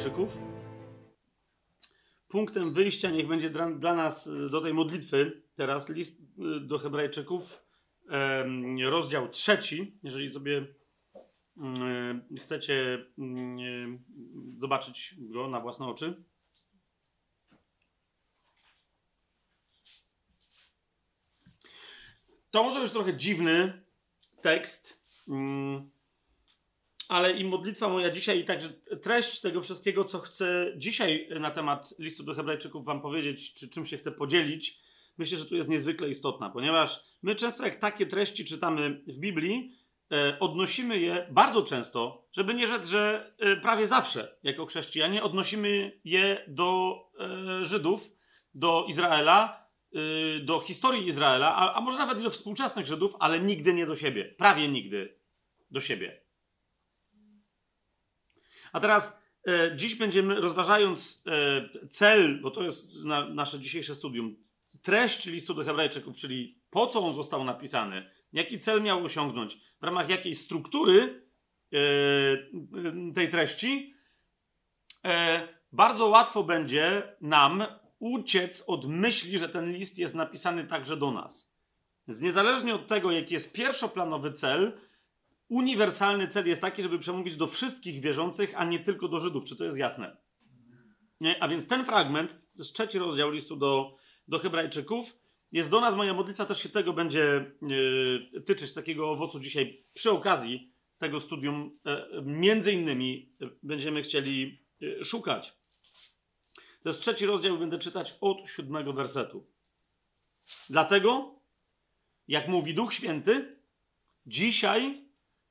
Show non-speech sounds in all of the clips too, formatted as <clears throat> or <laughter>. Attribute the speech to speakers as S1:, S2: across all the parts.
S1: Hebrajczyków. Punktem wyjścia niech będzie dla, dla nas e, do tej modlitwy teraz list e, do Hebrajczyków, rozdział trzeci. Jeżeli sobie mm, e, chcecie mm, zobaczyć go na własne oczy. To może być trochę dziwny tekst. Ale i modlitwa moja dzisiaj, i także treść tego wszystkiego, co chcę dzisiaj na temat listu do Hebrajczyków Wam powiedzieć, czy czym się chcę podzielić, myślę, że tu jest niezwykle istotna, ponieważ my często, jak takie treści czytamy w Biblii, e, odnosimy je bardzo często, żeby nie rzec, że e, prawie zawsze, jako chrześcijanie, odnosimy je do e, Żydów, do Izraela, do historii Izraela, a, może nawet do współczesnych Żydów, ale nigdy nie do siebie. Prawie nigdy do siebie. A teraz e, dziś będziemy, rozważając e, cel, bo to jest na, nasze dzisiejsze studium, treść listu do Hebrajczyków, czyli po co on został napisany, jaki cel miał osiągnąć, w ramach jakiej struktury e, tej treści, e, bardzo łatwo będzie nam uciec od myśli, że ten list jest napisany także do nas. Więc niezależnie od tego, jaki jest pierwszoplanowy cel, uniwersalny cel jest taki, żeby przemówić do wszystkich wierzących, a nie tylko do Żydów. Czy to jest jasne? Nie? A więc ten fragment, to jest trzeci rozdział listu do, do Hebrajczyków, jest do nas, moja modlitwa też się tego będzie yy, tyczyć, takiego owocu dzisiaj przy okazji tego studium, yy, między innymi yy, będziemy chcieli szukać. To jest trzeci rozdział, będę czytać od siódmego wersetu. Dlatego, jak mówi Duch Święty, dzisiaj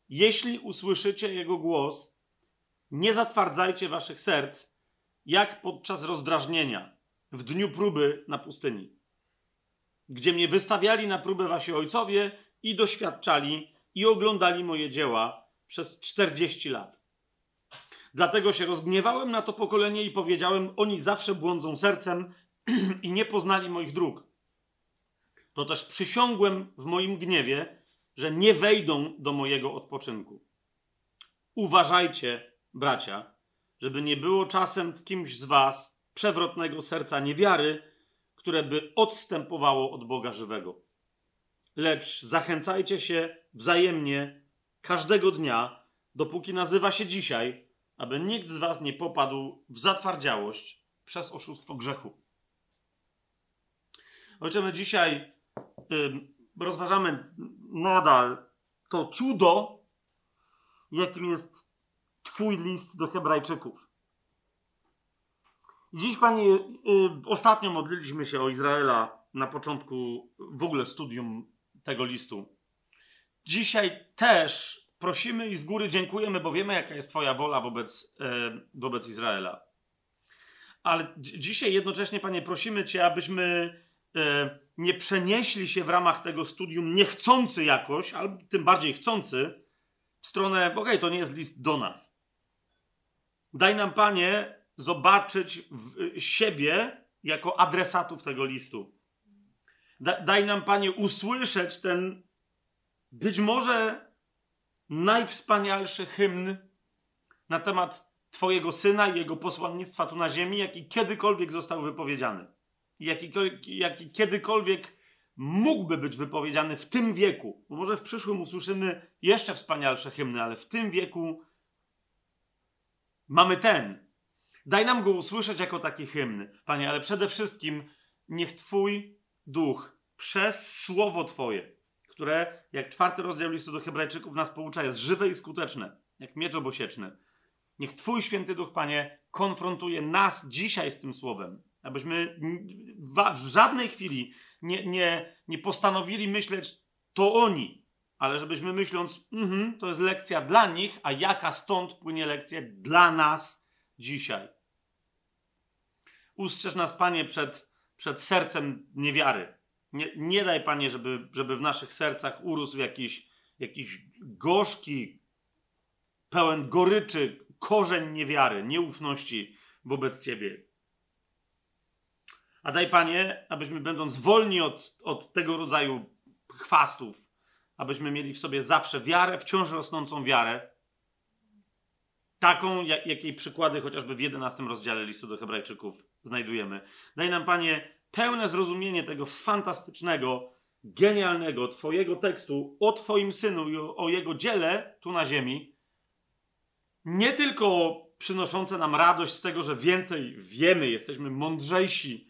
S1: jeśli usłyszycie Jego głos, nie zatwardzajcie waszych serc, jak podczas rozdrażnienia, w dniu próby na pustyni, gdzie mnie wystawiali na próbę wasi ojcowie i doświadczali i oglądali moje dzieła przez 40 lat. Dlatego się rozgniewałem na to pokolenie i powiedziałem: Oni zawsze błądzą sercem <clears throat> i nie poznali moich dróg. To też przysiągłem w moim gniewie, że nie wejdą do mojego odpoczynku. Uważajcie, bracia, żeby nie było czasem w kimś z was przewrotnego serca niewiary, które by odstępowało od Boga żywego. Lecz zachęcajcie się wzajemnie każdego dnia, dopóki nazywa się dzisiaj, aby nikt z was nie popadł w zatwardziałość przez oszustwo grzechu. Ojcze, dzisiaj rozważamy nadal to cudo, jakim jest Twój list do Hebrajczyków. Dziś, Panie, y, ostatnio modliliśmy się o Izraela na początku w ogóle studium tego listu. Dzisiaj też prosimy i z góry dziękujemy, bo wiemy, jaka jest Twoja wola wobec, y, wobec Izraela. Ale dzisiaj jednocześnie, Panie, prosimy Cię, abyśmy y, nie przenieśli się w ramach tego studium niechcący jakoś, albo tym bardziej chcący, w stronę, okej, okay, to nie jest list do nas. Daj nam, Panie, zobaczyć siebie jako adresatów tego listu. Da, daj nam, Panie, usłyszeć ten być może najwspanialszy hymn na temat Twojego syna i jego posłannictwa tu na ziemi, jaki kiedykolwiek został wypowiedziany jaki, kiedykolwiek mógłby być wypowiedziany w tym wieku. Bo może w przyszłym usłyszymy jeszcze wspanialsze hymny, ale w tym wieku mamy ten. Daj nam go usłyszeć jako taki hymn, Panie, ale przede wszystkim niech Twój duch przez słowo Twoje, które, jak czwarty rozdział listu do Hebrajczyków nas poucza, jest żywe i skuteczne, jak miecz obosieczny. Niech Twój święty duch, Panie, konfrontuje nas dzisiaj z tym słowem Abyśmy w żadnej chwili nie, nie, nie postanowili myśleć, to oni, ale żebyśmy myśląc, mm to jest lekcja dla nich, a jaka stąd płynie lekcja dla nas dzisiaj. Ustrzeż nas, Panie, przed, przed sercem niewiary. Nie, nie daj, Panie, żeby, żeby w naszych sercach urósł jakiś, jakiś gorzki, pełen goryczy korzeń niewiary, nieufności wobec Ciebie. A daj Panie, abyśmy będąc wolni od, od tego rodzaju chwastów, abyśmy mieli w sobie zawsze wiarę, wciąż rosnącą wiarę, taką, jak, jakiej przykłady chociażby w 11 rozdziale listu do Hebrajczyków znajdujemy. Daj nam, Panie, pełne zrozumienie tego fantastycznego, genialnego Twojego tekstu o Twoim synu i o, o jego dziele tu na ziemi. Nie tylko przynoszące nam radość z tego, że więcej wiemy, jesteśmy mądrzejsi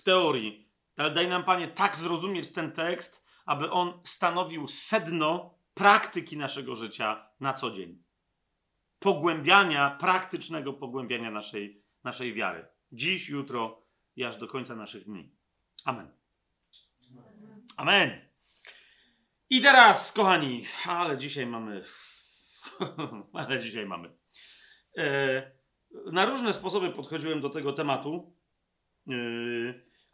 S1: w teorii, ale daj nam, Panie, tak zrozumieć ten tekst, aby on stanowił sedno praktyki naszego życia na co dzień. Pogłębiania, praktycznego pogłębiania naszej, naszej wiary. Dziś, jutro i aż do końca naszych dni. Amen. Amen. I teraz, kochani, ale dzisiaj mamy. <laughs> ale dzisiaj mamy. E, na różne sposoby podchodziłem do tego tematu, e,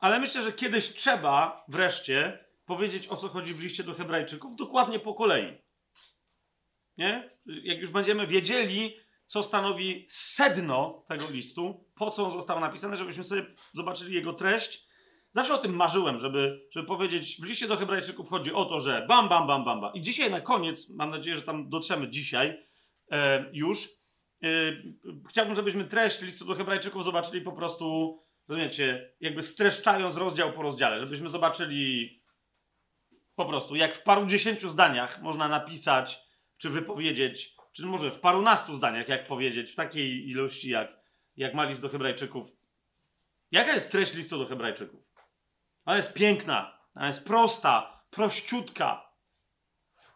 S1: ale myślę, że kiedyś trzeba wreszcie powiedzieć, o co chodzi w liście do Hebrajczyków, dokładnie po kolei. Nie? Jak już będziemy wiedzieli, co stanowi sedno tego listu, po co on został napisany, żebyśmy sobie zobaczyli jego treść. Zawsze o tym marzyłem, żeby, żeby powiedzieć, w liście do Hebrajczyków chodzi o to, że bam, bam, bam, bam, bam. I dzisiaj na koniec, mam nadzieję, że tam dotrzemy dzisiaj e, już, e, chciałbym, żebyśmy treść listu do Hebrajczyków zobaczyli po prostu, rozumiecie, jakby streszczając rozdział po rozdziale, żebyśmy zobaczyli po prostu, jak w paru dziesięciu zdaniach można napisać, czy wypowiedzieć, czy może w parunastu zdaniach, jak powiedzieć, w takiej ilości, jak, jak ma list do Hebrajczyków. Jaka jest treść listu do Hebrajczyków? Ona jest piękna, ona jest prosta, prościutka.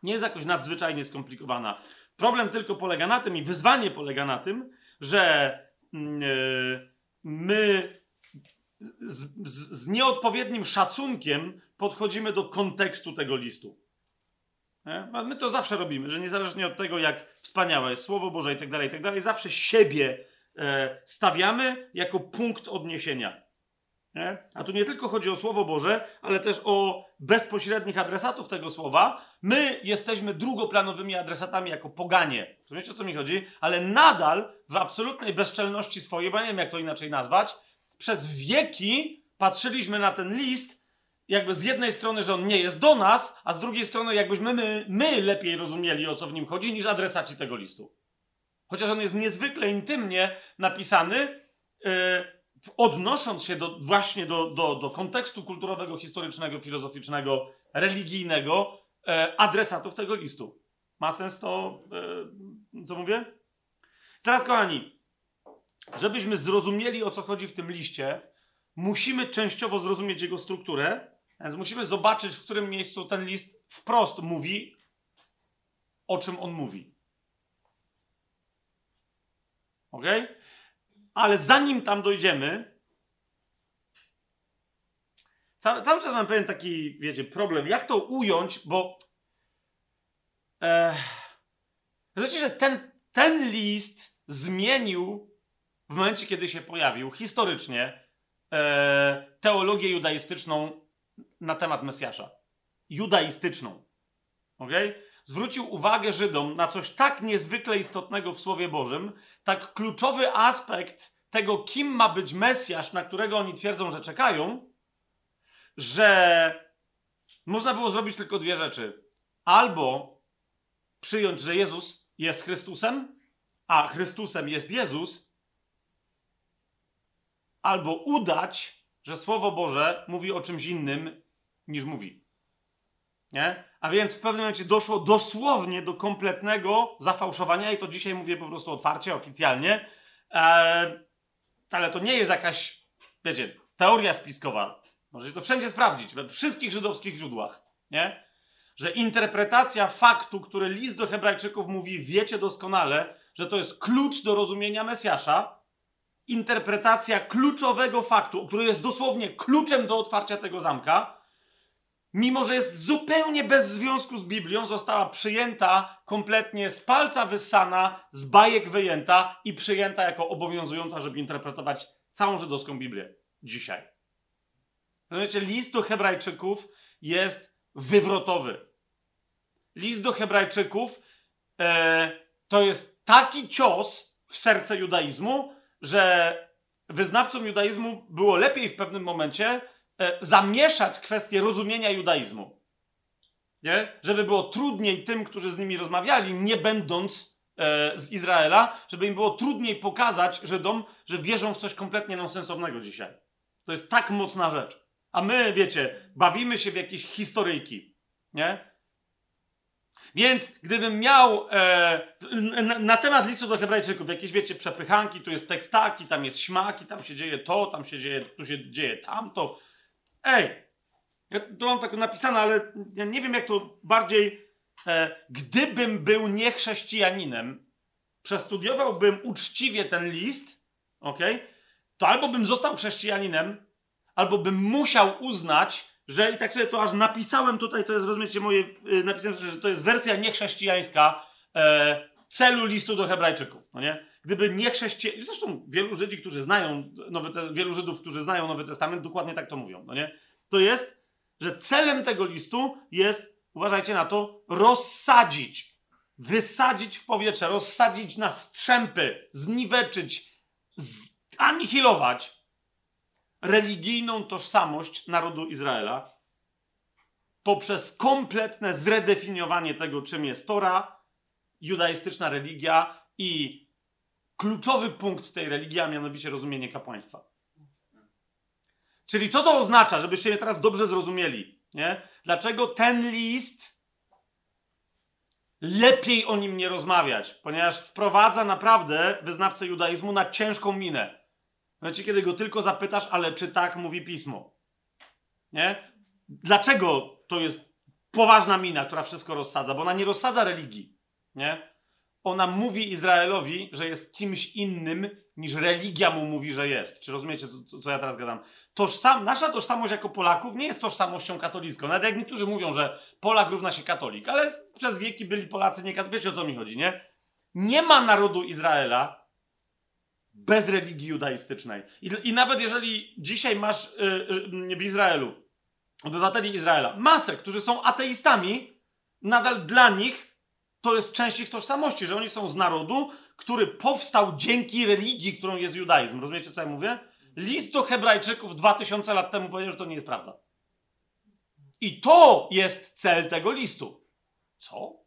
S1: Nie jest jakoś nadzwyczajnie skomplikowana. Problem tylko polega na tym i wyzwanie polega na tym, że yy, my z, z, z nieodpowiednim szacunkiem podchodzimy do kontekstu tego listu. Nie? My to zawsze robimy, że niezależnie od tego, jak wspaniałe jest Słowo Boże i tak dalej, i tak dalej, zawsze siebie e, stawiamy jako punkt odniesienia. Nie? A tu nie tylko chodzi o Słowo Boże, ale też o bezpośrednich adresatów tego słowa. My jesteśmy drugoplanowymi adresatami jako poganie. Wiecie o co mi chodzi? Ale nadal w absolutnej bezczelności swojej, bo nie wiem jak to inaczej nazwać, przez wieki patrzyliśmy na ten list, jakby z jednej strony, że on nie jest do nas, a z drugiej strony, jakbyśmy my, my lepiej rozumieli, o co w nim chodzi, niż adresaci tego listu. Chociaż on jest niezwykle intymnie napisany, yy, odnosząc się do, właśnie do, do, do kontekstu kulturowego, historycznego, filozoficznego, religijnego yy, adresatów tego listu. Ma sens to, yy, co mówię? Teraz, kochani, żebyśmy zrozumieli, o co chodzi w tym liście, musimy częściowo zrozumieć jego strukturę, więc musimy zobaczyć, w którym miejscu ten list wprost mówi, o czym on mówi. Ok? Ale zanim tam dojdziemy, cały, cały czas mam pewien taki, wiecie, problem, jak to ująć, bo. E, że ten, ten list zmienił w momencie, kiedy się pojawił historycznie e, teologię judaistyczną na temat Mesjasza. Judaistyczną. ok? Zwrócił uwagę Żydom na coś tak niezwykle istotnego w Słowie Bożym, tak kluczowy aspekt tego, kim ma być Mesjasz, na którego oni twierdzą, że czekają, że można było zrobić tylko dwie rzeczy. Albo przyjąć, że Jezus jest Chrystusem, a Chrystusem jest Jezus, albo udać, że Słowo Boże mówi o czymś innym niż mówi. Nie? A więc w pewnym momencie doszło dosłownie do kompletnego zafałszowania, i to dzisiaj mówię po prostu otwarcie, oficjalnie. Eee, ale to nie jest jakaś, wiecie, teoria spiskowa. Możecie to wszędzie sprawdzić, we wszystkich żydowskich źródłach. Nie? Że interpretacja faktu, który list do Hebrajczyków mówi, wiecie doskonale, że to jest klucz do rozumienia Mesjasza, interpretacja kluczowego faktu, który jest dosłownie kluczem do otwarcia tego zamka, mimo że jest zupełnie bez związku z Biblią, została przyjęta kompletnie z palca wyssana, z bajek wyjęta i przyjęta jako obowiązująca, żeby interpretować całą żydowską Biblię dzisiaj. Rozumiecie, list do Hebrajczyków jest wywrotowy. List do Hebrajczyków e, to jest taki cios w serce judaizmu, że wyznawcom judaizmu było lepiej w pewnym momencie e, zamieszać kwestię rozumienia judaizmu. Nie? Żeby było trudniej tym, którzy z nimi rozmawiali, nie będąc e, z Izraela, żeby im było trudniej pokazać Żydom, że wierzą w coś kompletnie nonsensownego dzisiaj. To jest tak mocna rzecz. A my, wiecie, bawimy się w jakieś historyjki, nie? Więc gdybym miał e, na, na, temat listu do Hebrajczyków jakieś, wiecie, przepychanki, tu jest tekst taki, tam jest śmaki, tam się dzieje to, tam się dzieje, tu się dzieje tamto. Ej, ja tu mam tak napisane, ale ja nie wiem, jak to bardziej. E, gdybym był niechrześcijaninem, przestudiowałbym uczciwie ten list, ok? To albo bym został chrześcijaninem, albo bym musiał uznać, że i tak sobie to aż napisałem tutaj, to jest, rozumiecie, moje, yy, napisałem, że to jest wersja niechrześcijańska e, celu listu do Hebrajczyków, no nie? Gdyby nie chrześcijan... Zresztą wielu Żydzi, którzy znają Nowy Te... wielu Żydów, którzy znają Nowy Testament, dokładnie tak to mówią, no nie? To jest, że celem tego listu jest, uważajcie na to, rozsadzić, wysadzić w powietrze, rozsadzić na strzępy, zniweczyć, anihilować religijną tożsamość narodu Izraela poprzez kompletne zredefiniowanie tego, czym jest Tora, judaistyczna religia i kluczowy punkt tej religii, a mianowicie rozumienie kapłaństwa. Czyli co to oznacza, żebyście mnie teraz dobrze zrozumieli? Nie? Dlaczego ten list lepiej o nim nie rozmawiać? Ponieważ wprowadza naprawdę wyznawcę judaizmu na ciężką minę. Znaczy, kiedy go tylko zapytasz, ale czy tak mówi pismo? Nie? Dlaczego to jest poważna mina, która wszystko rozsadza? Bo ona nie rozsadza religii. Nie? Ona mówi Izraelowi, że jest kimś innym, niż religia mu mówi, że jest. Czy rozumiecie, co, co ja teraz gadam? Tożsam, nasza tożsamość jako Polaków nie jest tożsamością katolicką. Nawet jak niektórzy mówią, że Polak równa się katolik, ale przez wieki byli Polacy nie Wiecie o co mi chodzi, nie? Nie ma narodu Izraela, bez religii judaistycznej. I, i nawet jeżeli dzisiaj masz yy, w Izraelu obywateli Izraela masę, którzy są ateistami, nadal dla nich to jest część ich tożsamości, że oni są z narodu, który powstał dzięki religii, którą jest judaizm. Rozumiecie, co ja mówię? List do Hebrajczyków 2000 lat temu powiedział, że to nie jest prawda. I to jest cel tego listu. Co?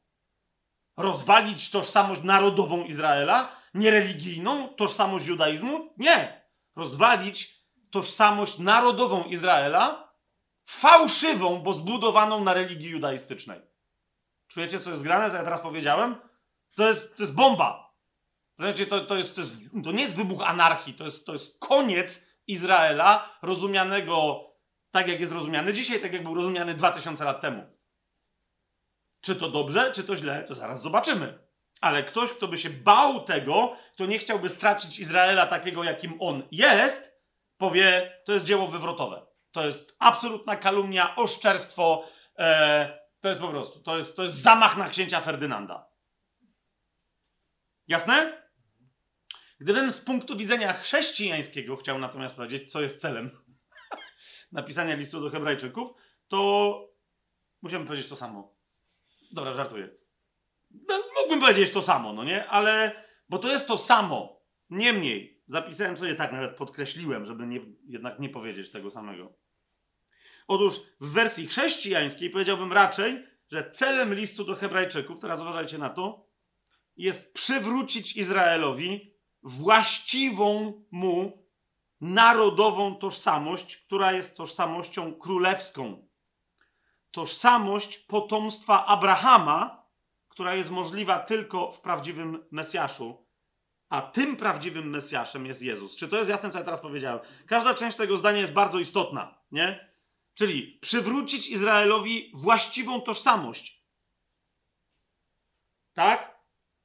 S1: Rozwalić tożsamość narodową Izraela? Niereligijną tożsamość judaizmu? Nie. Rozwalić tożsamość narodową Izraela, fałszywą, bo zbudowaną na religii judaistycznej. Czujecie, co jest grane, co ja teraz powiedziałem? To jest, to jest bomba. Wiecie, to, to, jest, to, jest, to nie jest wybuch anarchii, to jest, to jest koniec Izraela rozumianego tak, jak jest rozumiany dzisiaj, tak jak był rozumiany 2000 lat temu. Czy to dobrze, czy to źle, to zaraz zobaczymy. Ale ktoś, kto by się bał tego, kto nie chciałby stracić Izraela takiego, jakim on jest, powie, to jest dzieło wywrotowe. To jest absolutna kalumnia, oszczerstwo. E, to jest po prostu, to jest, to jest zamach na księcia Ferdynanda. Jasne? Gdybym z punktu widzenia chrześcijańskiego chciał natomiast powiedzieć, co jest celem <laughs> napisania listu do Hebrajczyków, to musiałbym powiedzieć to samo. Dobra, żartuję. No, mógłbym powiedzieć to samo, no nie? Ale, bo to jest to samo. Niemniej, zapisałem sobie tak, nawet podkreśliłem, żeby nie, jednak nie powiedzieć tego samego. Otóż w wersji chrześcijańskiej powiedziałbym raczej, że celem listu do Hebrajczyków, teraz uważajcie na to, jest przywrócić Izraelowi właściwą mu narodową tożsamość, która jest tożsamością królewską. Tożsamość potomstwa Abrahama, która jest możliwa tylko w prawdziwym Mesjaszu. A tym prawdziwym Mesjaszem jest Jezus. Czy to jest jasne, co ja teraz powiedziałem? Każda część tego zdania jest bardzo istotna, nie? Czyli przywrócić Izraelowi właściwą tożsamość. Tak?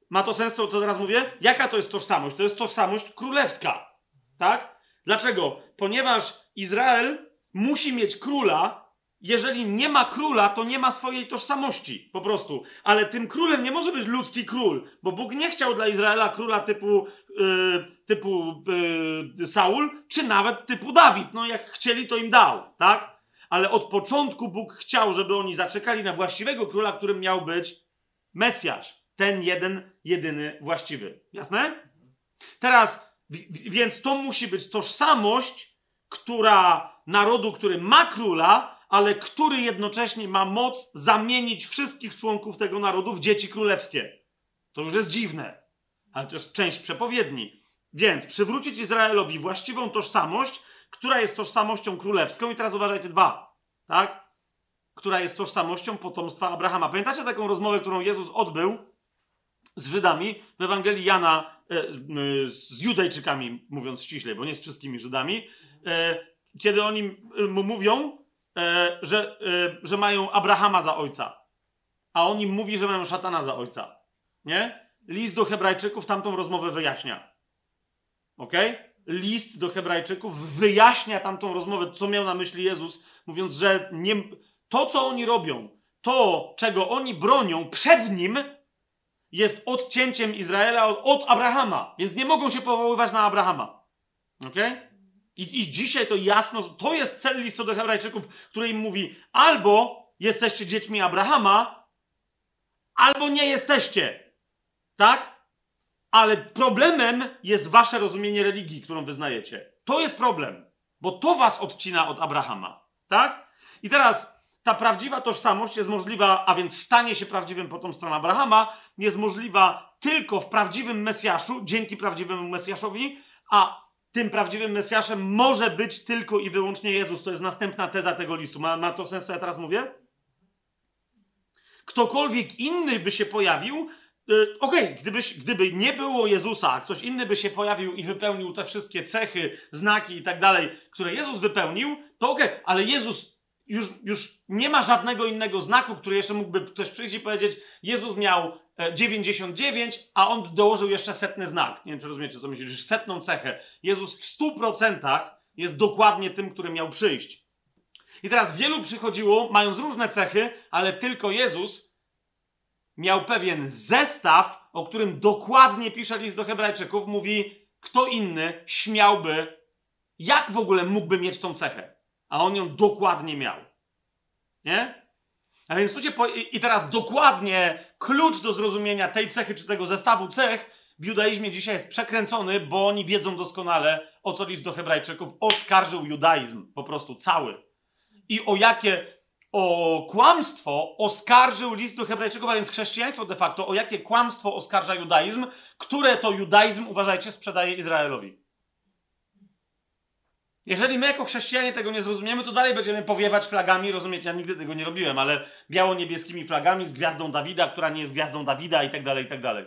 S1: Ma to sens, to co teraz mówię? Jaka to jest tożsamość? To jest tożsamość królewska. Tak? Dlaczego? Ponieważ Izrael musi mieć króla, jeżeli nie ma króla, to nie ma swojej tożsamości, po prostu. Ale tym królem nie może być ludzki król, bo Bóg nie chciał dla Izraela króla typu, yy, typu yy, Saul, czy nawet typu Dawid. No jak chcieli, to im dał, tak? Ale od początku Bóg chciał, żeby oni zaczekali na właściwego króla, którym miał być Mesjasz. Ten jeden, jedyny właściwy. Jasne? Teraz, więc to musi być tożsamość, która narodu, który ma króla, ale który jednocześnie ma moc zamienić wszystkich członków tego narodu w dzieci królewskie. To już jest dziwne, ale to jest część przepowiedni. Więc przywrócić Izraelowi właściwą tożsamość, która jest tożsamością królewską. I teraz uważajcie, dwa, tak? Która jest tożsamością potomstwa Abrahama. Pamiętacie taką rozmowę, którą Jezus odbył z Żydami w Ewangelii Jana, e, e, z Judejczykami, mówiąc ściślej, bo nie z wszystkimi Żydami, e, kiedy oni mu mówią, że, że mają Abrahama za ojca, a on im mówi, że mają szatana za ojca. Nie? List do Hebrajczyków tamtą rozmowę wyjaśnia. Ok? List do Hebrajczyków wyjaśnia tamtą rozmowę, co miał na myśli Jezus, mówiąc, że nie, to, co oni robią, to, czego oni bronią przed nim, jest odcięciem Izraela od, od Abrahama, więc nie mogą się powoływać na Abrahama. Ok? I, I dzisiaj to jasno, to jest cel listu do Hebrajczyków, który im mówi: albo jesteście dziećmi Abrahama, albo nie jesteście. Tak? Ale problemem jest wasze rozumienie religii, którą wyznajecie. To jest problem, bo to was odcina od Abrahama. Tak? I teraz ta prawdziwa tożsamość jest możliwa, a więc stanie się prawdziwym potomstwem Abrahama, jest możliwa tylko w prawdziwym Mesjaszu, dzięki prawdziwemu Mesjaszowi, a tym prawdziwym Mesjaszem może być tylko i wyłącznie Jezus. To jest następna teza tego listu. Ma, ma to sens, co ja teraz mówię? Ktokolwiek inny by się pojawił, yy, okej, okay, gdyby, gdyby nie było Jezusa, a ktoś inny by się pojawił i wypełnił te wszystkie cechy, znaki i tak dalej, które Jezus wypełnił, to okej, okay, ale Jezus już, już nie ma żadnego innego znaku, który jeszcze mógłby ktoś przyjść i powiedzieć, Jezus miał 99, e, a on dołożył jeszcze setny znak. Nie wiem, czy rozumiecie, co myślę, już setną cechę. Jezus w 100% jest dokładnie tym, który miał przyjść. I teraz wielu przychodziło, mając różne cechy, ale tylko Jezus miał pewien zestaw, o którym dokładnie pisze list do Hebrajczyków. Mówi, kto inny śmiałby, jak w ogóle mógłby mieć tą cechę a on ją dokładnie miał. Nie? A więc tu po... I teraz dokładnie klucz do zrozumienia tej cechy czy tego zestawu cech w judaizmie dzisiaj jest przekręcony, bo oni wiedzą doskonale, o co list do Hebrajczyków oskarżył judaizm, po prostu cały. I o jakie o kłamstwo oskarżył list do Hebrajczyków, a więc chrześcijaństwo de facto, o jakie kłamstwo oskarża judaizm, które to judaizm, uważajcie, sprzedaje Izraelowi. Jeżeli my jako chrześcijanie tego nie zrozumiemy, to dalej będziemy powiewać flagami, rozumiecie, ja nigdy tego nie robiłem, ale biało-niebieskimi flagami z gwiazdą Dawida, która nie jest gwiazdą Dawida i tak dalej, i tak dalej.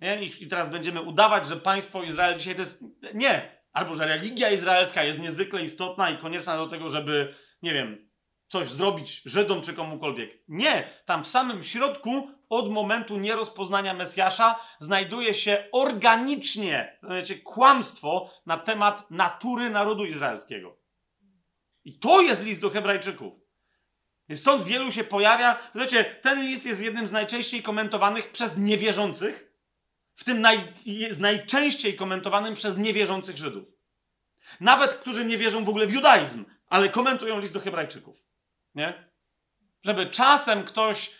S1: Nie? I teraz będziemy udawać, że państwo Izrael dzisiaj to jest... Nie! Albo, że religia izraelska jest niezwykle istotna i konieczna do tego, żeby, nie wiem, coś zrobić Żydom czy komukolwiek. Nie! Tam w samym środku od momentu nierozpoznania Mesjasza znajduje się organicznie znaczy kłamstwo na temat natury narodu izraelskiego. I to jest list do Hebrajczyków. Stąd wielu się pojawia. Wiecie, ten list jest jednym z najczęściej komentowanych przez niewierzących, w tym naj, jest najczęściej komentowanym przez niewierzących Żydów. Nawet którzy nie wierzą w ogóle w judaizm, ale komentują list do Hebrajczyków. Nie? Żeby czasem ktoś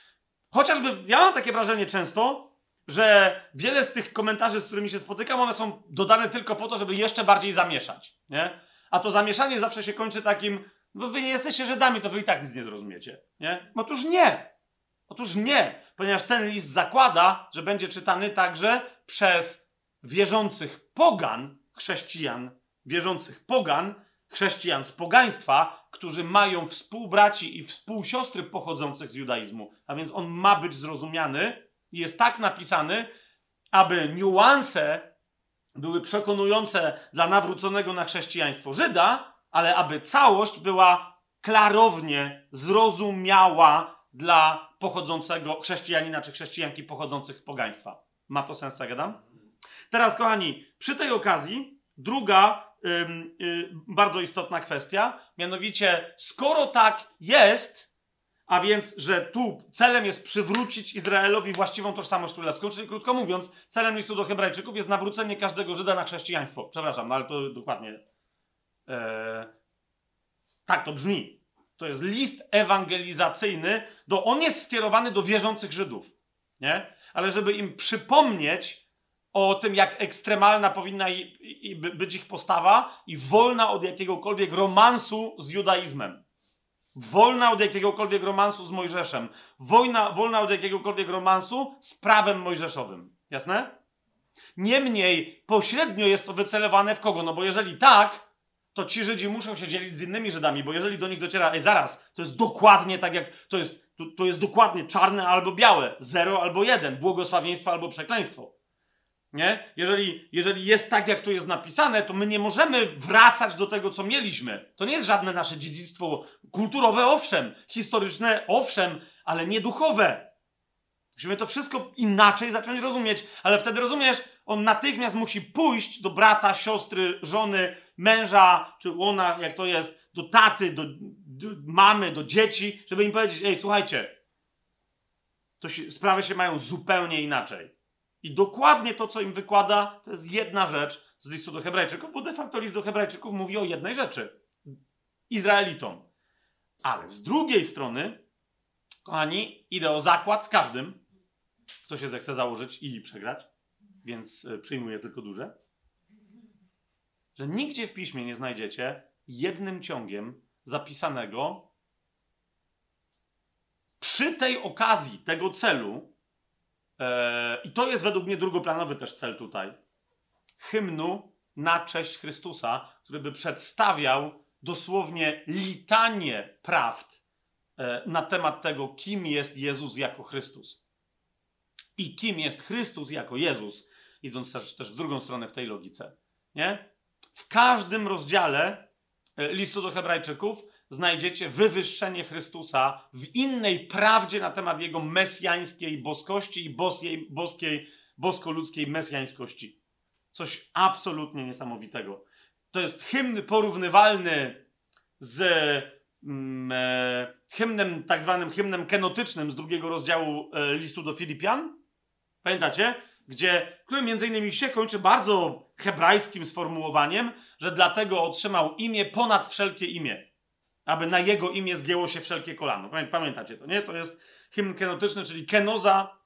S1: Chociażby ja mam takie wrażenie często, że wiele z tych komentarzy, z którymi się spotykam, one są dodane tylko po to, żeby jeszcze bardziej zamieszać. Nie? A to zamieszanie zawsze się kończy takim, bo wy nie jesteście Żydami, to wy i tak nic nie zrozumiecie. Nie? Otóż nie. Otóż nie, ponieważ ten list zakłada, że będzie czytany także przez wierzących pogan, chrześcijan, wierzących pogan, chrześcijan z pogaństwa, którzy mają współbraci i współsiostry pochodzących z judaizmu. A więc on ma być zrozumiany i jest tak napisany, aby niuanse były przekonujące dla nawróconego na chrześcijaństwo Żyda, ale aby całość była klarownie zrozumiała dla pochodzącego chrześcijanina czy chrześcijanki pochodzących z pogaństwa. Ma to sens, co gadam? Teraz, kochani, przy tej okazji druga Y, bardzo istotna kwestia. Mianowicie, skoro tak jest, a więc, że tu celem jest przywrócić Izraelowi właściwą tożsamość królewską, czyli krótko mówiąc, celem listu do Hebrajczyków jest nawrócenie każdego Żyda na chrześcijaństwo. Przepraszam, no ale to dokładnie. E, tak to brzmi. To jest list ewangelizacyjny, do, on jest skierowany do wierzących Żydów. Nie? Ale żeby im przypomnieć, o tym, jak ekstremalna powinna być ich postawa i wolna od jakiegokolwiek romansu z judaizmem. wolna od jakiegokolwiek romansu z Mojżeszem, wojna, wolna od jakiegokolwiek romansu z prawem mojżeszowym. Jasne? Niemniej pośrednio jest to wycelowane w kogo? No bo jeżeli tak, to ci Żydzi muszą się dzielić z innymi Żydami, bo jeżeli do nich dociera, ej zaraz, to jest dokładnie tak jak, to jest, to, to jest dokładnie czarne albo białe, zero albo jeden, błogosławieństwo albo przekleństwo. Nie? Jeżeli, jeżeli jest tak, jak tu jest napisane, to my nie możemy wracać do tego, co mieliśmy. To nie jest żadne nasze dziedzictwo kulturowe, owszem, historyczne, owszem, ale nie duchowe. Musimy to wszystko inaczej zacząć rozumieć, ale wtedy rozumiesz, on natychmiast musi pójść do brata, siostry, żony, męża, czy ona, jak to jest, do taty, do, do mamy, do dzieci, żeby im powiedzieć: Ej, słuchajcie, to się, sprawy się mają zupełnie inaczej. I dokładnie to, co im wykłada, to jest jedna rzecz z listu do Hebrajczyków, bo de facto list do Hebrajczyków mówi o jednej rzeczy: Izraelitom. Ale z drugiej strony, kochani, idę o zakład z każdym, kto się zechce założyć i przegrać, więc e, przyjmuję tylko duże. Że nigdzie w piśmie nie znajdziecie jednym ciągiem zapisanego przy tej okazji tego celu, i to jest według mnie drugoplanowy też cel tutaj, hymnu na cześć Chrystusa, który by przedstawiał dosłownie litanie prawd e, na temat tego, kim jest Jezus jako Chrystus i kim jest Chrystus jako Jezus, idąc też, też w drugą stronę w tej logice. Nie? W każdym rozdziale e, listu do Hebrajczyków znajdziecie wywyższenie Chrystusa w innej prawdzie na temat jego mesjańskiej boskości i boskiej, boskiej, bosko-ludzkiej mesjańskości. Coś absolutnie niesamowitego. To jest hymn porównywalny z mm, e, hymnem, tak zwanym hymnem kenotycznym z drugiego rozdziału e, listu do Filipian, Pamiętacie? Gdzie, który między innymi się kończy bardzo hebrajskim sformułowaniem, że dlatego otrzymał imię ponad wszelkie imię. Aby na jego imię zgięło się wszelkie kolano. Pamiętacie to, nie? To jest hymn kenotyczny, czyli kenoza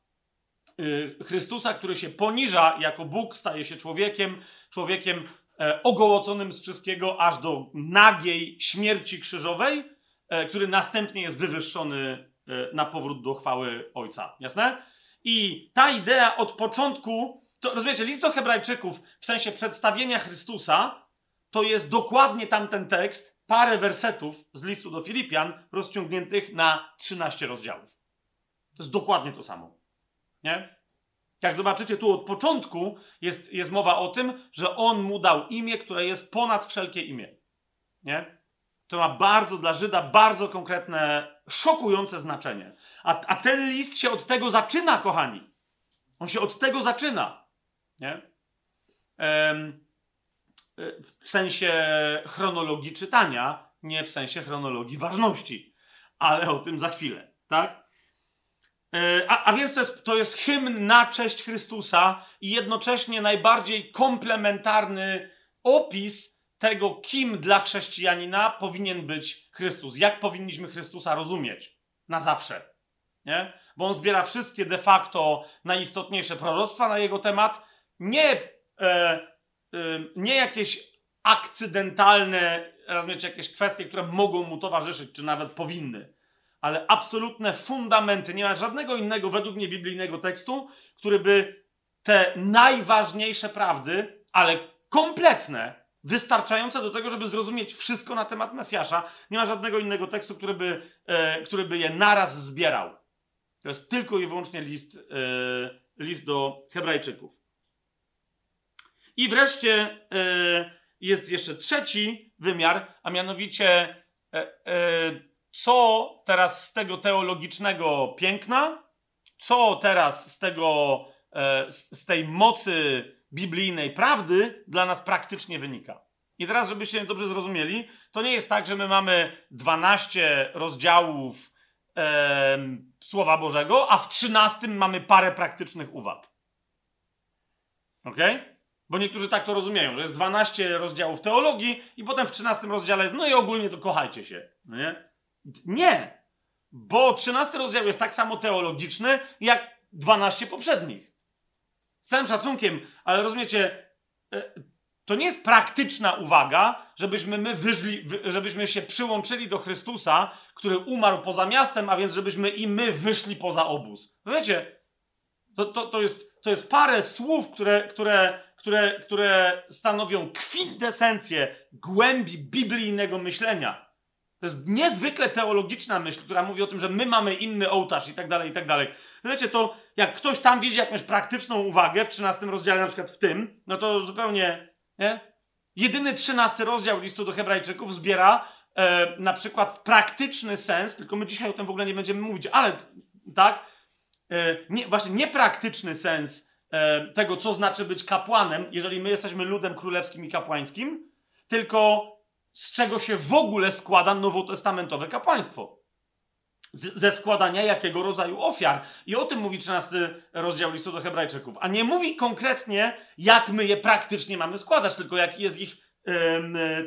S1: yy, Chrystusa, który się poniża jako Bóg, staje się człowiekiem, człowiekiem e, ogołoconym z wszystkiego, aż do nagiej śmierci krzyżowej, e, który następnie jest wywyższony e, na powrót do chwały Ojca. Jasne? I ta idea od początku, to rozumiecie, list do Hebrajczyków w sensie przedstawienia Chrystusa, to jest dokładnie tamten tekst, parę wersetów z listu do Filipian, rozciągniętych na 13 rozdziałów. To jest dokładnie to samo. Nie? Jak zobaczycie, tu od początku jest, jest mowa o tym, że on mu dał imię, które jest ponad wszelkie imię. Nie? To ma bardzo dla Żyda bardzo konkretne, szokujące znaczenie. A, a ten list się od tego zaczyna, kochani. On się od tego zaczyna. Nie? Ehm, w sensie chronologii czytania, nie w sensie chronologii ważności. Ale o tym za chwilę, tak? E, a, a, więc to jest, to jest hymn na cześć Chrystusa i jednocześnie najbardziej komplementarny opis tego, kim dla chrześcijanina powinien być Chrystus. Jak powinniśmy Chrystusa rozumieć na zawsze. Nie? Bo on zbiera wszystkie de facto najistotniejsze proroctwa na jego temat. Nie, e, nie jakieś akcydentalne, rozumiecie, jakieś kwestie, które mogą mu towarzyszyć, czy nawet powinny. Ale absolutne fundamenty. Nie ma żadnego innego, według mnie, biblijnego tekstu, który by te najważniejsze prawdy, ale kompletne, wystarczające do tego, żeby zrozumieć wszystko na temat Mesjasza. Nie ma żadnego innego tekstu, który by, e, który by je naraz zbierał. To jest tylko i wyłącznie list, e, list do Hebrajczyków. I wreszcie e, jest jeszcze trzeci wymiar, a mianowicie e, e co teraz z tego teologicznego piękna, co teraz z tego, z, tej mocy biblijnej prawdy dla nas praktycznie wynika. I teraz, żebyście dobrze zrozumieli, to nie jest tak, że my mamy 12 rozdziałów e, Słowa Bożego, a w 13 mamy parę praktycznych uwag. Ok? Bo niektórzy tak to rozumieją, że jest 12 rozdziałów teologii i potem w 13 rozdziale jest, no i ogólnie to kochajcie się. No nie? Nie! Bo 13 rozdział jest tak samo teologiczny, jak 12 poprzednich. Z całym szacunkiem, ale rozumiecie, e, To nie jest praktyczna uwaga, żebyśmy my wyszli, żebyśmy się przyłączyli do Chrystusa, który umarł poza miastem, a więc żebyśmy i my wyszli poza obóz. Wiecie, to, to, to, jest, to jest parę słów, które, które, które, które stanowią kwintesencję głębi biblijnego myślenia. To jest niezwykle teologiczna myśl, która mówi o tym, że my mamy inny ołtarz i tak dalej, i tak dalej. Wiecie, to jak ktoś tam widzi jakąś praktyczną uwagę w 13 rozdziale, na przykład w tym, no to zupełnie, nie? Jedyny 13 rozdział listu do Hebrajczyków zbiera e, na przykład praktyczny sens, tylko my dzisiaj o tym w ogóle nie będziemy mówić, ale tak, e, nie, właśnie niepraktyczny sens tego, co znaczy być kapłanem, jeżeli my jesteśmy ludem królewskim i kapłańskim, tylko z czego się w ogóle składa nowotestamentowe kapłaństwo. Z, ze składania jakiego rodzaju ofiar. I o tym mówi 13 rozdział listu do Hebrajczyków. A nie mówi konkretnie, jak my je praktycznie mamy składać, tylko jaki jest ich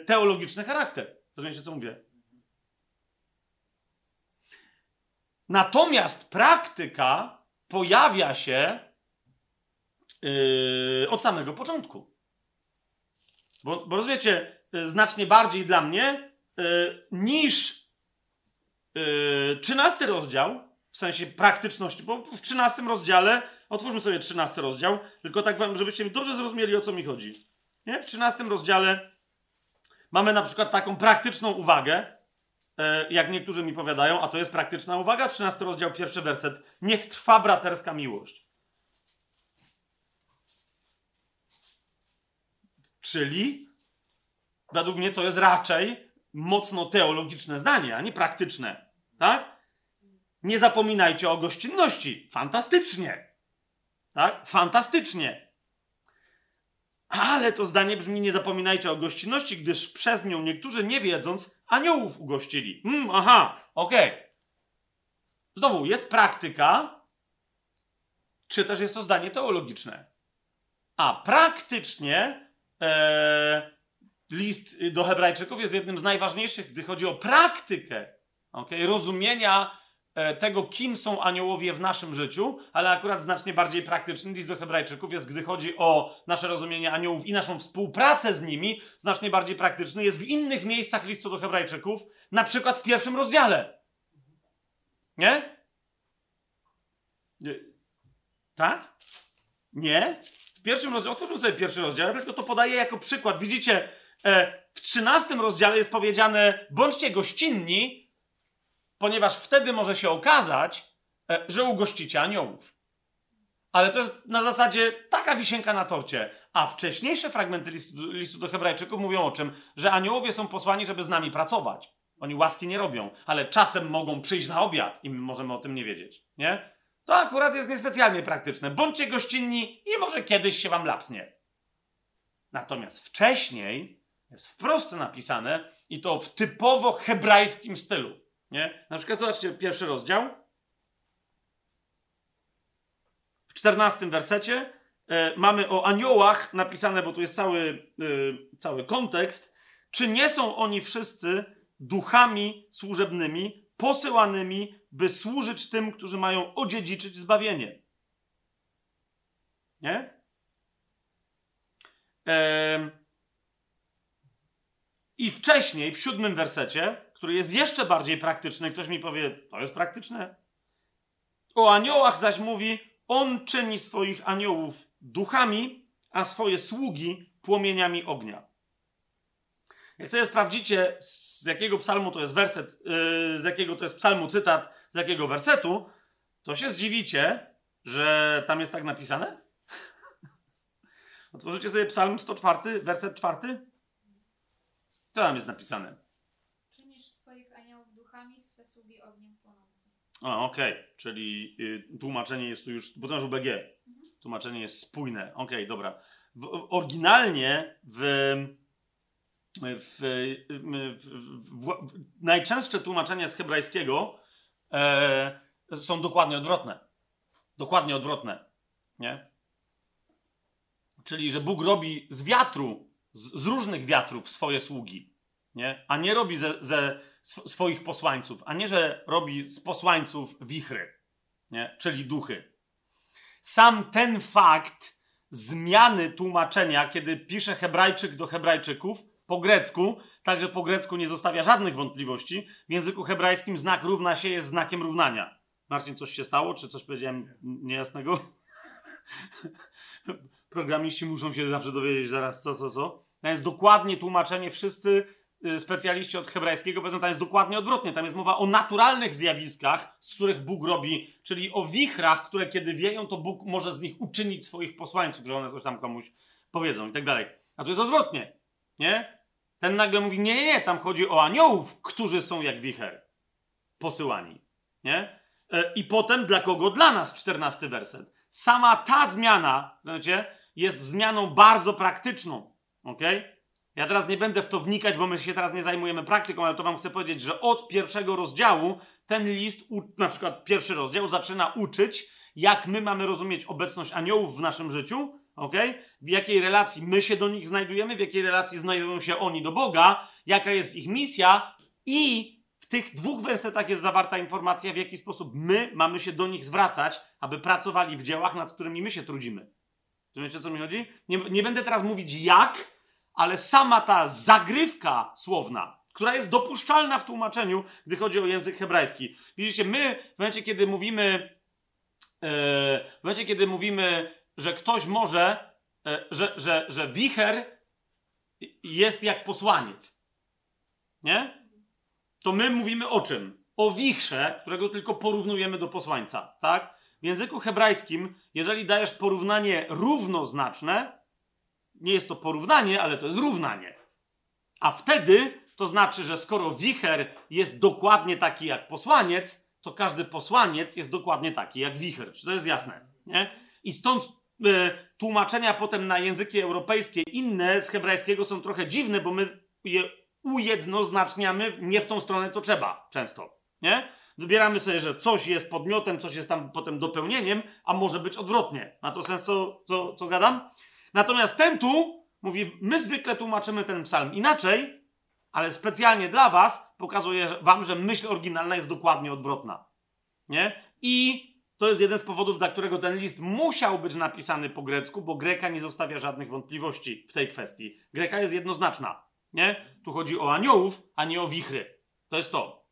S1: teologiczny charakter. Rozumiecie, co mówię? Natomiast praktyka pojawia się yy, od samego początku. Bo, bo rozumiecie, Y, znacznie bardziej dla mnie y, niż 13 y, rozdział, w sensie praktyczności, bo w 13 rozdziale, otwórzmy sobie 13 rozdział, tylko tak wam, żebyście dobrze zrozumieli, o co mi chodzi. Nie? W 13 rozdziale mamy na przykład taką praktyczną uwagę, jak niektórzy mi powiadają, a to jest praktyczna uwaga, 13 rozdział, pierwszy werset. Niech trwa braterska miłość. Czyli według mnie to jest raczej mocno teologiczne zdanie, a nie praktyczne. Tak? Nie zapominajcie o gościnności. Fantastycznie. Tak? Fantastycznie. Ale to zdanie brzmi: Nie zapominajcie o gościnności, gdyż przez nią niektórzy nie wiedząc aniołów ugościli. Hmm, aha, okej. Okay. Znowu, jest praktyka, czy też jest to zdanie teologiczne. A praktycznie list do Hebrajczyków jest jednym z najważniejszych, gdy chodzi o praktykę okay, rozumienia e, tego, kim są aniołowie w naszym życiu, ale akurat znacznie bardziej praktyczny list do Hebrajczyków jest, gdy chodzi o nasze rozumienie aniołów i naszą współpracę z nimi, znacznie bardziej praktyczny jest w innych miejscach listu do Hebrajczyków, na przykład w pierwszym rozdziale. Nie? Nie. Tak? Nie? Pierwszym rozdziale, otwórzmy sobie pierwszy rozdział, tylko to podaję jako przykład. Widzicie, E, w 13 rozdziale jest powiedziane: bądźcie gościnni, ponieważ wtedy może się okazać, e, że ugościcie aniołów. Ale to jest na zasadzie taka wisienka na torcie. A wcześniejsze fragmenty listu, listu do Hebrajczyków mówią o czym? Że aniołowie są posłani, żeby z nami pracować. Oni łaski nie robią, ale czasem mogą przyjść na obiad i my możemy o tym nie wiedzieć. Nie? To akurat jest niespecjalnie praktyczne. Bądźcie gościnni i może kiedyś się wam lapsnie. Natomiast wcześniej jest wprost napisane i to w typowo hebrajskim stylu. Nie? Na przykład zobaczcie pierwszy rozdział. W czternastym wersecie e, mamy o aniołach napisane, bo tu jest cały, e, cały kontekst. Czy nie są oni wszyscy duchami służebnymi, posyłanymi, by służyć tym, którzy mają odziedziczyć zbawienie? Nie? I wcześniej, w siódmym wersecie, który jest jeszcze bardziej praktyczny, ktoś mi powie, to jest praktyczne. O aniołach zaś mówi, on czyni swoich aniołów duchami, a swoje sługi płomieniami ognia. Jak sobie sprawdzicie, z jakiego psalmu to jest werset, yy, z jakiego to jest psalmu cytat, z jakiego wersetu, to się zdziwicie, że tam jest tak napisane. Otworzycie sobie psalm 104, werset 4. Co tam jest napisane?
S2: Czynisz swoich aniołów duchami, swe sługi ogniem płonącym.
S1: A, okej, okay. czyli y, tłumaczenie jest tu już, bo to masz UBG. Mhm. Tłumaczenie jest spójne. Okej, okay, dobra. W, oryginalnie w, w, w, najczęstsze tłumaczenia z hebrajskiego e, są dokładnie odwrotne. Dokładnie odwrotne. Nie? Czyli, że Bóg robi z wiatru z, z różnych wiatrów swoje sługi, nie? a nie robi ze, ze swoich posłańców, a nie, że robi z posłańców wichry, nie? czyli duchy. Sam ten fakt zmiany tłumaczenia, kiedy pisze Hebrajczyk do Hebrajczyków po grecku, także po grecku nie zostawia żadnych wątpliwości. W języku hebrajskim znak równa się jest znakiem równania. Marcin, coś się stało? Czy coś powiedziałem niejasnego? <laughs> Programiści muszą się zawsze dowiedzieć zaraz co, co, co. To jest dokładnie tłumaczenie. Wszyscy y, specjaliści od hebrajskiego powiedzą, tam jest dokładnie odwrotnie. Tam jest mowa o naturalnych zjawiskach, z których Bóg robi, czyli o wichrach, które kiedy wieją, to Bóg może z nich uczynić swoich posłańców, że one coś tam komuś powiedzą i tak dalej. A to jest odwrotnie. Nie? Ten nagle mówi, nie, nie, nie, tam chodzi o aniołów, którzy są jak wicher. Posyłani. Nie? E, I potem dla kogo? Dla nas, czternasty werset. Sama ta zmiana, wiecie, jest zmianą bardzo praktyczną. Ok? Ja teraz nie będę w to wnikać, bo my się teraz nie zajmujemy praktyką, ale to wam chcę powiedzieć, że od pierwszego rozdziału ten list, na przykład pierwszy rozdział, zaczyna uczyć, jak my mamy rozumieć obecność aniołów w naszym życiu, ok? W jakiej relacji my się do nich znajdujemy, w jakiej relacji znajdują się oni do Boga, jaka jest ich misja i w tych dwóch wersetach jest zawarta informacja, w jaki sposób my mamy się do nich zwracać, aby pracowali w dziełach, nad którymi my się trudzimy. Rozumiecie, o co mi chodzi? Nie, nie będę teraz mówić jak, ale sama ta zagrywka słowna, która jest dopuszczalna w tłumaczeniu, gdy chodzi o język hebrajski. Widzicie, my w momencie, kiedy mówimy, yy, w momencie, kiedy mówimy, że ktoś może, yy, że, że, że wicher jest jak posłaniec, nie? To my mówimy o czym? O wichrze, którego tylko porównujemy do posłańca, tak? W języku hebrajskim, jeżeli dajesz porównanie równoznaczne, nie jest to porównanie, ale to jest równanie. A wtedy to znaczy, że skoro wicher jest dokładnie taki jak posłaniec, to każdy posłaniec jest dokładnie taki jak wicher. Czy to jest jasne? Nie? I stąd tłumaczenia potem na języki europejskie inne z hebrajskiego są trochę dziwne, bo my je ujednoznaczniamy nie w tą stronę, co trzeba często. Nie? Wybieramy sobie, że coś jest podmiotem, coś jest tam potem dopełnieniem, a może być odwrotnie. Ma to sens, co, co, co gadam? Natomiast ten tu mówi, my zwykle tłumaczymy ten psalm inaczej, ale specjalnie dla was pokazuję wam, że myśl oryginalna jest dokładnie odwrotna. Nie? I to jest jeden z powodów, dla którego ten list musiał być napisany po grecku, bo Greka nie zostawia żadnych wątpliwości w tej kwestii. Greka jest jednoznaczna. Nie? Tu chodzi o aniołów, a nie o wichry. To jest to.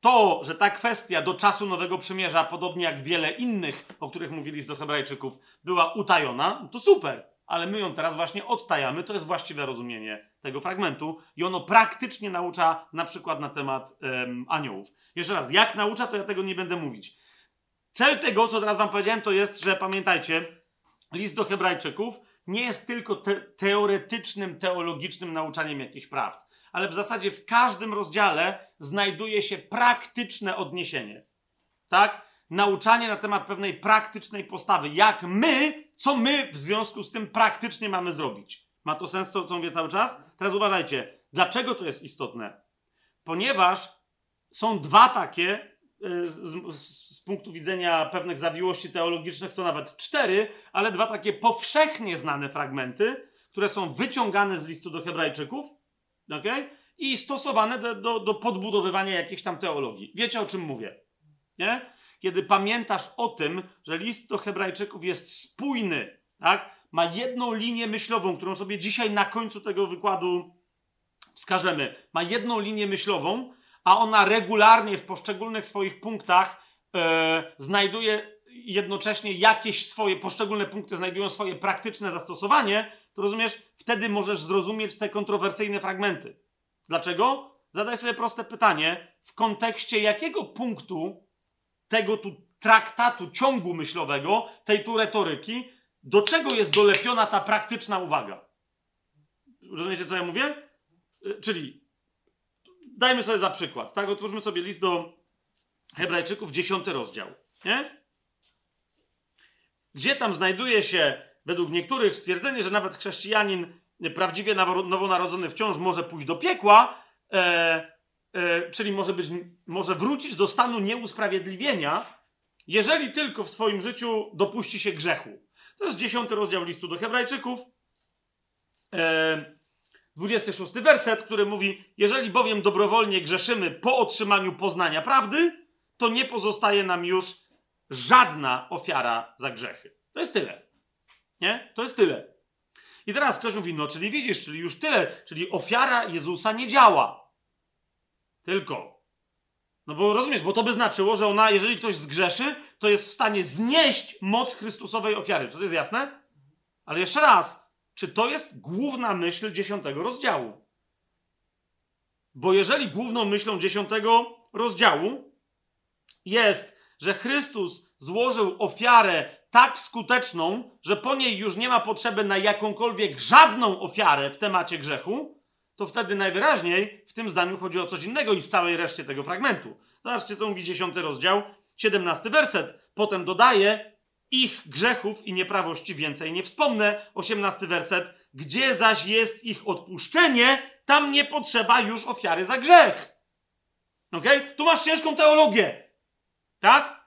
S1: To, że ta kwestia do czasu Nowego Przymierza, podobnie jak wiele innych, o których mówili do Hebrajczyków, była utajona, to super ale my ją teraz właśnie odtajamy. To jest właściwe rozumienie tego fragmentu i ono praktycznie naucza na przykład na temat um, aniołów. Jeszcze raz, jak naucza, to ja tego nie będę mówić. Cel tego, co teraz wam powiedziałem, to jest, że pamiętajcie, list do Hebrajczyków nie jest tylko te teoretycznym, teologicznym nauczaniem jakichś prawd, ale w zasadzie w każdym rozdziale znajduje się praktyczne odniesienie. Tak? Nauczanie na temat pewnej praktycznej postawy. Jak my co my w związku z tym praktycznie mamy zrobić. Ma to sens, co, co mówię cały czas? Teraz uważajcie, dlaczego to jest istotne? Ponieważ są dwa takie, z, z, z, punktu widzenia pewnych zawiłości teologicznych, to nawet cztery, ale dwa takie powszechnie znane fragmenty, które są wyciągane z listu do Hebrajczyków okay? i stosowane do, do, do podbudowywania jakiejś tam teologii. Wiecie o czym mówię? Nie? kiedy pamiętasz o tym, że list do Hebrajczyków jest spójny, tak? Ma jedną linię myślową, którą sobie dzisiaj na końcu tego wykładu wskażemy. Ma jedną linię myślową, a ona regularnie w poszczególnych swoich punktach e, znajduje jednocześnie jakieś swoje, poszczególne punkty znajdują swoje praktyczne zastosowanie, to rozumiesz, wtedy możesz zrozumieć te kontrowersyjne fragmenty. Dlaczego? Zadaj sobie proste pytanie, w kontekście jakiego punktu tego tu traktatu, ciągu myślowego, tej tu retoryki, do czego jest dolepiona ta praktyczna uwaga. Rozumiecie, co ja mówię? Y, czyli dajmy sobie za przykład, tak? Otwórzmy sobie list do Hebrajczyków, dziesiąty rozdział, nie? Gdzie tam znajduje się, według niektórych, stwierdzenie, że nawet chrześcijanin prawdziwie nowonarodzony wciąż może pójść do piekła, e, E, czyli może, być, może wrócić do stanu nieusprawiedliwienia, jeżeli tylko w swoim życiu dopuści się grzechu. To jest dziesiąty rozdział listu do Hebrajczyków, e, 26 werset, który mówi: Jeżeli bowiem dobrowolnie grzeszymy po otrzymaniu poznania prawdy, to nie pozostaje nam już żadna ofiara za grzechy. To jest tyle. Nie? To jest tyle. I teraz ktoś mówi, no czyli widzisz, czyli już tyle, czyli ofiara Jezusa nie działa. Tylko. No bo rozumiesz, bo to by znaczyło, że ona, jeżeli ktoś zgrzeszy, to jest w stanie znieść moc Chrystusowej ofiary. Czy to jest jasne? Ale jeszcze raz, czy to jest główna myśl dziesiątego rozdziału? Bo jeżeli główną myślą dziesiątego rozdziału jest, że Chrystus złożył ofiarę tak skuteczną, że po niej już nie ma potrzeby na jakąkolwiek żadną ofiarę w temacie grzechu, to wtedy najwyraźniej w tym zdaniu chodzi o coś innego i w całej reszcie tego fragmentu. Zobaczcie, co mówi dziesiąty rozdział, siedemnasty werset. Potem dodaje, ich grzechów i nieprawości więcej nie wspomnę. Osiemnasty werset. Gdzie zaś jest ich odpuszczenie, tam nie potrzeba już ofiary za grzech. Ok? Tu masz ciężką teologię. Tak?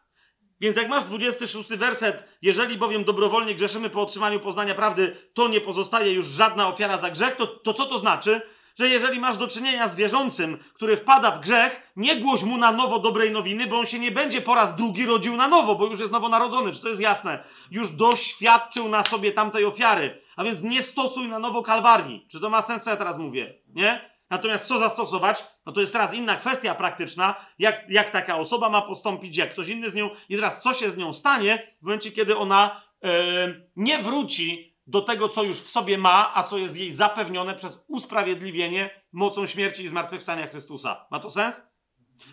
S1: Więc jak masz 26 werset, jeżeli bowiem dobrowolnie grzeszymy po otrzymaniu poznania prawdy, to nie pozostaje już żadna ofiara za grzech, to, to co to znaczy? Że jeżeli masz do czynienia z wierzącym, który wpada w grzech, nie głoś mu na nowo dobrej nowiny, bo on się nie będzie po raz drugi rodził na nowo, bo już jest nowonarodzony, czy to jest jasne? Już doświadczył na sobie tamtej ofiary, a więc nie stosuj na nowo kalwarii. Czy to ma sens, co ja teraz mówię? Nie? Natomiast co zastosować? No to jest teraz inna kwestia praktyczna, jak, jak taka osoba ma postąpić, jak ktoś inny z nią. I teraz co się z nią stanie w momencie, kiedy ona nie wróci do tego, co już w sobie ma, a co jest jej zapewnione przez usprawiedliwienie mocą śmierci i zmartwychwstania Chrystusa. Ma to sens?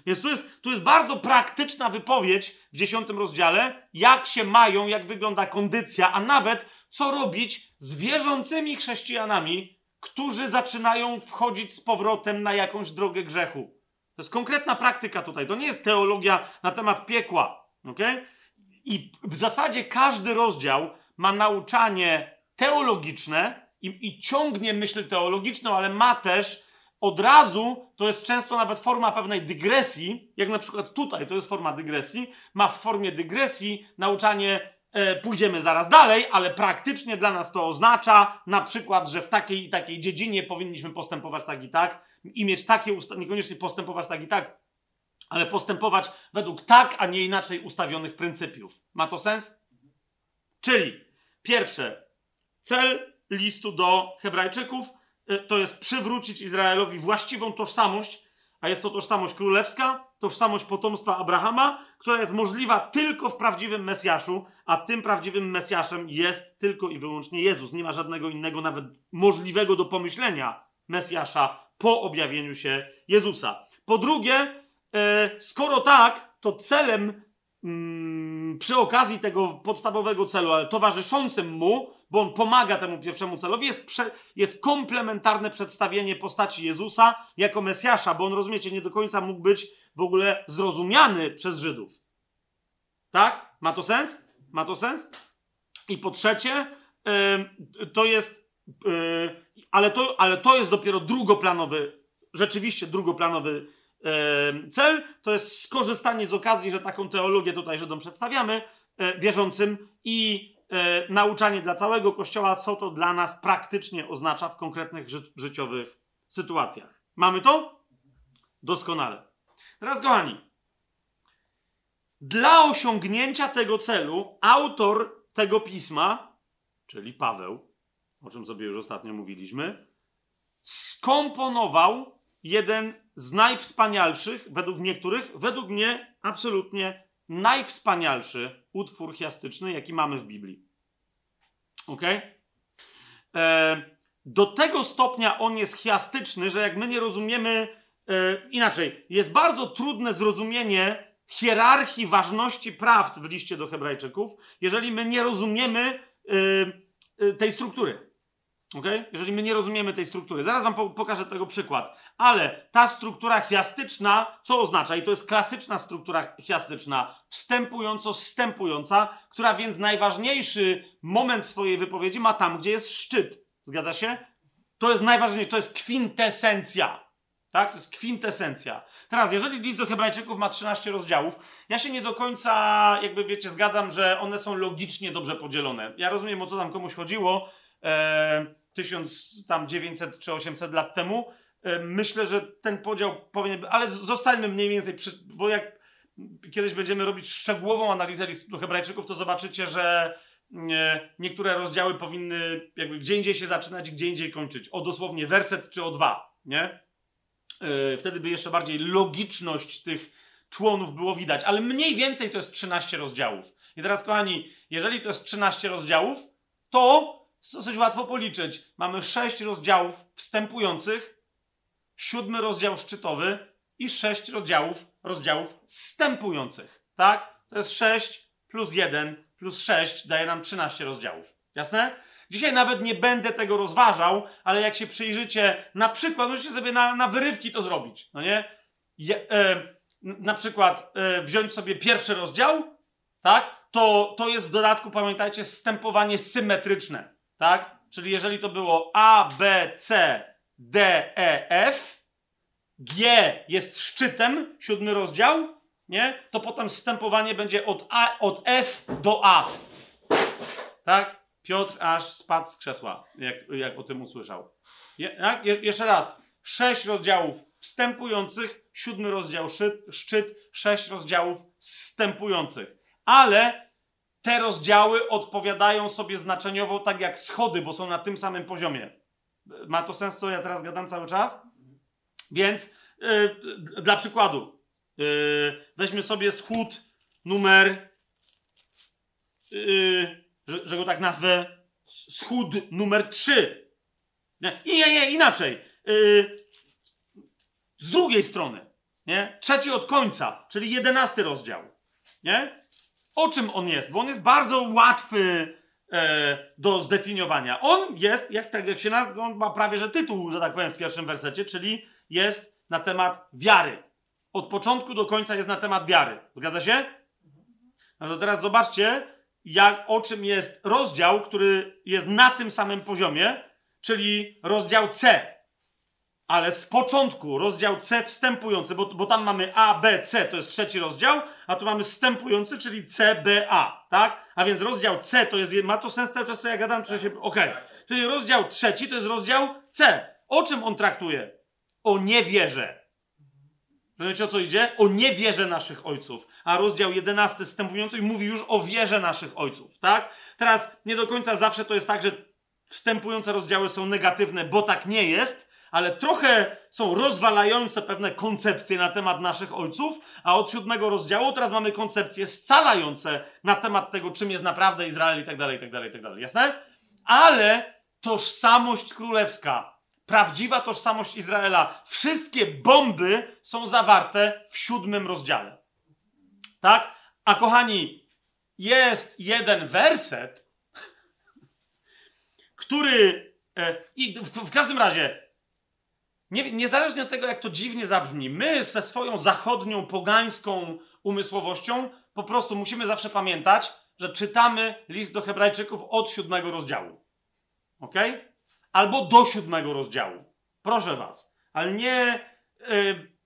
S1: Więc tu jest, tu jest bardzo praktyczna wypowiedź w dziesiątym rozdziale, jak się mają, jak wygląda kondycja, a nawet co robić z wierzącymi chrześcijanami, którzy zaczynają wchodzić z powrotem na jakąś drogę grzechu. To jest konkretna praktyka tutaj. To nie jest teologia na temat piekła. Okay? I w zasadzie każdy rozdział ma nauczanie teologiczne i, i ciągnie myśl teologiczną, ale ma też od razu, to jest często nawet forma pewnej dygresji, jak na przykład tutaj to jest forma dygresji, ma w formie dygresji nauczanie E, pójdziemy zaraz dalej, ale praktycznie dla nas to oznacza na przykład, że w takiej i takiej dziedzinie powinniśmy postępować tak i tak i mieć takie, usta- niekoniecznie postępować tak i tak, ale postępować według tak, a nie inaczej ustawionych pryncypiów. Ma to sens? Czyli pierwsze, cel listu do Hebrajczyków e, to jest przywrócić Izraelowi właściwą tożsamość, a jest to tożsamość królewska, tożsamość potomstwa Abrahama, która jest możliwa tylko w prawdziwym Mesjaszu, a tym prawdziwym Mesjaszem jest tylko i wyłącznie Jezus. Nie ma żadnego innego, nawet możliwego do pomyślenia Mesjasza po objawieniu się Jezusa. Po drugie, e, skoro tak, to celem mm, przy okazji tego podstawowego celu, ale towarzyszącym mu, bo on pomaga temu pierwszemu celowi, jest, prze, jest komplementarne przedstawienie postaci Jezusa jako Mesjasza, bo on, rozumiecie, nie do końca mógł być w ogóle zrozumiany przez Żydów. Tak? Ma to sens? Ma to sens? I po trzecie, yy, to jest, yy, ale, to, ale to jest dopiero drugoplanowy, rzeczywiście drugoplanowy yy, cel. To jest skorzystanie z okazji, że taką teologię tutaj Żydom przedstawiamy, wierzącym i nauczanie dla całego Kościoła, co to dla nas praktycznie oznacza w konkretnych ży życiowych sytuacjach. Mamy to? Doskonale. Teraz, kochani, dla osiągnięcia tego celu autor tego pisma, czyli Paweł, o czym sobie już ostatnio mówiliśmy, skomponował jeden z najwspanialszych, według niektórych, według mnie absolutnie najwspanialszy utwór chiastyczny, jaki mamy w Biblii. Ok? E, do tego stopnia on jest chiastyczny, że jak my nie rozumiemy e, inaczej, jest bardzo trudne zrozumienie hierarchii ważności prawd w liście do Hebrajczyków, jeżeli my nie rozumiemy yy, tej struktury. Okay? Jeżeli my nie rozumiemy tej struktury. Zaraz wam po pokażę tego przykład. Ale ta struktura chiastyczna, co oznacza? I to jest klasyczna struktura chiastyczna, wstępująco wstępująca, która więc najważniejszy moment swojej wypowiedzi ma tam, gdzie jest szczyt. Zgadza się? To jest najważniejsze, to jest kwintesencja. Tak? To jest kwintesencja. Teraz, jeżeli list do Hebrajczyków ma 13 rozdziałów, ja się nie do końca, jakby wiecie, zgadzam, że one są logicznie dobrze podzielone. Ja rozumiem, o co tam komuś chodziło e, 1900 czy 800 lat temu. E, myślę, że ten podział powinien być, ale zostańmy mniej więcej, przy, bo jak kiedyś będziemy robić szczegółową analizę listu Hebrajczyków, to zobaczycie, że e, niektóre rozdziały powinny jakby gdzie indziej się zaczynać, gdzie indziej kończyć. O dosłownie werset czy o dwa, nie? E, wtedy by jeszcze bardziej logiczność tych członów było widać, ale mniej więcej to jest 13 rozdziałów. I teraz, kochani, jeżeli to jest 13 rozdziałów, to dosyć łatwo policzyć. Mamy 6 rozdziałów wstępujących, siódmy rozdział szczytowy i 6 rozdziałów, rozdziałów wstępujących. Tak? To jest 6 plus 1 plus 6 daje nam 13 rozdziałów. Jasne? Dzisiaj nawet nie będę tego rozważał, ale jak się przyjrzycie, na przykład, musicie sobie na, na wyrywki to zrobić, no nie? Je, e, na przykład e, wziąć sobie pierwszy rozdział, tak? To, to jest w dodatku, pamiętajcie, stępowanie symetryczne, tak? Czyli jeżeli to było A, B, C, D, E, F, G jest szczytem, siódmy rozdział, nie? To potem stępowanie będzie od, A, od F do A. Tak? Piotr aż spadł z krzesła, jak, jak o tym usłyszał. Je, tak? Je, jeszcze raz. Sześć rozdziałów wstępujących, siódmy rozdział szczyt, szczyt, sześć rozdziałów wstępujących. Ale te rozdziały odpowiadają sobie znaczeniowo tak jak schody, bo są na tym samym poziomie. Ma to sens, co ja teraz gadam cały czas? Więc yy, dla przykładu, yy, weźmy sobie schód numer, yy, że, że, go tak nazwę, schód numer 3. Nie, nie, nie inaczej. Yy, z drugiej strony, nie? Trzeci od końca, czyli jedenasty rozdział, nie? O czym on jest? Bo on jest bardzo łatwy e, do zdefiniowania. On jest, jak, tak jak się nazywa, on ma prawie że tytuł, że tak powiem, w pierwszym wersecie, czyli jest na temat wiary. Od początku do końca jest na temat wiary. Zgadza się? No to teraz zobaczcie, jak, o czym jest rozdział, który jest na tym samym poziomie, czyli rozdział C. Ale z początku rozdział C wstępujący, bo, bo tam mamy A, B, C, to jest trzeci rozdział, a tu mamy wstępujący, czyli C, B, A, tak? A więc rozdział C to jest, ma to sens cały czas, co ja gadam, czy się, okej. Okay. Czyli rozdział trzeci to jest rozdział C. O czym on traktuje? O niewierze. Rozumiecie o co idzie? O niewierze naszych ojców. A rozdział 11 wstępujący mówi już o wierze naszych ojców, tak? Teraz nie do końca zawsze to jest tak, że wstępujące rozdziały są negatywne, bo tak nie jest, ale trochę są rozwalające pewne koncepcje na temat naszych ojców, a od siódmego rozdziału teraz mamy koncepcje scalające na temat tego, czym jest naprawdę Izrael i tak dalej, i tak dalej, i tak dalej. Jasne? Ale tożsamość królewska, prawdziwa tożsamość Izraela, wszystkie bomby są zawarte w siódmym rozdziale. Tak? A kochani, jest jeden werset, który. E, I w, w każdym razie, nie, niezależnie od tego, jak to dziwnie zabrzmi, my ze swoją zachodnią, pogańską umysłowością po prostu musimy zawsze pamiętać, że czytamy list do Hebrajczyków od siódmego rozdziału. Ok? Albo do siódmego rozdziału. Proszę was. Ale nie. Yy,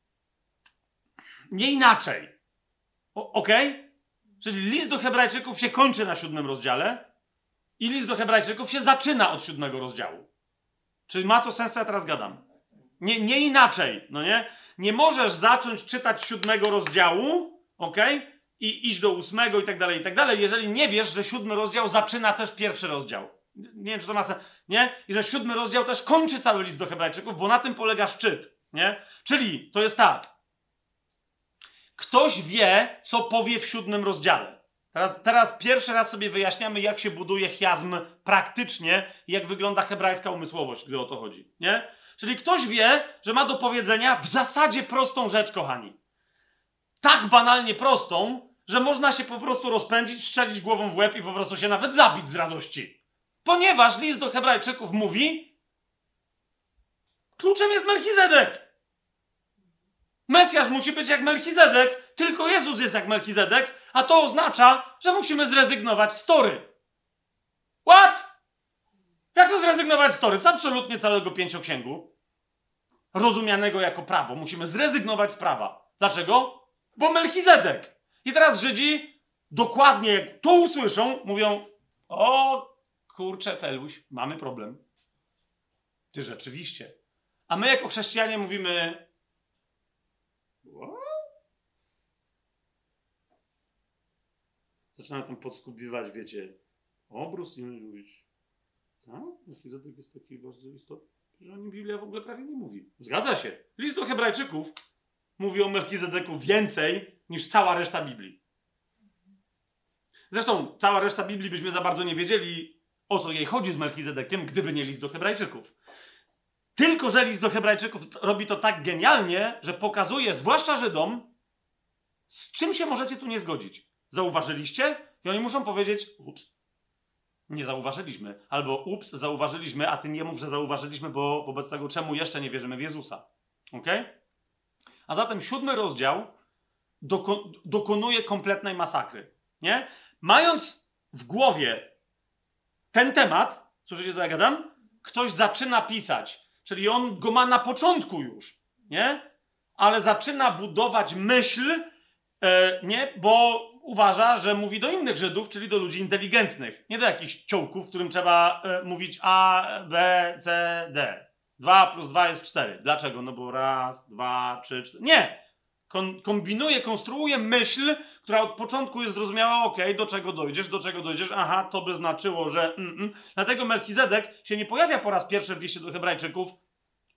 S1: nie inaczej. O, ok? Czyli list do Hebrajczyków się kończy na siódmym rozdziale i list do Hebrajczyków się zaczyna od siódmego rozdziału. Czyli ma to sens, co ja teraz gadam. Nie, nie inaczej, no nie? Nie możesz zacząć czytać siódmego rozdziału, ok? I iść do ósmego i tak dalej, i tak dalej, jeżeli nie wiesz, że siódmy rozdział zaczyna też pierwszy rozdział. Nie wiem, czy to ma sens, nie? I że siódmy rozdział też kończy cały list do Hebrajczyków, bo na tym polega szczyt, nie? Czyli to jest tak. Ktoś wie, co powie w siódmym rozdziale. Teraz, teraz pierwszy raz sobie wyjaśniamy, jak się buduje chiasm praktycznie, jak wygląda hebrajska umysłowość, gdy o to chodzi, nie? Czyli ktoś wie, że ma do powiedzenia w zasadzie prostą rzecz, kochani. Tak banalnie prostą, że można się po prostu rozpędzić, strzelić głową w łeb i po prostu się nawet zabić z radości. Ponieważ list do Hebrajczyków mówi, kluczem jest Melchizedek. Mesjasz musi być jak Melchizedek, tylko Jezus jest jak Melchizedek, a to oznacza, że musimy zrezygnować z tory. What? Jak to zrezygnować z tory? Z absolutnie całego pięcioksięgu, rozumianego jako prawo. Musimy zrezygnować z prawa. Dlaczego? Bo Melchizedek. I teraz Żydzi dokładnie jak to usłyszą, mówią: O kurczę, Feluś, mamy problem. Ty rzeczywiście. A my jako chrześcijanie mówimy: Zaczynamy tam podskubiwać, wiecie, obrus i mówisz, tak? Melchizedek jest taki bardzo istotny, że o nim Biblia w ogóle prawie nie mówi. Zgadza się. List do Hebrajczyków mówi o Melchizedeku więcej niż cała reszta Biblii. Zresztą cała reszta Biblii byśmy za bardzo nie wiedzieli, o co jej chodzi z Melchizedekiem, gdyby nie list do Hebrajczyków. Tylko, że list do Hebrajczyków robi to tak genialnie, że pokazuje, zwłaszcza Żydom, z czym się możecie tu nie zgodzić. Zauważyliście? I oni muszą powiedzieć, ups, nie zauważyliśmy. Albo ups, zauważyliśmy, a ty nie mów, że zauważyliśmy, bo wobec tego czemu jeszcze nie wierzymy w Jezusa. Ok? A zatem siódmy rozdział doko dokonuje kompletnej masakry. Nie? Mając w głowie ten temat, słyszycie co ja gadam? Ktoś zaczyna pisać, czyli on go ma na początku już, nie? Ale zaczyna budować myśl, e, nie? Bo uważa, że mówi do innych Żydów, czyli do ludzi inteligentnych. Nie do jakichś ciołków, którym trzeba e, mówić A, B, C, D. 2 plus 2 jest 4. Dlaczego? No bo raz, dwa, trzy, cztery. Nie! Kon kombinuje, konstruuje myśl, która od początku jest zrozumiała, ok, do czego dojdziesz, do czego dojdziesz, aha, to by znaczyło, że mm, mm. Dlatego Melchizedek się nie pojawia po raz pierwszy w liście do hebrajczyków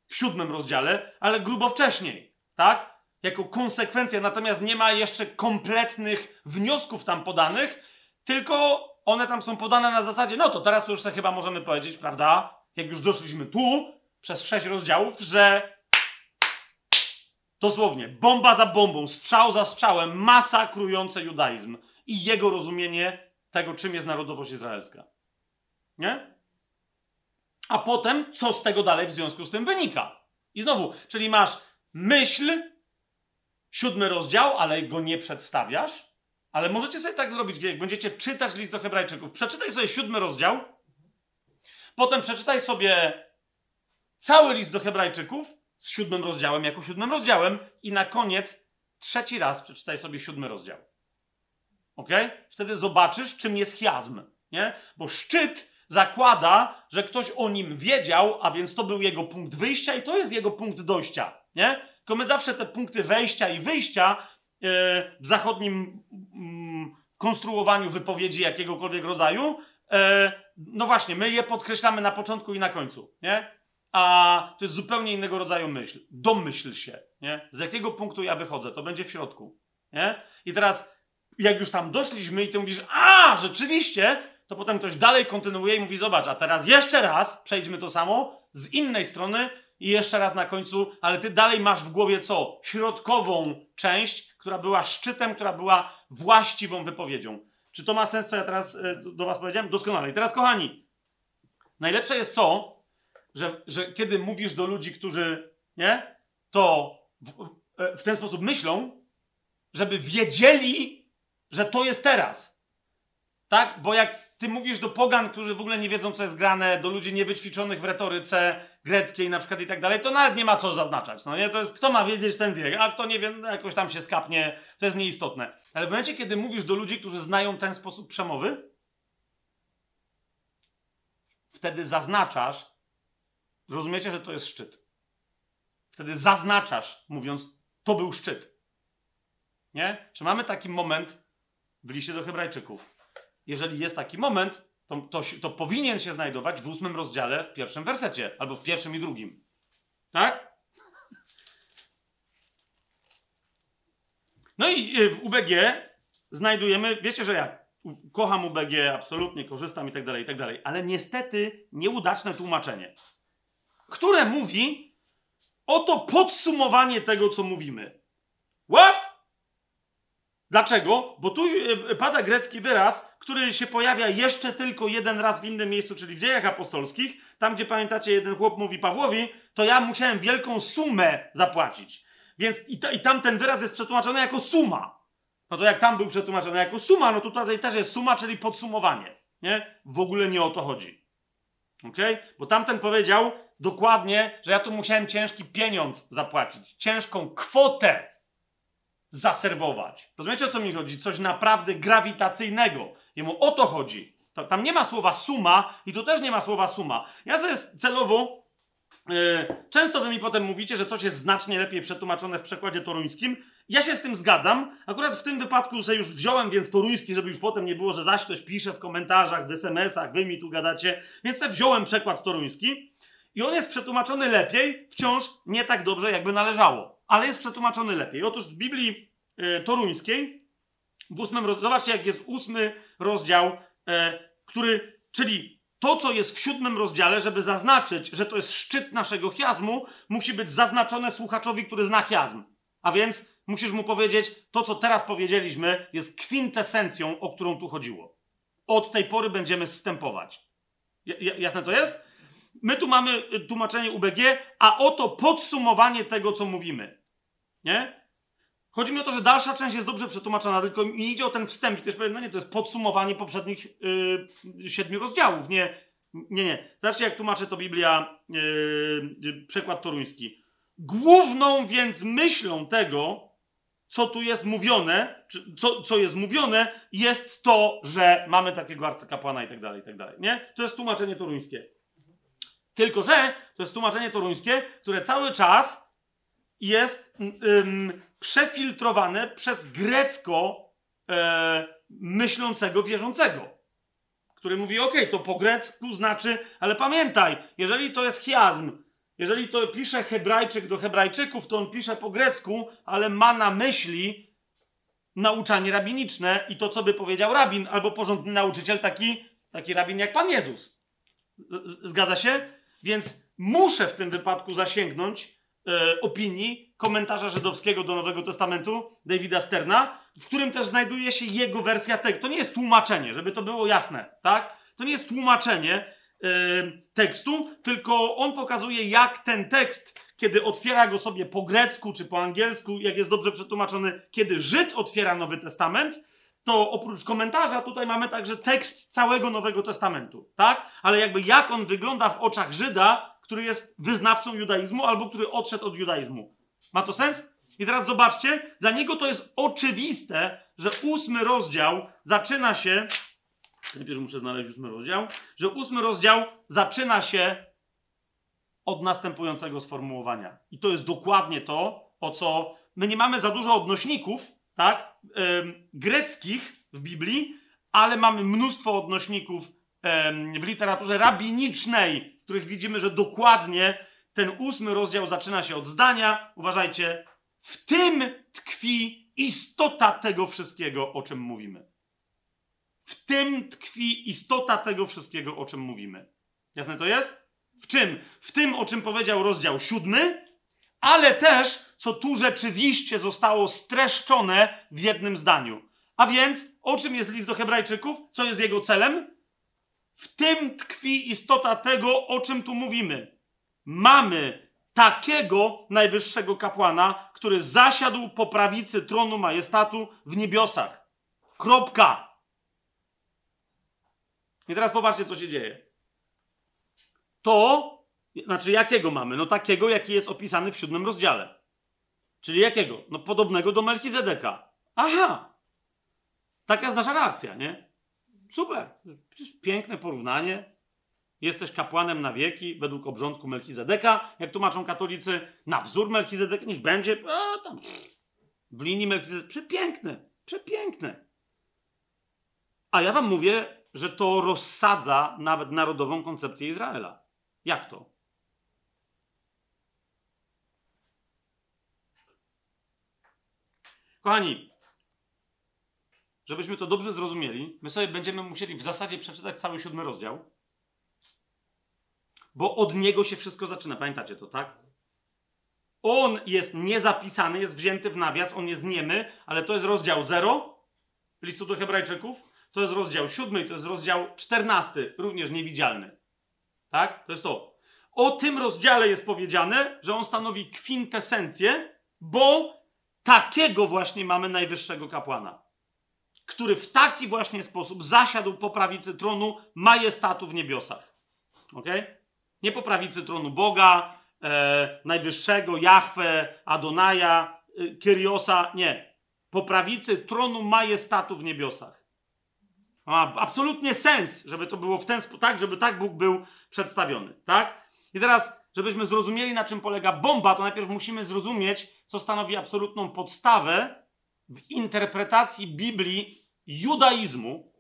S1: w siódmym rozdziale, ale grubo wcześniej, tak? Jako konsekwencja, natomiast nie ma jeszcze kompletnych wniosków tam podanych, tylko one tam są podane na zasadzie, no to teraz to już chyba możemy powiedzieć, prawda? Jak już doszliśmy tu, przez sześć rozdziałów, że dosłownie bomba za bombą, strzał za strzałem, masakrujące judaizm i jego rozumienie tego, czym jest narodowość izraelska. Nie? A potem, co z tego dalej w związku z tym wynika? I znowu, czyli masz myśl, siódmy rozdział, ale go nie przedstawiasz, ale możecie sobie tak zrobić, jak będziecie czytać list do Hebrajczyków. Przeczytaj sobie siódmy rozdział, potem przeczytaj sobie cały list do Hebrajczyków z siódmym rozdziałem jako siódmym rozdziałem i na koniec trzeci raz przeczytaj sobie siódmy rozdział. Ok? Wtedy zobaczysz, czym jest chiazm. Nie? Bo szczyt zakłada, że ktoś o nim wiedział, a więc to był jego punkt wyjścia i to jest jego punkt dojścia. Nie? Tylko my zawsze te punkty wejścia i wyjścia yy, w zachodnim yy, konstruowaniu wypowiedzi jakiegokolwiek rodzaju, yy, no właśnie, my je podkreślamy na początku i na końcu. Nie? a to jest zupełnie innego rodzaju myśl. Domyśl się, nie? Z jakiego punktu ja wychodzę? To będzie w środku, nie? I teraz, jak już tam doszliśmy i ty mówisz, a, rzeczywiście, to potem ktoś dalej kontynuuje i mówi, zobacz, a teraz jeszcze raz przejdźmy to samo z innej strony i jeszcze raz na końcu, ale ty dalej masz w głowie co? Środkową część, która była szczytem, która była właściwą wypowiedzią. Czy to ma sens, co ja teraz e, do was powiedziałem? Doskonale. I teraz, kochani, najlepsze jest co? że, że kiedy mówisz do ludzi, którzy, nie, to w, w ten sposób myślą, żeby wiedzieli, że to jest teraz. Tak? Bo jak ty mówisz do pogan, którzy w ogóle nie wiedzą, co jest grane, do ludzi niewyćwiczonych w retoryce greckiej na przykład i tak dalej, to nawet nie ma co zaznaczać. No nie? To jest, kto ma wiedzieć, ten wie, a kto nie wie, no jakoś tam się skapnie, to jest nieistotne. Ale w momencie, kiedy mówisz do ludzi, którzy znają ten sposób przemowy, wtedy zaznaczasz, Rozumiecie, że to jest szczyt. Wtedy zaznaczasz, mówiąc, to był szczyt. Nie? Czy mamy taki moment w liście do Hebrajczyków? Jeżeli jest taki moment, to, to, to powinien się znajdować w ósmym rozdziale, w pierwszym wersecie, albo w pierwszym i drugim. Tak? No i y, w UBG znajdujemy, wiecie, że ja kocham UBG, absolutnie korzystam i tak dalej, i tak dalej, ale niestety nieudaczne tłumaczenie które mówi oto podsumowanie tego, co mówimy. What? Dlaczego? Bo tu e, pada grecki wyraz, który się pojawia jeszcze tylko jeden raz w innym miejscu, czyli w dziejach apostolskich. Tam, gdzie pamiętacie, jeden chłop mówi Pawłowi, to ja musiałem wielką sumę zapłacić. Więc i, to, i tam ten wyraz jest przetłumaczony jako suma. No to jak tam był przetłumaczony jako suma, no to tutaj też jest suma, czyli podsumowanie. Nie? W ogóle nie o to chodzi. Ok? Bo tamten powiedział, dokładnie, że ja tu musiałem ciężki pieniądz zapłacić, ciężką kwotę zaserwować. Rozumiecie o co mi chodzi? Coś naprawdę grawitacyjnego. Jemu o to chodzi. To, tam nie ma słowa suma i tu też nie ma słowa suma. Ja sobie celowo E, często wy mi potem mówicie, że coś jest znacznie lepiej przetłumaczone w przekładzie toruńskim. Ja się z tym zgadzam. Akurat w tym wypadku sobie już wziąłem więc toruński, żeby już potem nie było, że zaś ktoś pisze w komentarzach, w SMS-ach, wy mi tu gadacie. Więc sobie wziąłem przekład toruński i on jest przetłumaczony lepiej, wciąż nie tak dobrze, jakby należało. Ale jest przetłumaczony lepiej. Otóż w Biblii e, toruńskiej, w ósmym rozdziale, zobaczcie jak jest ósmy rozdział, e, który, czyli to, co jest w siódmym rozdziale, żeby zaznaczyć, że to jest szczyt naszego chiazmu, musi być zaznaczone słuchaczowi, który zna chiazm. A więc musisz mu powiedzieć, to, co teraz powiedzieliśmy, jest kwintesencją, o którą tu chodziło. Od tej pory będziemy zstępować. jasne to jest? My tu mamy y, tłumaczenie UBG, a oto podsumowanie tego, co mówimy. Nie? Chodzi mi o to, że dalsza część jest dobrze przetłumaczona, tylko mi idzie o ten wstęp. I też powiem, no nie, to jest podsumowanie poprzednich yy, siedmiu rozdziałów. Nie, nie, nie. Zobaczcie, jak tłumaczy to Biblia, yy, przekład toruński. Główną więc myślą tego, co tu jest mówione, co, co jest mówione, jest to, że mamy takiego arcykapłana i tak dalej, i tak dalej. Nie? To jest tłumaczenie toruńskie. Tylko, że to jest tłumaczenie toruńskie, które cały czas jest ym, przefiltrowane przez grecko e, myślącego, wierzącego, który mówi: OK, to po grecku znaczy, ale pamiętaj, jeżeli to jest chiazm, jeżeli to pisze Hebrajczyk do Hebrajczyków, to on pisze po grecku, ale ma na myśli nauczanie rabiniczne i to, co by powiedział rabin, albo porządny nauczyciel, taki, taki rabin jak Pan Jezus. Zgadza się? Więc muszę w tym wypadku zasięgnąć e, opinii komentarza żydowskiego do Nowego Testamentu, Davida Sterna, w którym też znajduje się jego wersja tekstu. To nie jest tłumaczenie, żeby to było jasne, tak? To nie jest tłumaczenie e, tekstu, tylko on pokazuje, jak ten tekst, kiedy otwiera go sobie po grecku czy po angielsku, jak jest dobrze przetłumaczony, kiedy Żyd otwiera Nowy Testament, to oprócz komentarza tutaj mamy także tekst całego Nowego Testamentu, tak? Ale jakby jak on wygląda w oczach Żyda, który jest wyznawcą judaizmu albo który odszedł od judaizmu. Ma to sens? I teraz zobaczcie, dla niego to jest oczywiste, że ósmy rozdział zaczyna się. Najpierw muszę znaleźć ósmy rozdział, że ósmy rozdział zaczyna się od następującego sformułowania. I to jest dokładnie to, o co my nie mamy za dużo odnośników, tak, greckich w Biblii, ale mamy mnóstwo odnośników w literaturze rabinicznej, w których widzimy, że dokładnie ten ósmy rozdział zaczyna się od zdania. Uważajcie, w tym tkwi istota tego wszystkiego, o czym mówimy. W tym tkwi istota tego wszystkiego, o czym mówimy. Jasne to jest? W czym? W tym, o czym powiedział rozdział siódmy, ale też, co tu rzeczywiście zostało streszczone w jednym zdaniu. A więc, o czym jest list do Hebrajczyków? Co jest jego celem? W tym tkwi istota tego, o czym tu mówimy. Mamy takiego najwyższego kapłana, który zasiadł po prawicy tronu majestatu w niebiosach. Kropka. I teraz popatrzcie, co się dzieje. To znaczy, jakiego mamy? No takiego, jaki jest opisany w siódmym rozdziale. Czyli jakiego? No podobnego do Melchizedeka. Aha! Taka jest nasza reakcja, nie? Super. Piękne porównanie. Jesteś kapłanem na wieki według obrządku Melchizedeka, jak tłumaczą katolicy, na wzór Melchizedeka, niech będzie a, tam, w linii Melchizedeka. Przepiękne, przepiękne. A ja wam mówię, że to rozsadza nawet narodową koncepcję Izraela. Jak to? Kochani, żebyśmy to dobrze zrozumieli, my sobie będziemy musieli w zasadzie przeczytać cały siódmy rozdział, bo od niego się wszystko zaczyna. Pamiętacie to, tak? On jest niezapisany, jest wzięty w nawias, on jest niemy, ale to jest rozdział 0 listu do Hebrajczyków, to jest rozdział 7, to jest rozdział 14, również niewidzialny. Tak? To jest to. O tym rozdziale jest powiedziane, że on stanowi kwintesencję, bo Takiego właśnie mamy najwyższego kapłana, który w taki właśnie sposób zasiadł po prawicy tronu majestatu w niebiosach. Ok? Nie po prawicy tronu Boga, e, najwyższego, Jahwe, Adonaja, e, Kyriosa, nie. Po prawicy tronu majestatu w niebiosach. Ma absolutnie sens, żeby to było w ten sposób, tak, żeby tak Bóg był przedstawiony, tak? I teraz żebyśmy zrozumieli, na czym polega bomba, to najpierw musimy zrozumieć, co stanowi absolutną podstawę w interpretacji Biblii judaizmu,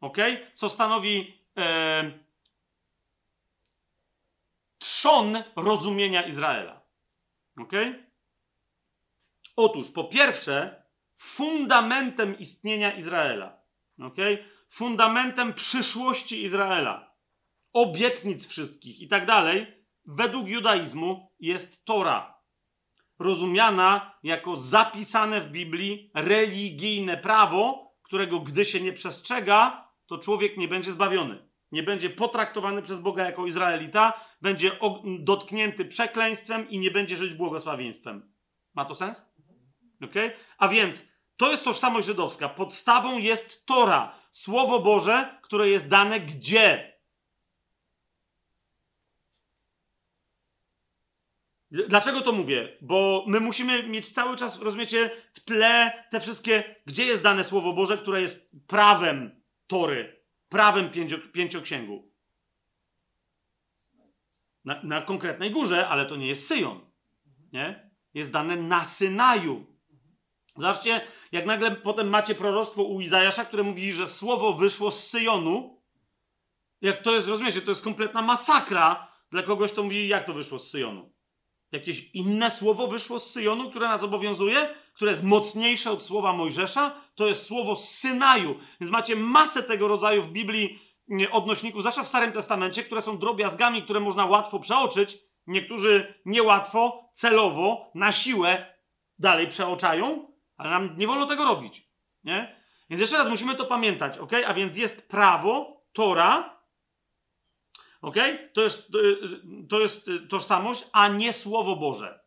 S1: ok? Co stanowi e, trzon rozumienia Izraela. Ok? Otóż, po pierwsze, fundamentem istnienia Izraela, ok? Fundamentem przyszłości Izraela, obietnic wszystkich i tak dalej, według judaizmu jest Tora. Rozumiana jako zapisane w Biblii religijne prawo, którego gdy się nie przestrzega, to człowiek nie będzie zbawiony. Nie będzie potraktowany przez Boga jako Izraelita, będzie dotknięty przekleństwem i nie będzie żyć błogosławieństwem. Ma to sens? Ok? A więc to jest tożsamość żydowska. Podstawą jest Tora, Słowo Boże, które jest dane gdzie? Dlaczego to mówię? Bo my musimy mieć cały czas, rozumiecie, w tle te wszystkie, gdzie jest dane Słowo Boże, które jest prawem Tory, prawem pięcio, pięcioksięgu. Na, na konkretnej górze, ale to nie jest Syjon. Nie? Jest dane na Synaju. Zobaczcie, jak nagle potem macie proroctwo u Izajasza, które mówi, że słowo wyszło z Syjonu. Jak to jest, rozumiecie, to jest kompletna masakra dla kogoś, kto mówi, jak to wyszło z Syjonu. Jakieś inne słowo wyszło z Syjonu, które nas obowiązuje, które jest mocniejsze od słowa Mojżesza, to jest słowo z Synaju. Więc macie masę tego rodzaju w Biblii odnośników, zwłaszcza w Starym Testamencie, które są drobiazgami, które można łatwo przeoczyć. Niektórzy niełatwo, celowo, na siłę dalej przeoczają, ale nam nie wolno tego robić. Nie? Więc jeszcze raz musimy to pamiętać, ok? A więc jest prawo, Tora, ok? To jest, to jest tożsamość, a nie Słowo Boże.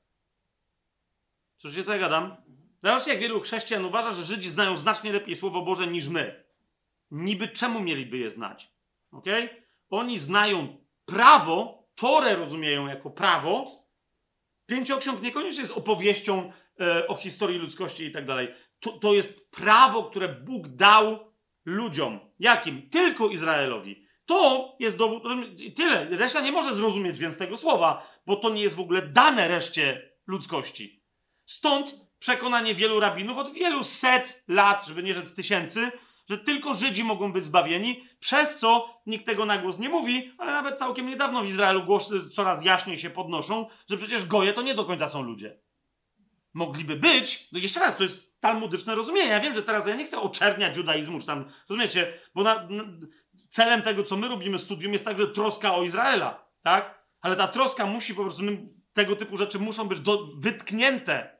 S1: Słyszycie, co ja gadam? Zobaczcie, jak wielu chrześcijan uważa, że Żydzi znają znacznie lepiej Słowo Boże niż my. Niby czemu mieliby je znać? ok? Oni znają prawo, Torę rozumieją jako prawo. Pięcioksiąg niekoniecznie jest opowieścią e, o historii ludzkości i tak dalej. To, to jest prawo, które Bóg dał ludziom. Jakim? Tylko Izraelowi. To jest dowód. Tyle. Reszta nie może zrozumieć więc tego słowa, bo to nie jest w ogóle dane reszcie ludzkości. Stąd przekonanie wielu rabinów od wielu set lat, żeby nie rzec tysięcy, że tylko Żydzi mogą być zbawieni, przez co nikt tego na głos nie mówi, ale nawet całkiem niedawno w Izraelu głosy coraz jaśniej się podnoszą, że przecież goje to nie do końca są ludzie. Mogliby być, no jeszcze raz, to jest talmudyczne rozumienie. Ja wiem, że teraz ja nie chcę oczerniać judaizmu, czy tam, rozumiecie, bo na, na, celem tego, co my robimy studium, jest także troska o Izraela, tak? Ale ta troska musi po prostu, tego typu rzeczy muszą być do, wytknięte.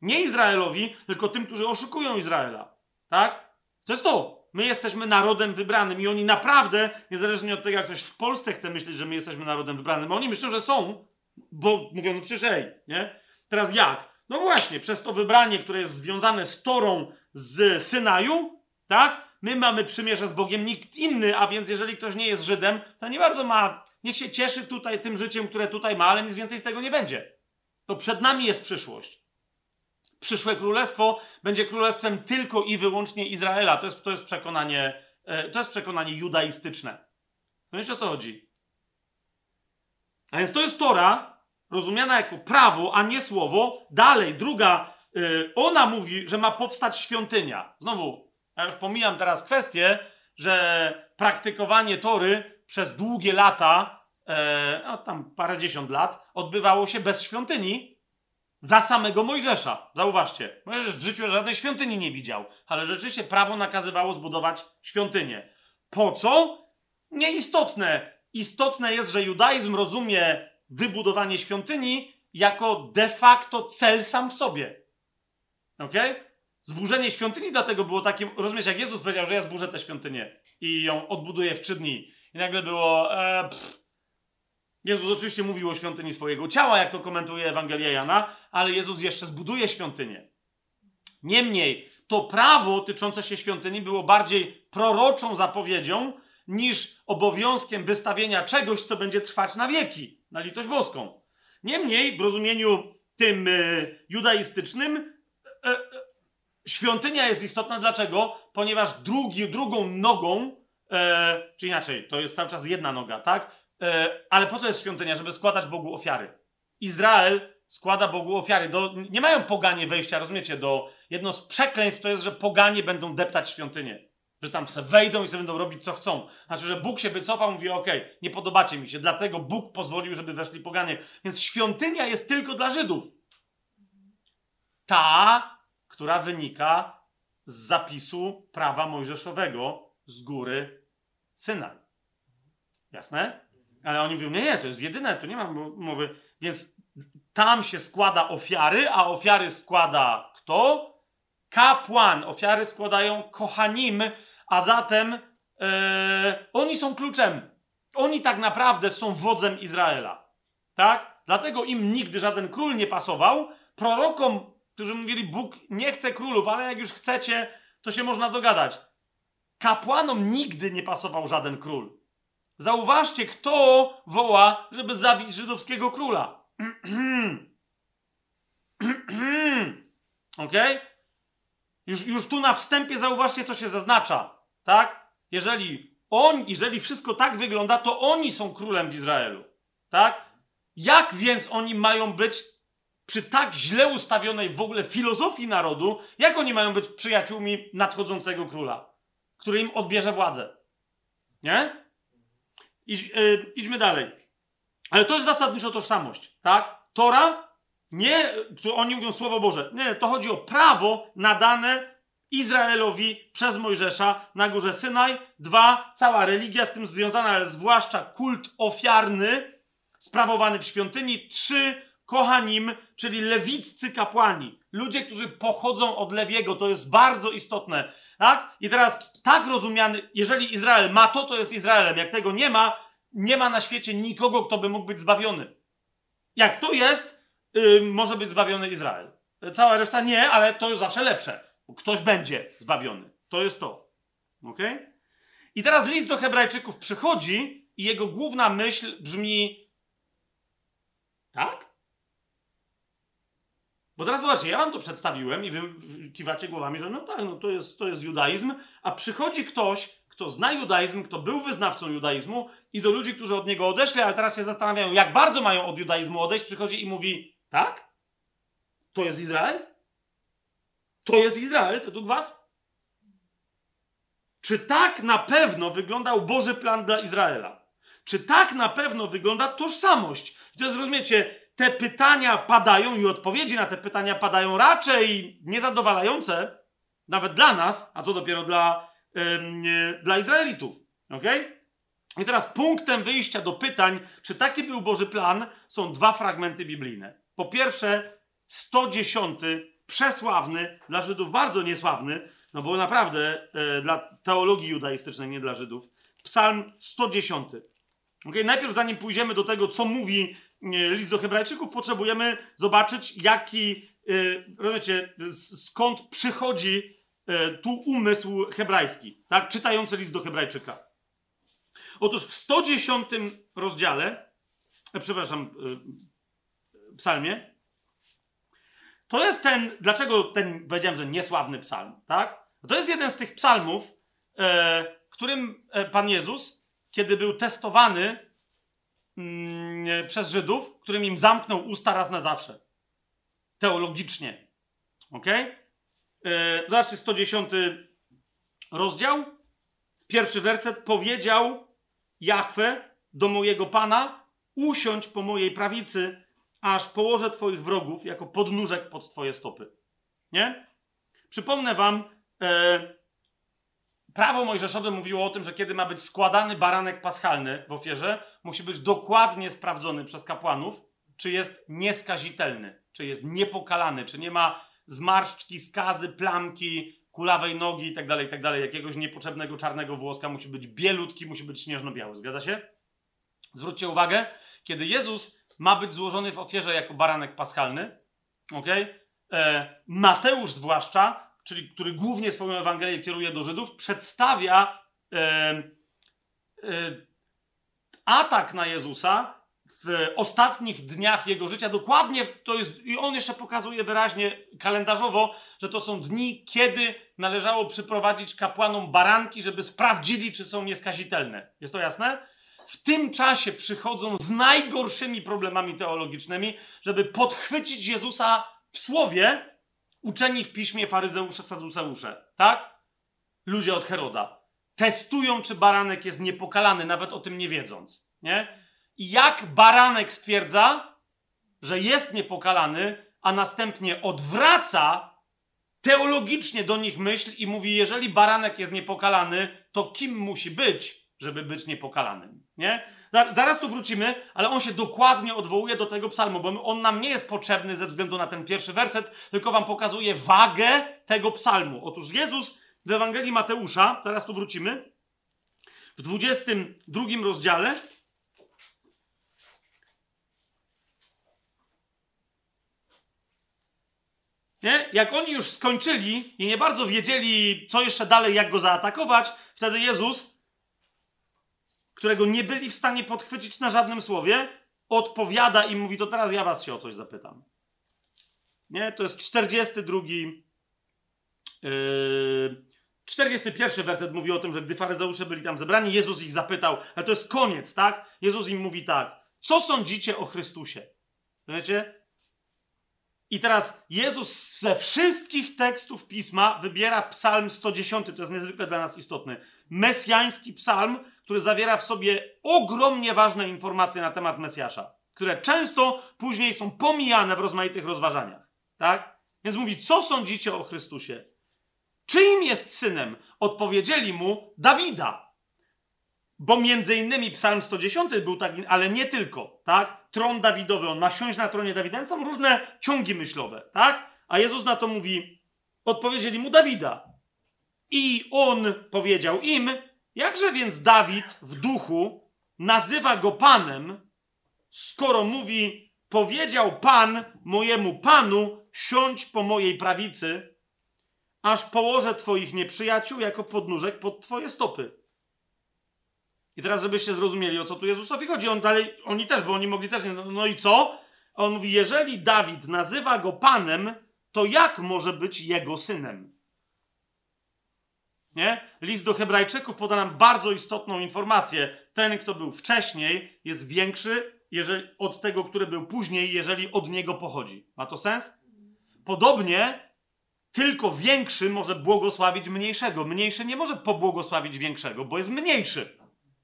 S1: Nie Izraelowi, tylko tym, którzy oszukują Izraela, tak? To jest to. My jesteśmy narodem wybranym i oni naprawdę, niezależnie od tego, jak ktoś w Polsce chce myśleć, że my jesteśmy narodem wybranym, oni myślą, że są, bo mówią, no przecież ej, nie? Teraz jak? No właśnie, przez to wybranie, które jest związane z Torą z Synaju, tak? My mamy przymierze z Bogiem, nikt inny, a więc jeżeli ktoś nie jest Żydem, to nie bardzo ma, niech się cieszy tutaj tym życiem, które tutaj ma, ale nic więcej z tego nie będzie. To przed nami jest przyszłość przyszłe królestwo będzie królestwem tylko i wyłącznie Izraela. To jest, to jest, przekonanie, e, to jest przekonanie judaistyczne. No wiecie o co chodzi? A więc to jest Tora, rozumiana jako prawo, a nie słowo. Dalej, druga, yy, ona mówi, że ma powstać świątynia. Znowu, ja już pomijam teraz kwestię, że praktykowanie Tory przez długie lata, e, no tam parędziesiąt lat, odbywało się bez świątyni, za samego Mojżesza. Zauważcie, Mojżesz w życiu żadnej świątyni nie widział, ale rzeczywiście prawo nakazywało zbudować świątynię. Po co? Nieistotne. Istotne jest, że judaizm rozumie wybudowanie świątyni jako de facto cel sam w sobie. Ok? Zburzenie świątyni dlatego było takim, rozumiesz, jak Jezus powiedział, że ja zburzę tę świątynię i ją odbuduję w trzy dni. I nagle było, e, Jezus oczywiście mówił o świątyni swojego ciała, jak to komentuje Ewangelia Jana, ale Jezus jeszcze zbuduje świątynię. Niemniej, to prawo tyczące się świątyni było bardziej proroczą zapowiedzią niż obowiązkiem wystawienia czegoś, co będzie trwać na wieki, na litość boską. Niemniej, w rozumieniu tym y, judaistycznym, y, y, świątynia jest istotna. Dlaczego? Ponieważ drugi, drugą nogą, czy inaczej, to jest cały czas jedna noga, tak? E, ale po co jest świątynia? Żeby składać Bogu ofiary. Izrael składa Bogu ofiary. Do, nie mają poganie wejścia, rozumiecie? Do, jedno z przekleństw to jest, że poganie będą deptać świątynię. Że tam se wejdą i sobie będą robić co chcą. Znaczy, że Bóg się wycofał, mówi: OK, nie podobacie mi się, dlatego Bóg pozwolił, żeby weszli poganie. Więc świątynia jest tylko dla Żydów. Ta, która wynika z zapisu prawa mojżeszowego z góry Synaj. Jasne? Ale oni mówią, nie, nie, to jest jedyne, tu nie ma mowy. Więc tam się składa ofiary, a ofiary składa kto? Kapłan. Ofiary składają kochanim, a zatem e, oni są kluczem. Oni tak naprawdę są wodzem Izraela. Tak? Dlatego im nigdy żaden król nie pasował. Prorokom, którzy mówili, Bóg nie chce królów, ale jak już chcecie, to się można dogadać. Kapłanom nigdy nie pasował żaden król. Zauważcie, kto woła, żeby zabić żydowskiego króla. <clears throat> ok? Już, już tu na wstępie zauważcie, co się zaznacza. Tak? Jeżeli on, jeżeli wszystko tak wygląda, to oni są królem w Izraelu. Tak? Jak więc oni mają być przy tak źle ustawionej w ogóle filozofii narodu, jak oni mają być przyjaciółmi nadchodzącego króla, który im odbierze władzę? Nie? Idź, yy, idźmy dalej. Ale to jest zasadniczo tożsamość, tak? Tora, nie, oni mówią Słowo Boże. Nie, to chodzi o prawo nadane Izraelowi przez Mojżesza na górze Synaj. Dwa, cała religia z tym związana, ale zwłaszcza kult ofiarny sprawowany w świątyni. Trzy, kochanim, czyli lewiccy kapłani. Ludzie, którzy pochodzą od Lewiego, to jest bardzo istotne. Tak? I teraz tak rozumiany, jeżeli Izrael ma to, to jest Izraelem. Jak tego nie ma, nie ma na świecie nikogo, kto by mógł być zbawiony. Jak to jest, yy, może być zbawiony Izrael. Cała reszta nie, ale to zawsze lepsze. Ktoś będzie zbawiony. To jest to. Ok? I teraz list do Hebrajczyków przychodzi i jego główna myśl brzmi: Tak? Bo teraz zobaczcie, ja wam to przedstawiłem i wy kiwacie głowami, że no tak, no to jest, to jest judaizm, a przychodzi ktoś, kto zna judaizm, kto był wyznawcą judaizmu i do ludzi, którzy od niego odeszli, ale teraz się zastanawiają, jak bardzo mają od judaizmu odejść, przychodzi i mówi, tak? To jest Izrael? To jest Izrael według was? Czy tak na pewno wyglądał Boży plan dla Izraela? Czy tak na pewno wygląda tożsamość? I to jest, rozumiecie, te pytania padają i odpowiedzi na te pytania padają raczej niezadowalające, nawet dla nas, a co dopiero dla, yy, dla Izraelitów. Ok? I teraz punktem wyjścia do pytań, czy taki był Boży plan, są dwa fragmenty biblijne. Po pierwsze, 110, przesławny, dla Żydów bardzo niesławny, no bo naprawdę e, dla teologii judaistycznej, nie dla Żydów, psalm 110. Okay? Najpierw, zanim pójdziemy do tego, co mówi E, list do Hebrajczyków, potrzebujemy zobaczyć, jaki, e, rozumiecie, skąd przychodzi e, tu umysł hebrajski, tak? czytający list do Hebrajczyka. Otóż w 110 rozdziale, przepraszam, psalmie, to jest ten, dlaczego ten, powiedziałem, że niesławny psalm, tak? To jest jeden z tych psalmów, którym Pan Jezus, kiedy był testowany mm, przez Żydów, którym im zamknął usta raz na zawsze. Teologicznie. Ok? Yy, zobaczcie, 110 rozdział. Pierwszy werset. Powiedział Jahwe do mojego Pana, usiądź po mojej prawicy, aż położę Twoich wrogów jako podnóżek pod Twoje stopy. Nie? Przypomnę Wam, e, prawo mojżeszowe mówiło o tym, że kiedy ma być składany baranek paschalny w ofierze, musi być dokładnie sprawdzony przez kapłanów, czy jest nieskazitelny, czy jest niepokalany, czy nie ma zmarszczki, skazy, plamki, kulawej nogi itd., tak itd., tak jakiegoś niepotrzebnego czarnego włoska, musi być bielutki, musi być śnieżno-biały. Zgadza się? Zwróćcie uwagę, kiedy Jezus ma być złożony w ofierze jako baranek paschalny, ok? E, Mateusz zwłaszcza czyli który głównie swoją Ewangelię kieruje do Żydów, przedstawia e, e, atak na Jezusa w ostatnich dniach jego życia. Dokładnie to jest, i on jeszcze pokazuje wyraźnie kalendarzowo, że to są dni, kiedy należało przyprowadzić kapłanom baranki, żeby sprawdzili, czy są nieskazitelne. Jest to jasne? W tym czasie przychodzą z najgorszymi problemami teologicznymi, żeby podchwycić Jezusa w słowie, uczeni w piśmie faryzeusze, saduceusze. Tak? Ludzie od Heroda. Testują, czy baranek jest niepokalany, nawet o tym nie wiedząc. Nie? I jak baranek stwierdza, że jest niepokalany, a następnie odwraca teologicznie do nich myśl i mówi: Jeżeli baranek jest niepokalany, to kim musi być, żeby być niepokalanym? Nie? Zaraz tu wrócimy, ale on się dokładnie odwołuje do tego psalmu, bo on nam nie jest potrzebny ze względu na ten pierwszy werset, tylko wam pokazuje wagę tego psalmu. Otóż Jezus w Ewangelii Mateusza, teraz tu wrócimy, w 22 rozdziale, Nie? Jak oni już skończyli i nie bardzo wiedzieli, co jeszcze dalej, jak go zaatakować, wtedy Jezus, którego nie byli w stanie podchwycić na żadnym słowie, odpowiada i mówi: To teraz ja was się o coś zapytam. Nie? To jest 42. Yy, 41 werset mówi o tym, że gdy faryzeusze byli tam zebrani, Jezus ich zapytał, ale to jest koniec, tak? Jezus im mówi tak: Co sądzicie o Chrystusie? Wiecie? I teraz Jezus ze wszystkich tekstów pisma wybiera psalm 110, to jest niezwykle dla nas istotny. Mesjański psalm, który zawiera w sobie ogromnie ważne informacje na temat Mesjasza, które często później są pomijane w rozmaitych rozważaniach. Tak? Więc mówi, co sądzicie o Chrystusie? Czyim jest synem? Odpowiedzieli mu Dawida. Bo między innymi Psalm 110 był taki, ale nie tylko, tak? Tron Dawidowy, on ma siąść na tronie Dawida. Są różne ciągi myślowe, tak? A Jezus na to mówi, odpowiedzieli mu Dawida. I on powiedział im, jakże więc Dawid w duchu nazywa go Panem, skoro mówi, powiedział Pan mojemu Panu, siądź po mojej prawicy, aż położę Twoich nieprzyjaciół jako podnóżek pod Twoje stopy. I teraz, żebyście zrozumieli, o co tu Jezusowi chodzi, on dalej, oni też, bo oni mogli też nie, no, no i co? On mówi, jeżeli Dawid nazywa go Panem, to jak może być jego synem? Nie? List do Hebrajczyków poda nam bardzo istotną informację. Ten, kto był wcześniej, jest większy jeżeli, od tego, który był później, jeżeli od niego pochodzi. Ma to sens? Podobnie, tylko większy może błogosławić mniejszego. Mniejszy nie może pobłogosławić większego, bo jest mniejszy.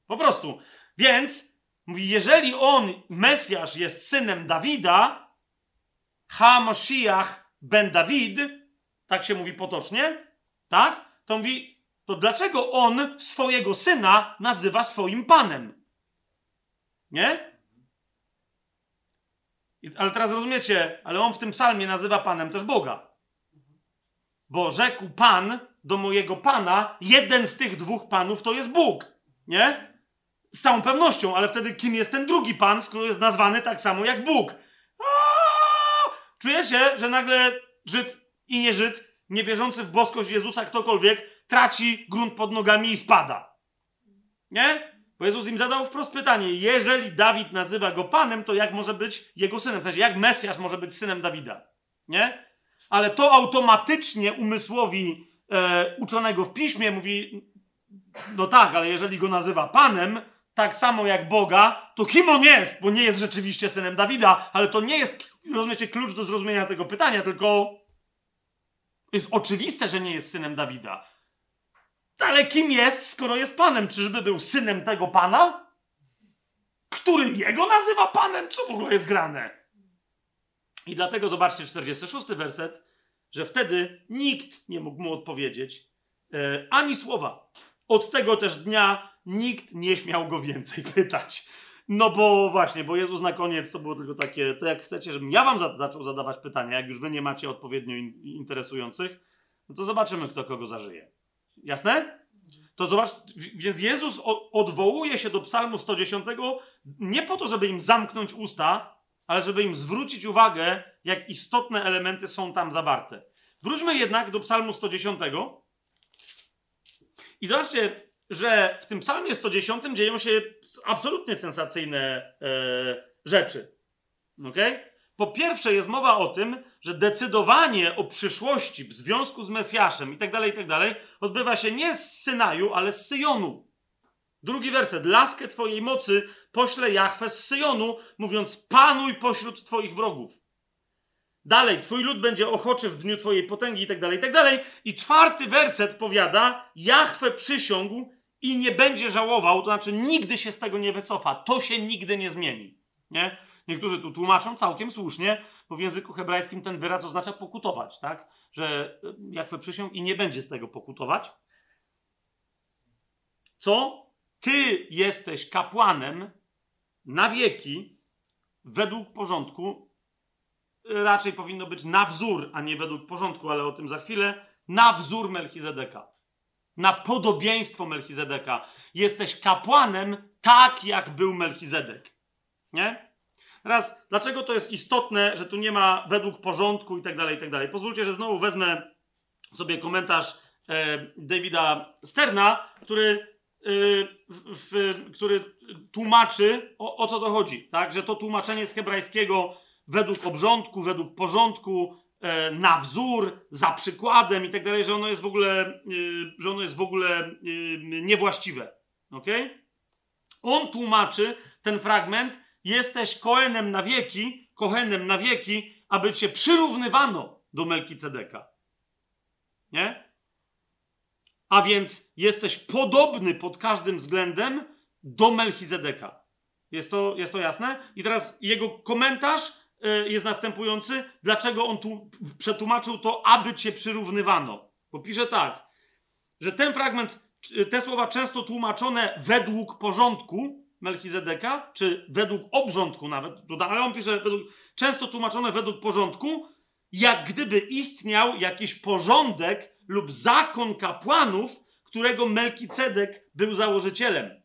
S1: Po prostu. Więc mówi, jeżeli on, Mesjasz, jest synem Dawida, Hamashiach ben Dawid, tak się mówi potocznie, tak? To mówi, to dlaczego on swojego syna nazywa swoim panem? Nie? Ale teraz rozumiecie, ale on w tym psalmie nazywa panem też Boga. Bo rzekł pan do mojego pana, jeden z tych dwóch panów to jest Bóg. Nie? Z całą pewnością, ale wtedy kim jest ten drugi pan, skoro jest nazwany tak samo jak Bóg? Czuje się, że nagle Żyd i nie Żyd, niewierzący w boskość Jezusa ktokolwiek, traci grunt pod nogami i spada. Nie? Bo Jezus im zadał wprost pytanie: jeżeli Dawid nazywa go panem, to jak może być jego synem? W sensie, jak Mesjasz może być synem Dawida? Nie? Ale to automatycznie umysłowi e, uczonego w piśmie mówi: no tak, ale jeżeli go nazywa panem, tak samo jak Boga, to kim on jest? Bo nie jest rzeczywiście synem Dawida, ale to nie jest, rozumiecie, klucz do zrozumienia tego pytania, tylko jest oczywiste, że nie jest synem Dawida. Ale kim jest, skoro jest panem? Czyżby był synem tego pana? Który jego nazywa panem? Co w ogóle jest grane? I dlatego zobaczcie 46 werset, że wtedy nikt nie mógł mu odpowiedzieć e, ani słowa. Od tego też dnia nikt nie śmiał go więcej <laughs> pytać. No bo właśnie, bo Jezus na koniec to było tylko takie, to jak chcecie, żebym ja wam za zaczął zadawać pytania, jak już wy nie macie odpowiednio in interesujących, no to zobaczymy, kto kogo zażyje. Jasne? To zobacz, więc Jezus odwołuje się do psalmu 110 nie po to, żeby im zamknąć usta, ale żeby im zwrócić uwagę, jak istotne elementy są tam zawarte. Wróćmy jednak do psalmu 110 i zobaczcie, że w tym psalmie 110 dzieją się absolutnie sensacyjne e, rzeczy. Okay? Po pierwsze jest mowa o tym, że decydowanie o przyszłości w związku z Mesjaszem i tak dalej, i tak dalej, odbywa się nie z Synaju, ale z Syjonu. Drugi werset. Laskę twojej mocy pośle Jahwe z Syjonu, mówiąc panuj pośród twoich wrogów. Dalej, twój lud będzie ochoczy w dniu twojej potęgi i tak dalej, i tak dalej. I czwarty werset powiada, Jahwe przysiągł i nie będzie żałował, to znaczy nigdy się z tego nie wycofa. To się nigdy nie zmieni. Nie? Niektórzy tu tłumaczą całkiem słusznie, bo w języku hebrajskim ten wyraz oznacza pokutować, tak? Że Jahwe przysiągł i nie będzie z tego pokutować. Co? Ty jesteś kapłanem na wieki według porządku. Raczej powinno być na wzór, a nie według porządku, ale o tym za chwilę. Na wzór Melchizedeka. Na podobieństwo Melchizedeka. Jesteś kapłanem tak, jak był Melchizedek. Nie? Teraz, dlaczego to jest istotne, że tu nie ma według porządku i tak dalej, i tak dalej. Pozwólcie, że znowu wezmę sobie komentarz e, Davida Sterna, który Y, w, w, który tłumaczy, o, o, co to chodzi. Tak? Że to tłumaczenie z hebrajskiego według obrządku, według porządku, e, na wzór, za przykładem i tak dalej, że ono jest w ogóle, y, że ono jest w ogóle y, niewłaściwe. Okay? On tłumaczy ten fragment, jesteś koenem na wieki, kohenem na wieki, aby cię przyrównywano do Melkicedeka. Nie? a więc jesteś podobny pod każdym względem do Melchizedeka. Jest to, jest to jasne? I teraz jego komentarz y, jest następujący. Dlaczego on tu przetłumaczył to, aby cię przyrównywano? Bo pisze tak, że ten fragment, te słowa często tłumaczone według porządku Melchizedeka, czy według obrządku nawet, ale on pisze według, często tłumaczone według porządku, jak gdyby istniał jakiś porządek lub zakon kapłanów, którego Melkicedek był założycielem.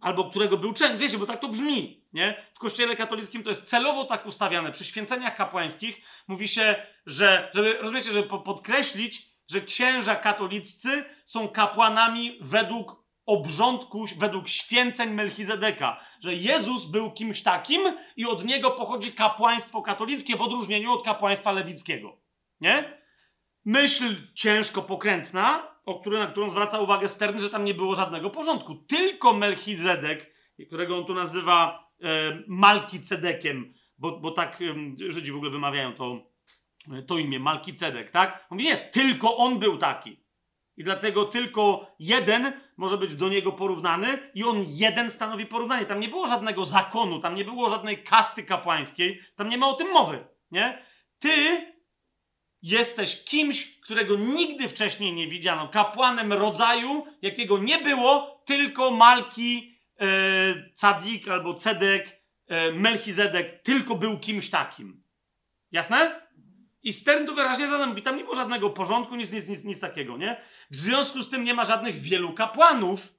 S1: Albo którego był częścią. Wiecie, bo tak to brzmi. Nie? W kościele katolickim to jest celowo tak ustawiane. Przy święceniach kapłańskich mówi się, że, żeby, rozumiecie, żeby podkreślić, że księża katoliccy są kapłanami według obrządku, według święceń Melchizedeka, że Jezus był kimś takim i od niego pochodzi kapłaństwo katolickie w odróżnieniu od kapłaństwa lewickiego. Nie? myśl ciężko pokrętna, o którą, na którą zwraca uwagę Stern, że tam nie było żadnego porządku. Tylko Melchizedek, którego on tu nazywa e, Malkicedekiem, bo, bo tak e, Żydzi w ogóle wymawiają to, to imię, Malkicedek, tak? On mówi, nie, tylko on był taki. I dlatego tylko jeden może być do niego porównany i on jeden stanowi porównanie. Tam nie było żadnego zakonu, tam nie było żadnej kasty kapłańskiej, tam nie ma o tym mowy, nie? Ty jesteś kimś, którego nigdy wcześniej nie widziano, kapłanem rodzaju, jakiego nie było, tylko Malki, e, Cadik albo Cedek, e, Melchizedek, tylko był kimś takim. Jasne? I Stern tu wyraźnie zadam, mówi, tam nie było żadnego porządku, nic, nic, nic, nic takiego, nie? W związku z tym nie ma żadnych wielu kapłanów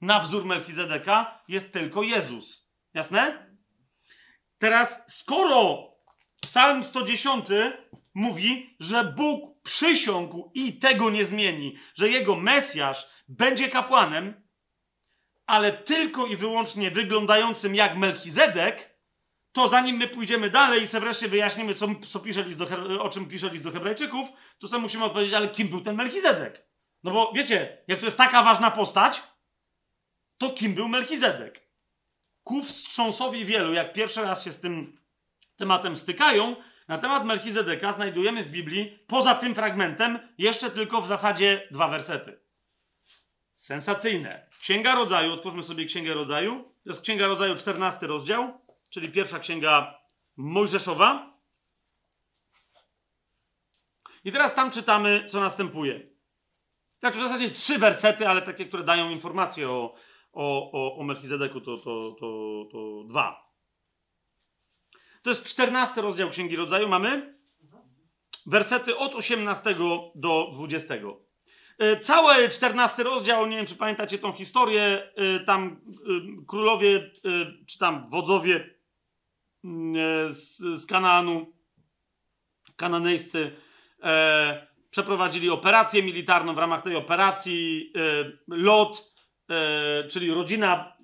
S1: na wzór Melchizedeka, jest tylko Jezus. Jasne? Teraz, skoro Psalm 110 mówi, że Bóg przysiągł i tego nie zmieni, że jego Mesjasz będzie kapłanem, ale tylko i wyłącznie wyglądającym jak Melchizedek, to zanim my pójdziemy dalej i sobie wreszcie wyjaśnimy, co, co pisze list do, o czym pisze list do Hebrajczyków, to sobie musimy odpowiedzieć, ale kim był ten Melchizedek? No bo wiecie, jak to jest taka ważna postać, to kim był Melchizedek? Ku wstrząsowi wielu, jak pierwszy raz się z tym tematem stykają, na temat Melchizedeka znajdujemy w Biblii, poza tym fragmentem, jeszcze tylko w zasadzie dwa wersety. Sensacyjne. Księga Rodzaju, otwórzmy sobie Księgę Rodzaju. To jest Księga Rodzaju, 14 rozdział, czyli pierwsza księga Mojżeszowa. I teraz tam czytamy, co następuje. Znaczy w zasadzie trzy wersety, ale takie, które dają informacje o, o, o, o Melchizedeku, to, to, to, to dwa. To jest 14 rozdział Księgi Rodzaju. Mamy wersety od 18 do 20. E, cały 14 rozdział, nie wiem czy pamiętacie tą historię, e, tam e, królowie, czy tam wodzowie z, z Kanaanu, kananejscy, przeprowadzili operację militarną. W ramach tej operacji Lot, czyli rodzina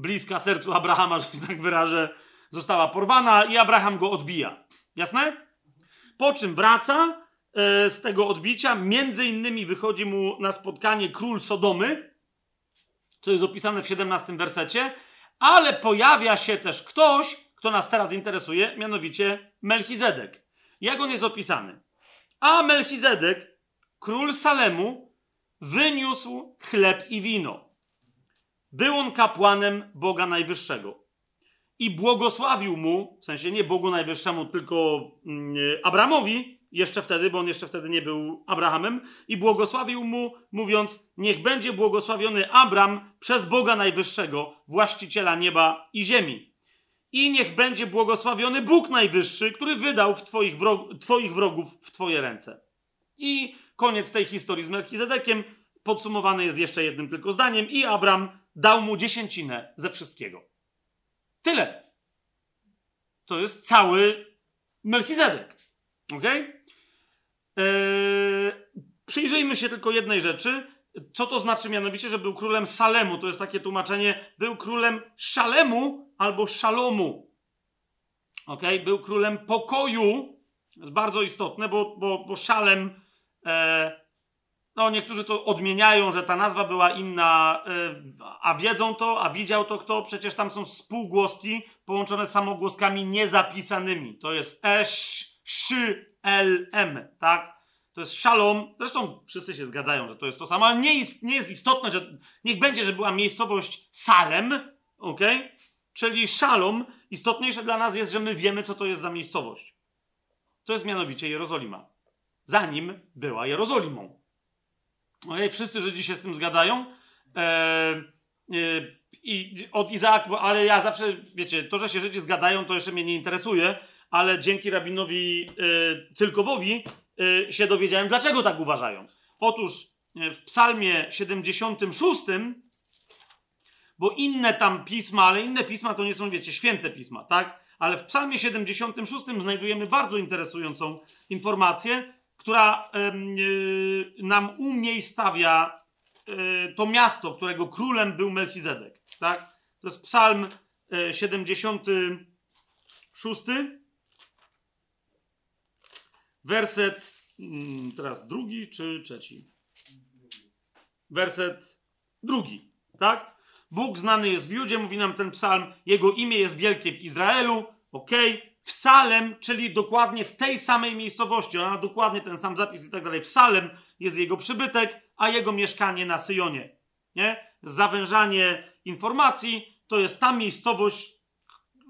S1: bliska sercu Abrahama, <laughs> że się tak wyrażę, została porwana i Abraham go odbija. Jasne? Po czym wraca e, z tego odbicia, między innymi wychodzi mu na spotkanie król Sodomy, co jest opisane w 17 wersecie, ale pojawia się też ktoś, kto nas teraz interesuje, mianowicie Melchizedek. Jak on jest opisany? A Melchizedek, król Salemu, wyniósł chleb i wino. Był on kapłanem Boga Najwyższego. I błogosławił mu, w sensie nie Bogu Najwyższemu, tylko mm, Abramowi, jeszcze wtedy, bo on jeszcze wtedy nie był Abrahamem, i błogosławił mu, mówiąc: Niech będzie błogosławiony Abram przez Boga Najwyższego, właściciela nieba i ziemi. I niech będzie błogosławiony Bóg Najwyższy, który wydał w twoich, wrog twoich wrogów w Twoje ręce. I koniec tej historii z Melchizedekiem podsumowany jest jeszcze jednym tylko zdaniem. I Abram dał mu dziesięcinę ze wszystkiego. Tyle. To jest cały Melchizedek. Ok? Eee, przyjrzyjmy się tylko jednej rzeczy. Co to znaczy mianowicie, że był królem Salemu? To jest takie tłumaczenie. Był królem Szalemu albo Szalomu. Ok? Był królem pokoju. To jest bardzo istotne, bo, bo, bo Szalem. E, no, niektórzy to odmieniają, że ta nazwa była inna, e, a wiedzą to, a widział to kto? Przecież tam są spółgłoski połączone samogłoskami niezapisanymi. To jest Esz, Szy, L, M, tak? To jest szalom. Zresztą wszyscy się zgadzają, że to jest to samo, ale nie jest, nie jest istotne, że niech będzie, że była miejscowość Salem, ok? Czyli szalom. Istotniejsze dla nas jest, że my wiemy, co to jest za miejscowość. To jest mianowicie Jerozolima. Zanim była Jerozolimą. Okay? Wszyscy Żydzi się z tym zgadzają. Eee, i od Izaaka, ale ja zawsze, wiecie, to, że się Żydzi zgadzają, to jeszcze mnie nie interesuje, ale dzięki rabinowi e, Cylkowowi e, się dowiedziałem, dlaczego tak uważają. Otóż e, w psalmie 76, bo inne tam pisma, ale inne pisma to nie są, wiecie, święte pisma, tak? Ale w psalmie 76 znajdujemy bardzo interesującą informację, która nam umiejscawia to miasto, którego królem był Melchizedek. Tak? To jest psalm 76, werset mm, teraz drugi czy trzeci? Werset drugi, tak? Bóg znany jest w Judzie, mówi nam ten psalm, jego imię jest wielkie w Izraelu, ok? W Salem, czyli dokładnie w tej samej miejscowości, ona ma dokładnie ten sam zapis i tak dalej. W Salem jest jego przybytek, a jego mieszkanie na Syjonie. Nie? Zawężanie informacji to jest ta miejscowość,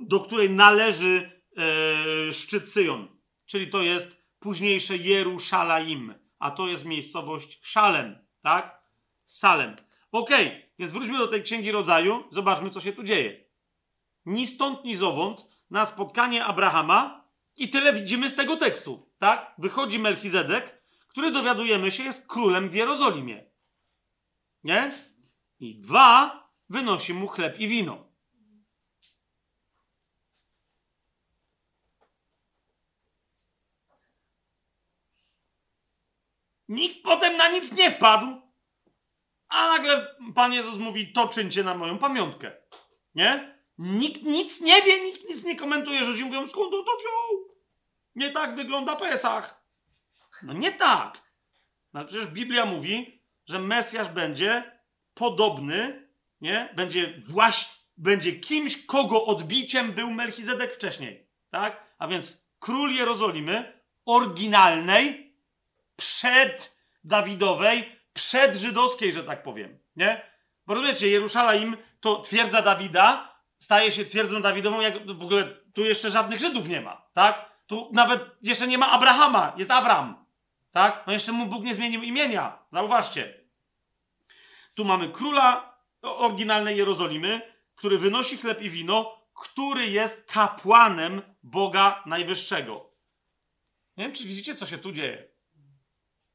S1: do której należy e, szczyt Syjon. Czyli to jest późniejsze Jeruszalaim, a to jest miejscowość Szalem, tak? Salem. Ok, więc wróćmy do tej księgi rodzaju, zobaczmy, co się tu dzieje. Ni stąd, ni zowąd na spotkanie Abrahama i tyle widzimy z tego tekstu, tak? Wychodzi Melchizedek, który dowiadujemy się jest królem w Jerozolimie. Nie? I dwa, wynosi mu chleb i wino. Nikt potem na nic nie wpadł, a nagle Pan Jezus mówi, to czyńcie na moją pamiątkę. Nie? Nikt nic nie wie, nikt nic nie komentuje, że mówią, skąd on to wziął? Nie tak wygląda Pesach. No nie tak. No przecież Biblia mówi, że Mesjasz będzie podobny, nie? Będzie właśnie, będzie kimś, kogo odbiciem był Melchizedek wcześniej. Tak? A więc król Jerozolimy, oryginalnej, przed Dawidowej, przed żydowskiej, że tak powiem. Nie? Bo rozumiecie, Jerusalem to twierdza Dawida, staje się twierdzą Dawidową, jak w ogóle tu jeszcze żadnych Żydów nie ma, tak? Tu nawet jeszcze nie ma Abrahama, jest Avram, tak? No jeszcze mu Bóg nie zmienił imienia, zauważcie. Tu mamy króla oryginalnej Jerozolimy, który wynosi chleb i wino, który jest kapłanem Boga Najwyższego. Nie wiem, czy widzicie, co się tu dzieje.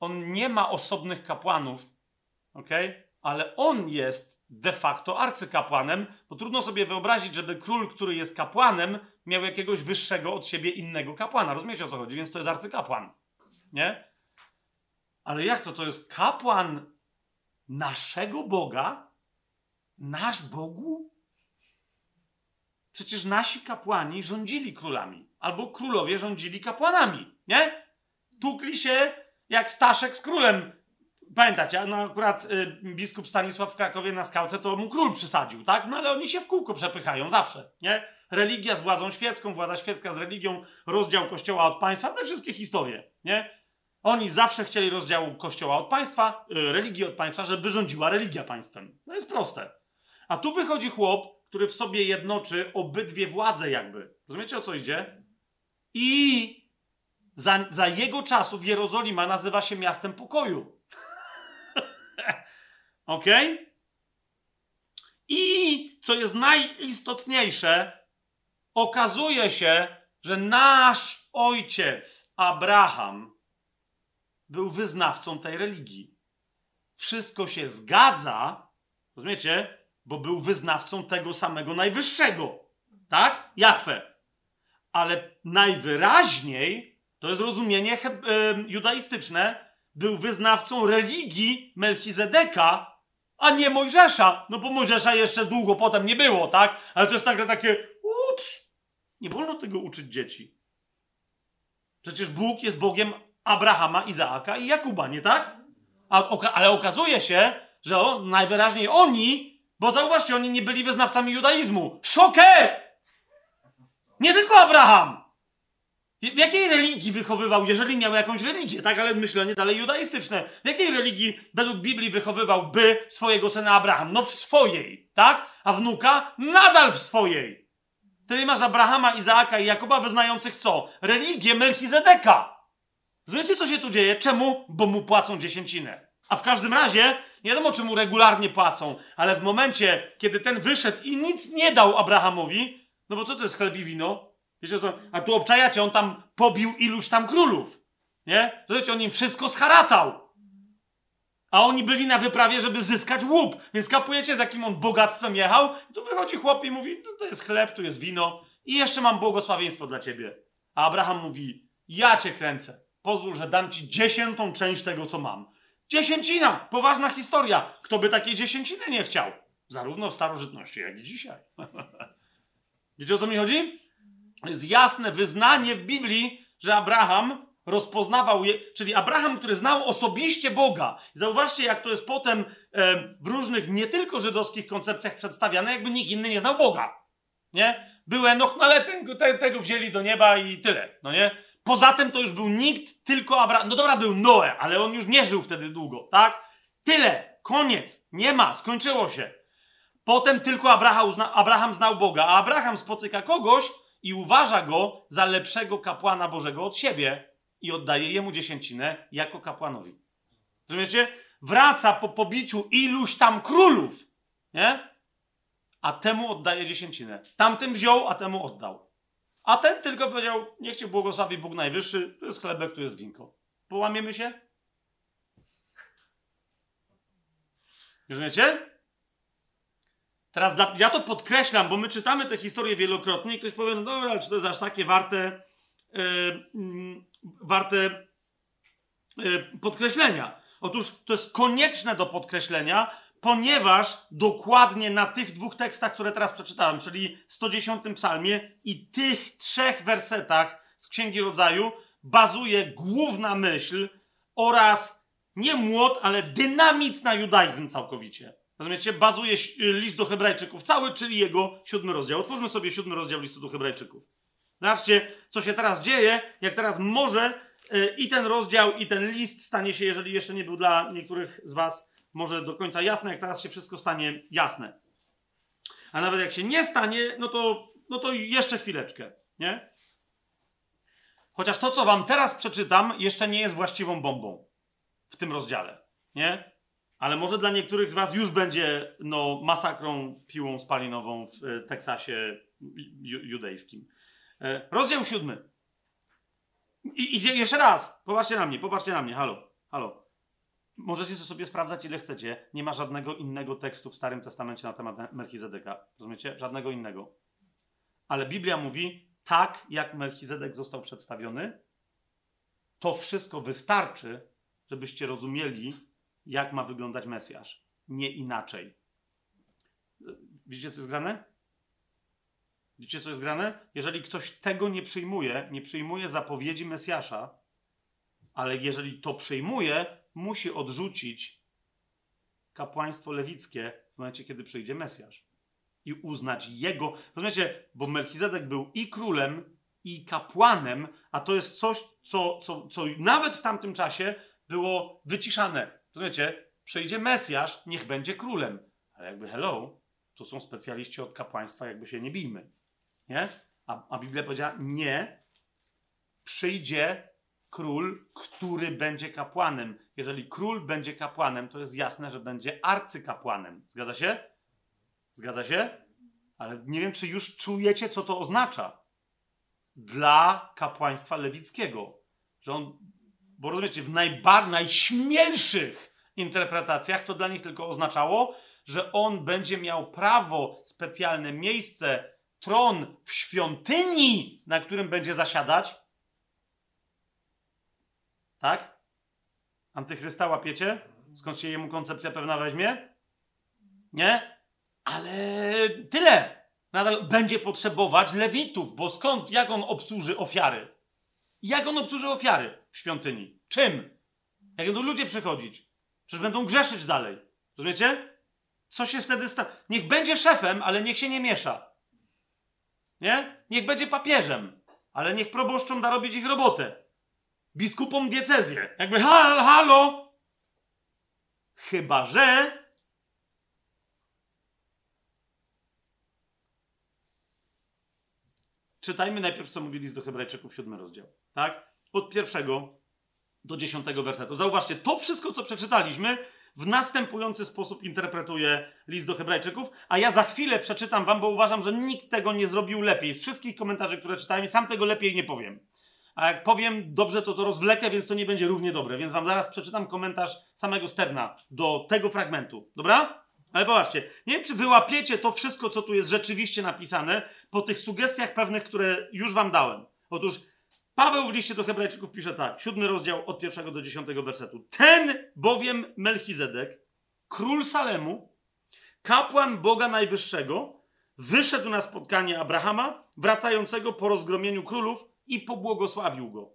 S1: On nie ma osobnych kapłanów, ok? Ale on jest de facto arcykapłanem, bo trudno sobie wyobrazić, żeby król, który jest kapłanem, miał jakiegoś wyższego od siebie innego kapłana. Rozumiecie o co chodzi? Więc to jest arcykapłan. Nie? Ale jak to? To jest kapłan naszego Boga? Nasz Bogu? Przecież nasi kapłani rządzili królami, albo królowie rządzili kapłanami, nie? Tukli się jak Staszek z królem pamiętacie, no akurat y, biskup Stanisław w Krakowie na skałce to mu król przysadził, tak? No ale oni się w kółko przepychają zawsze, nie? Religia z władzą świecką, władza świecka z religią, rozdział kościoła od państwa, te wszystkie historie, nie? Oni zawsze chcieli rozdziału kościoła od państwa, y, religii od państwa, żeby rządziła religia państwem. To jest proste. A tu wychodzi chłop, który w sobie jednoczy obydwie władze jakby. Rozumiecie o co idzie? I za, za jego czasów Jerozolima nazywa się miastem pokoju. <laughs> ok? I co jest najistotniejsze, okazuje się, że nasz ojciec Abraham był wyznawcą tej religii. Wszystko się zgadza, rozumiecie? Bo był wyznawcą tego samego najwyższego, tak? Jahwe. Ale najwyraźniej, to jest rozumienie judaistyczne, był wyznawcą religii Melchizedeka, a nie Mojżesza. No bo Mojżesza jeszcze długo potem nie było, tak? Ale to jest nagle takie, ucz, nie wolno tego uczyć dzieci. Przecież Bóg jest Bogiem Abrahama, Izaaka i Jakuba, nie tak? A, ale okazuje się, że o, najwyraźniej oni, bo zauważcie, oni nie byli wyznawcami judaizmu. Szoker! Nie tylko Abraham! W jakiej religii wychowywał, jeżeli miał jakąś religię, tak? Ale myślenie dalej judaistyczne. W jakiej religii według Biblii wychowywał by swojego syna Abraham? No w swojej, tak? A wnuka nadal w swojej. Ty masz Abrahama, Izaaka i Jakuba wyznających co? Religię Melchizedeka. Wiecie, co się tu dzieje? Czemu? Bo mu płacą dziesięcinę. A w każdym razie, nie wiadomo, czy mu regularnie płacą, ale w momencie, kiedy ten wyszedł i nic nie dał Abrahamowi, no bo co to jest chleb i wino? Wiecie co? A tu obczajacie, on tam pobił iluś tam królów. Nie? Wiecie, on im wszystko scharatał. A oni byli na wyprawie, żeby zyskać łup. Więc kapujecie, z jakim on bogactwem jechał? Tu wychodzi chłop i mówi, to jest chleb, tu jest wino i jeszcze mam błogosławieństwo dla ciebie. A Abraham mówi, ja cię kręcę. Pozwól, że dam ci dziesiętą część tego, co mam. Dziesięcina! Poważna historia. Kto by takiej dziesięciny nie chciał? Zarówno w starożytności, jak i dzisiaj. <laughs> Wiecie o co mi chodzi? Jest jasne wyznanie w Biblii, że Abraham rozpoznawał je, czyli Abraham, który znał osobiście Boga. Zauważcie, jak to jest potem e, w różnych, nie tylko żydowskich koncepcjach przedstawiane, jakby nikt inny nie znał Boga. Nie? Był Enoch, no ale ten, te, tego wzięli do nieba i tyle. No nie? Poza tym to już był nikt, tylko Abraham. No dobra, był Noe, ale on już nie żył wtedy długo, tak? Tyle, koniec, nie ma, skończyło się. Potem tylko Abraham, Abraham znał Boga, a Abraham spotyka kogoś i uważa go za lepszego kapłana Bożego od siebie i oddaje jemu dziesięcinę jako kapłanowi. Rozumiecie? Wraca po pobiciu iluś tam królów, nie? A temu oddaje dziesięcinę. Tamtym wziął, a temu oddał. A ten tylko powiedział, niech cię błogosławi Bóg Najwyższy, to jest chlebek, tu jest winko. Połamiemy się? Rozumiecie? Teraz dla, ja to podkreślam, bo my czytamy te historie wielokrotnie i ktoś powie, no dobra, czy to jest aż takie warte, yy, yy, warte yy, podkreślenia. Otóż to jest konieczne do podkreślenia, ponieważ dokładnie na tych dwóch tekstach, które teraz przeczytałem, czyli 110 psalmie i tych trzech wersetach z Księgi Rodzaju, bazuje główna myśl oraz nie młot, ale dynamit na judaizm całkowicie. Rozumiecie? Bazuje list do Hebrajczyków cały, czyli jego siódmy rozdział. Otwórzmy sobie siódmy rozdział listu do Hebrajczyków. Zobaczcie, co się teraz dzieje, jak teraz może yy, i ten rozdział, i ten list stanie się, jeżeli jeszcze nie był dla niektórych z Was może do końca jasne, jak teraz się wszystko stanie jasne. A nawet jak się nie stanie, no to, no to jeszcze chwileczkę, nie? Chociaż to, co wam teraz przeczytam, jeszcze nie jest właściwą bombą w tym rozdziale, nie? Ale może dla niektórych z was już będzie no, masakrą piłą spalinową w e, Teksasie ju judejskim. E, rozdział siódmy. I idzie jeszcze raz. Popatrzcie na mnie, popatrzcie na mnie. Halo, halo. Możecie sobie sprawdzać, ile chcecie. Nie ma żadnego innego tekstu w Starym Testamencie na temat Melchizedeka. Rozumiecie? Żadnego innego. Ale Biblia mówi, tak jak Melchizedek został przedstawiony, to wszystko wystarczy, żebyście rozumieli, jak ma wyglądać Mesjasz. Nie inaczej. Widzicie, co jest grane? Widzicie, co jest grane? Jeżeli ktoś tego nie przyjmuje, nie przyjmuje zapowiedzi Mesjasza, ale jeżeli to przyjmuje, musi odrzucić kapłaństwo lewickie w momencie, kiedy przyjdzie Mesjasz. I uznać jego. Rozumiecie, bo Melchizedek był i królem, i kapłanem, a to jest coś, co, co, co nawet w tamtym czasie było wyciszane. Rozumiecie, przyjdzie Mesjasz, niech będzie królem. Ale jakby hello, to są specjaliści od kapłaństwa, jakby się nie bijmy. Nie? A, a Biblia powiedziała, nie, przyjdzie król, który będzie kapłanem. Jeżeli król będzie kapłanem, to jest jasne, że będzie arcykapłanem. Zgadza się? Zgadza się? Ale nie wiem, czy już czujecie, co to oznacza dla kapłaństwa lewickiego. Że on, bo rozumiecie, w najbar, najśmielszych interpretacjach to dla nich tylko oznaczało, że on będzie miał prawo, specjalne miejsce, tron w świątyni, na którym będzie zasiadać. Tak? Antychrysta łapiecie? Skąd się jemu koncepcja pewna weźmie? Nie? Ale tyle. Nadal będzie potrzebować lewitów, bo skąd, jak on obsłuży ofiary? Jak on obsłuży ofiary w świątyni? Czym? Jak będą ludzie przychodzić? Przecież będą grzeszyć dalej. Rozumiecie? Co się wtedy stanie? Niech będzie szefem, ale niech się nie miesza. Nie? Niech będzie papieżem, ale niech proboszczom da robić ich robotę. Biskupom diecezję. Jakby halo, halo. Chyba, że czytajmy najpierw, co mówili z do Hebrajczyków, siódmy rozdział. Tak? Od pierwszego do dziesiątego wersetu. Zauważcie, to wszystko, co przeczytaliśmy, w następujący sposób interpretuje list do Hebrajczyków, a ja za chwilę przeczytam wam, bo uważam, że nikt tego nie zrobił lepiej. Z wszystkich komentarzy, które czytałem, sam tego lepiej nie powiem. A jak powiem dobrze, to to rozwlekę, więc to nie będzie równie dobre. Więc wam zaraz przeczytam komentarz samego Sterna do tego fragmentu. Dobra? Ale popatrzcie, nie wiem, czy wyłapiecie to wszystko, co tu jest rzeczywiście napisane, po tych sugestiach pewnych, które już wam dałem. Otóż Paweł w liście do Hebrajczyków pisze tak, siódmy rozdział od pierwszego do dziesiątego wersetu. Ten bowiem Melchizedek, król Salemu, kapłan Boga Najwyższego, wyszedł na spotkanie Abrahama, wracającego po rozgromieniu królów i pobłogosławił go.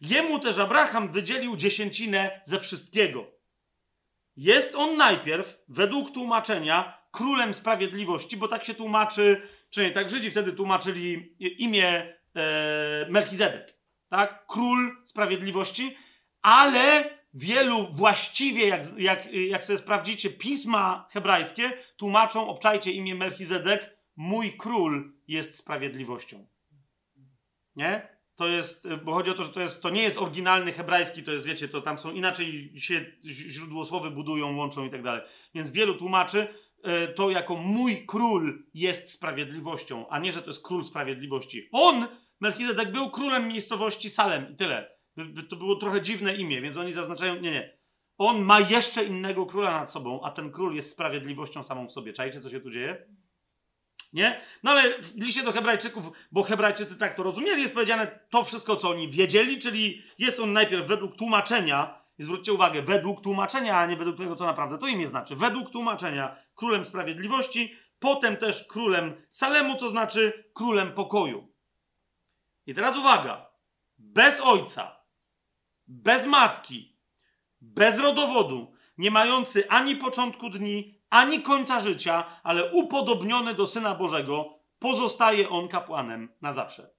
S1: Jemu też Abraham wydzielił dziesięcinę ze wszystkiego. Jest on najpierw, według tłumaczenia, królem sprawiedliwości, bo tak się tłumaczy, przynajmniej tak Żydzi wtedy tłumaczyli imię e, Melchizedek, tak? Król sprawiedliwości, ale wielu właściwie, jak, jak, jak sobie sprawdzicie, pisma hebrajskie tłumaczą, obczajcie imię Melchizedek, mój król jest sprawiedliwością. Nie? To jest, bo chodzi o to, że to, jest, to nie jest oryginalny hebrajski, to jest, wiecie, to tam są inaczej się źródłosłowy budują, łączą i tak dalej. Więc wielu tłumaczy e, to jako mój król jest sprawiedliwością, a nie, że to jest król sprawiedliwości. On, Melchizedek, był królem miejscowości Salem i tyle. To było trochę dziwne imię, więc oni zaznaczają, nie, nie. On ma jeszcze innego króla nad sobą, a ten król jest sprawiedliwością samą w sobie. Czajcie, co się tu dzieje? Nie? No ale w liście do Hebrajczyków, bo Hebrajczycy tak to rozumieli, jest powiedziane to wszystko, co oni wiedzieli, czyli jest on najpierw według tłumaczenia, i zwróćcie uwagę, według tłumaczenia, a nie według tego, co naprawdę to imię znaczy. Według tłumaczenia królem sprawiedliwości, potem też królem Salemu, co znaczy królem pokoju. I teraz uwaga. Bez ojca, bez matki, bez rodowodu, nie mający ani początku dni, ani końca życia, ale upodobniony do Syna Bożego, pozostaje on kapłanem na zawsze.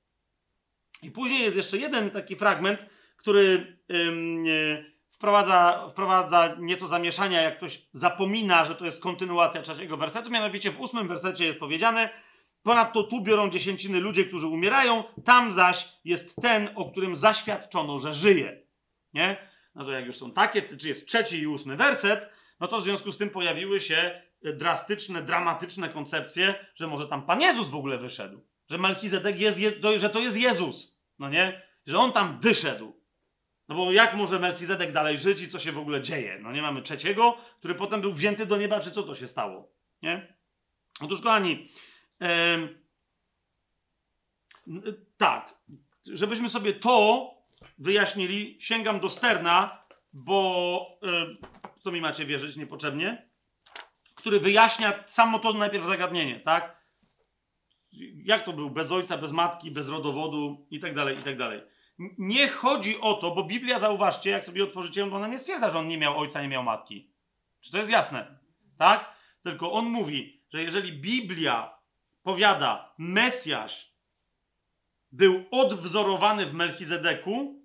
S1: I później jest jeszcze jeden taki fragment, który yy, wprowadza, wprowadza nieco zamieszania, jak ktoś zapomina, że to jest kontynuacja trzeciego wersetu. Mianowicie w ósmym wersecie jest powiedziane: Ponadto tu biorą dziesięciny ludzie, którzy umierają, tam zaś jest ten, o którym zaświadczono, że żyje. Nie? No to jak już są takie, czy jest trzeci i ósmy werset, no to w związku z tym pojawiły się e, drastyczne, dramatyczne koncepcje, że może tam Pan Jezus w ogóle wyszedł. Że Melchizedek jest, że to jest Jezus. No nie? Że on tam wyszedł. No bo jak może Melchizedek dalej żyć i co się w ogóle dzieje? No nie mamy trzeciego, który potem był wzięty do nieba, czy co to się stało? Nie? Otóż, kochani, tak, żebyśmy sobie to wyjaśnili, sięgam do Sterna, bo co mi macie wierzyć niepotrzebnie, który wyjaśnia samo to najpierw zagadnienie, tak? Jak to był bez ojca, bez matki, bez rodowodu i tak dalej, i tak dalej. nie chodzi o to, bo Biblia, zauważcie, jak sobie otworzycie, ona nie stwierdza, że on nie miał ojca, nie miał matki. Czy to jest jasne? Tak? Tylko on mówi, że jeżeli Biblia powiada, Mesjasz był odwzorowany w Melchizedeku,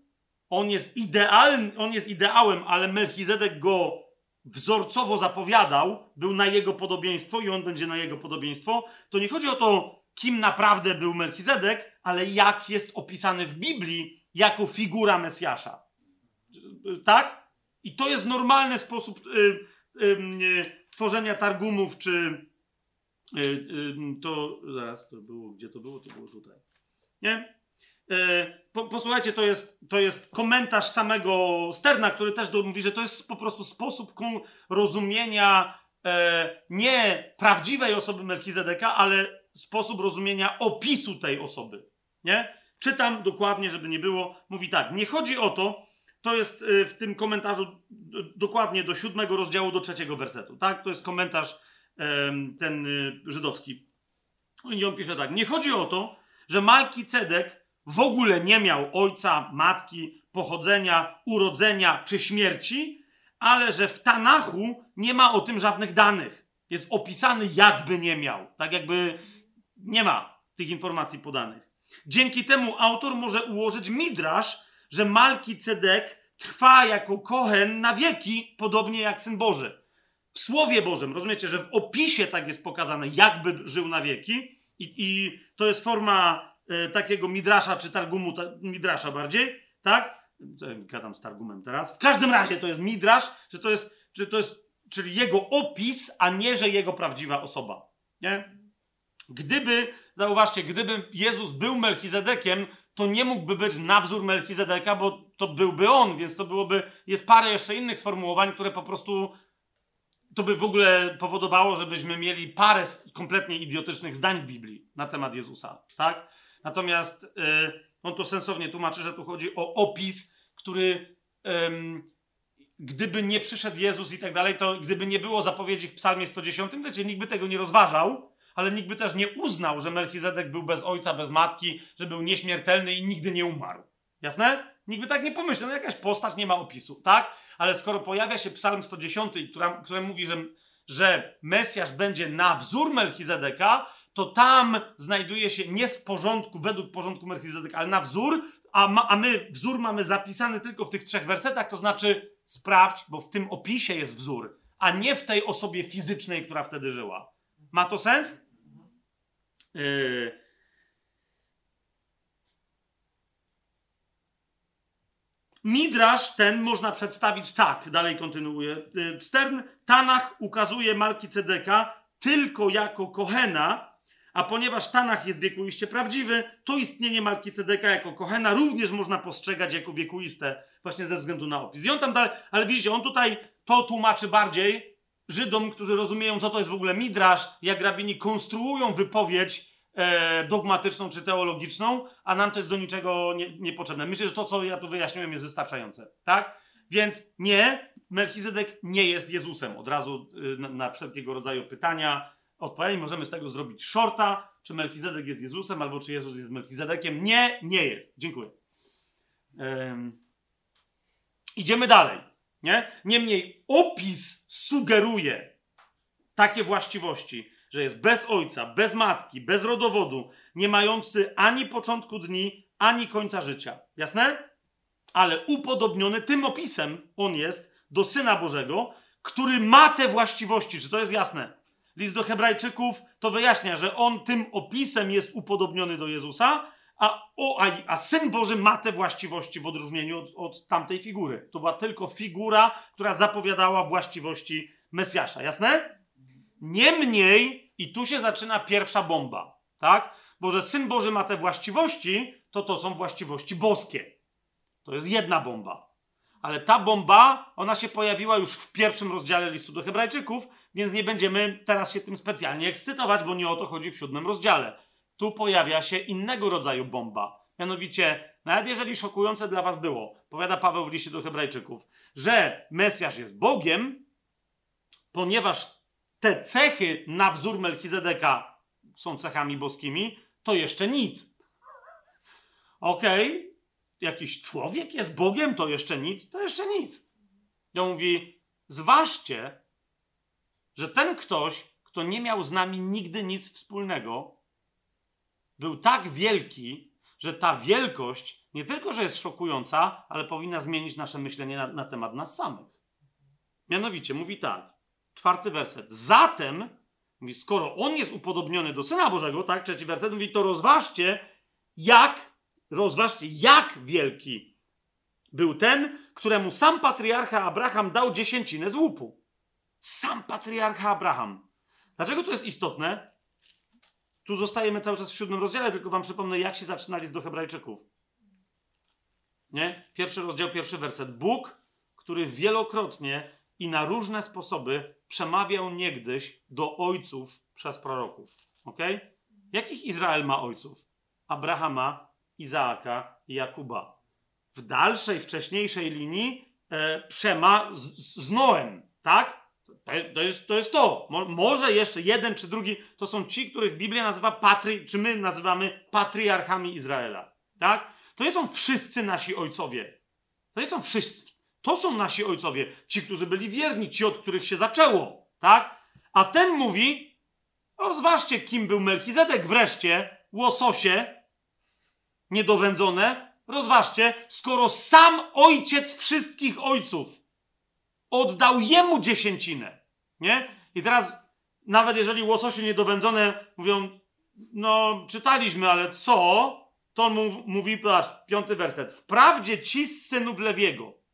S1: on jest idealny, on jest ideałem, ale Melchizedek go wzorcowo zapowiadał, był na jego podobieństwo i on będzie na jego podobieństwo, to nie chodzi o to, kim naprawdę był Melchizedek, ale jak jest opisany w Biblii jako figura Mesjasza. Tak? I to jest normalny sposób y, y, y, tworzenia targumów, czy to zaraz to było, gdzie to było? To było tutaj. Nie? Y, po, posłuchajcie, to jest, to jest komentarz samego Sterna, który też mówi, że to jest po prostu sposób rozumienia e, nie prawdziwej osoby Melchizedeka, ale sposób rozumienia opisu tej osoby. Nie? Czytam dokładnie, żeby nie było. Mówi tak, nie chodzi o to, to jest w tym komentarzu dokładnie do siódmego rozdziału, do trzeciego wersetu. Tak? To jest komentarz ten y, żydowski. I on pisze tak, nie chodzi o to, że Malki Cedek w ogóle nie miał ojca, matki, pochodzenia, urodzenia czy śmierci, ale że w Tanachu nie ma o tym żadnych danych. Jest opisany, jakby nie miał. Tak jakby nie ma tych informacji podanych. Dzięki temu autor może ułożyć midrasz, że Malki Cedek trwa jako kohen na wieki, podobnie jak Syn Boży. W Słowie Bożym, rozumiecie, że w opisie tak jest pokazane, jakby żył na wieki i, i to jest forma e, takiego midrasza, czy targumu ta, midrasza bardziej, tak? Gadam z targumem teraz. W każdym razie to jest midrasz, że to jest, że to jest, czyli jego opis, a nie, że jego prawdziwa osoba. Nie? Gdyby, zauważcie, gdyby Jezus był Melchizedekiem, to nie mógłby być na wzór Melchizedeka, bo to byłby on, więc to byłoby, jest parę jeszcze innych sformułowań, które po prostu to by w ogóle powodowało, żebyśmy mieli parę kompletnie idiotycznych zdań w Biblii na temat Jezusa, tak? Natomiast yy, on to sensownie tłumaczy, że tu chodzi o opis, który gdyby nie przyszedł Jezus i tak dalej, to gdyby nie było zapowiedzi w psalmie 110, to nikt by tego nie rozważał, ale nikt by też nie uznał, że Melchizedek był bez ojca, bez matki, że był nieśmiertelny i nigdy nie umarł. Jasne? Nikt by tak nie pomyślał, no jakaś postać nie ma opisu, tak? Ale skoro pojawia się Psalm 110, która, który mówi, że, że Mesjasz będzie na wzór Melchizedeka, to tam znajduje się nie z porządku, według porządku Melchizedeka, ale na wzór, a, ma, a my wzór mamy zapisany tylko w tych trzech wersetach, to znaczy sprawdź, bo w tym opisie jest wzór, a nie w tej osobie fizycznej, która wtedy żyła. Ma to sens? Yy, Midrasz ten można przedstawić tak, dalej kontynuuję. Yy, Stern, Tanach ukazuje Malki Cedeka tylko jako Kohena, a ponieważ Tanach jest wiekuiście prawdziwy, to istnienie Malki Cedeka jako Kohena również można postrzegać jako wiekuiste, właśnie ze względu na opis. I on tam dalej, ale widzicie, on tutaj to tłumaczy bardziej, Żydom, którzy rozumieją, co to jest w ogóle midrasz, jak rabini konstruują wypowiedź dogmatyczną czy teologiczną, a nam to jest do niczego nie, niepotrzebne. Myślę, że to, co ja tu wyjaśniłem, jest wystarczające. Tak? Więc nie, Melchizedek nie jest Jezusem. Od razu y, na, na wszelkiego rodzaju pytania odpowiedź. Możemy z tego zrobić shorta, czy Melchizedek jest Jezusem, albo czy Jezus jest Melchizedekiem. Nie, nie jest. Dziękuję. idziemy dalej. Nie? Niemniej opis sugeruje takie właściwości, że jest bez ojca, bez matki, bez rodowodu, nie mający ani początku dni, ani końca życia. Jasne? Ale upodobniony tym opisem on jest do Syna Bożego, który ma te właściwości. Czy to jest jasne? List do Hebrajczyków to wyjaśnia, że on tym opisem jest upodobniony do Jezusa, a, o, a, a Syn Boży ma te właściwości w odróżnieniu od, od tamtej figury. To była tylko figura, która zapowiadała właściwości Mesjasza. Jasne? Niemniej, i tu się zaczyna pierwsza bomba, tak? Bo że Syn Boży ma te właściwości, to to są właściwości boskie. To jest jedna bomba. Ale ta bomba, ona się pojawiła już w pierwszym rozdziale listu do Hebrajczyków, więc nie będziemy teraz się tym specjalnie ekscytować, bo nie o to chodzi w siódmym rozdziale tu pojawia się innego rodzaju bomba. Mianowicie, nawet jeżeli szokujące dla was było, powiada Paweł w liście do Hebrajczyków, że Mesjasz jest Bogiem, ponieważ te cechy na wzór Melchizedeka są cechami boskimi, to jeszcze nic. Okej, okay. jakiś człowiek jest Bogiem, to jeszcze nic, to jeszcze nic. I on mówi, zważcie, że ten ktoś, kto nie miał z nami nigdy nic wspólnego, był tak wielki, że ta wielkość nie tylko, że jest szokująca, ale powinna zmienić nasze myślenie na, na temat nas samych. Mianowicie mówi tak, czwarty werset. Zatem, mówi, skoro on jest upodobniony do Syna Bożego, tak, trzeci werset mówi, to rozważcie, jak, rozważcie, jak wielki był ten, któremu sam patriarcha Abraham dał dziesięcinę z łupu. Sam patriarcha Abraham. Dlaczego to jest istotne? Tu zostajemy cały czas w siódmym rozdziale, tylko wam przypomnę, jak się zaczyna list do Hebrajczyków. Nie? Pierwszy rozdział, pierwszy werset. Bóg, który wielokrotnie i na różne sposoby przemawiał niegdyś do ojców przez proroków. Ok? Jakich Izrael ma ojców? Abrahama, Izaaka i Jakuba. W dalszej, wcześniejszej linii e, przema z, z Noem, tak? To jest, to jest to. Mo, może jeszcze jeden czy drugi to są ci, których Biblia nazywa patri, czy my nazywamy patriarchami Izraela. Tak? To nie są wszyscy nasi ojcowie. To nie są wszyscy. To są nasi ojcowie. Ci, którzy byli wierni, ci, od których się zaczęło. Tak? A ten mówi, rozważcie, kim był Melchizedek wreszcie, łososie, niedowędzone, rozważcie, skoro sam ojciec wszystkich ojców oddał jemu dziesięcinę. Nie? I teraz, nawet jeżeli łososie niedowędzone mówią, no czytaliśmy, ale co? To on mówi, patrz, piąty werset. Wprawdzie ci z synów Lewiego,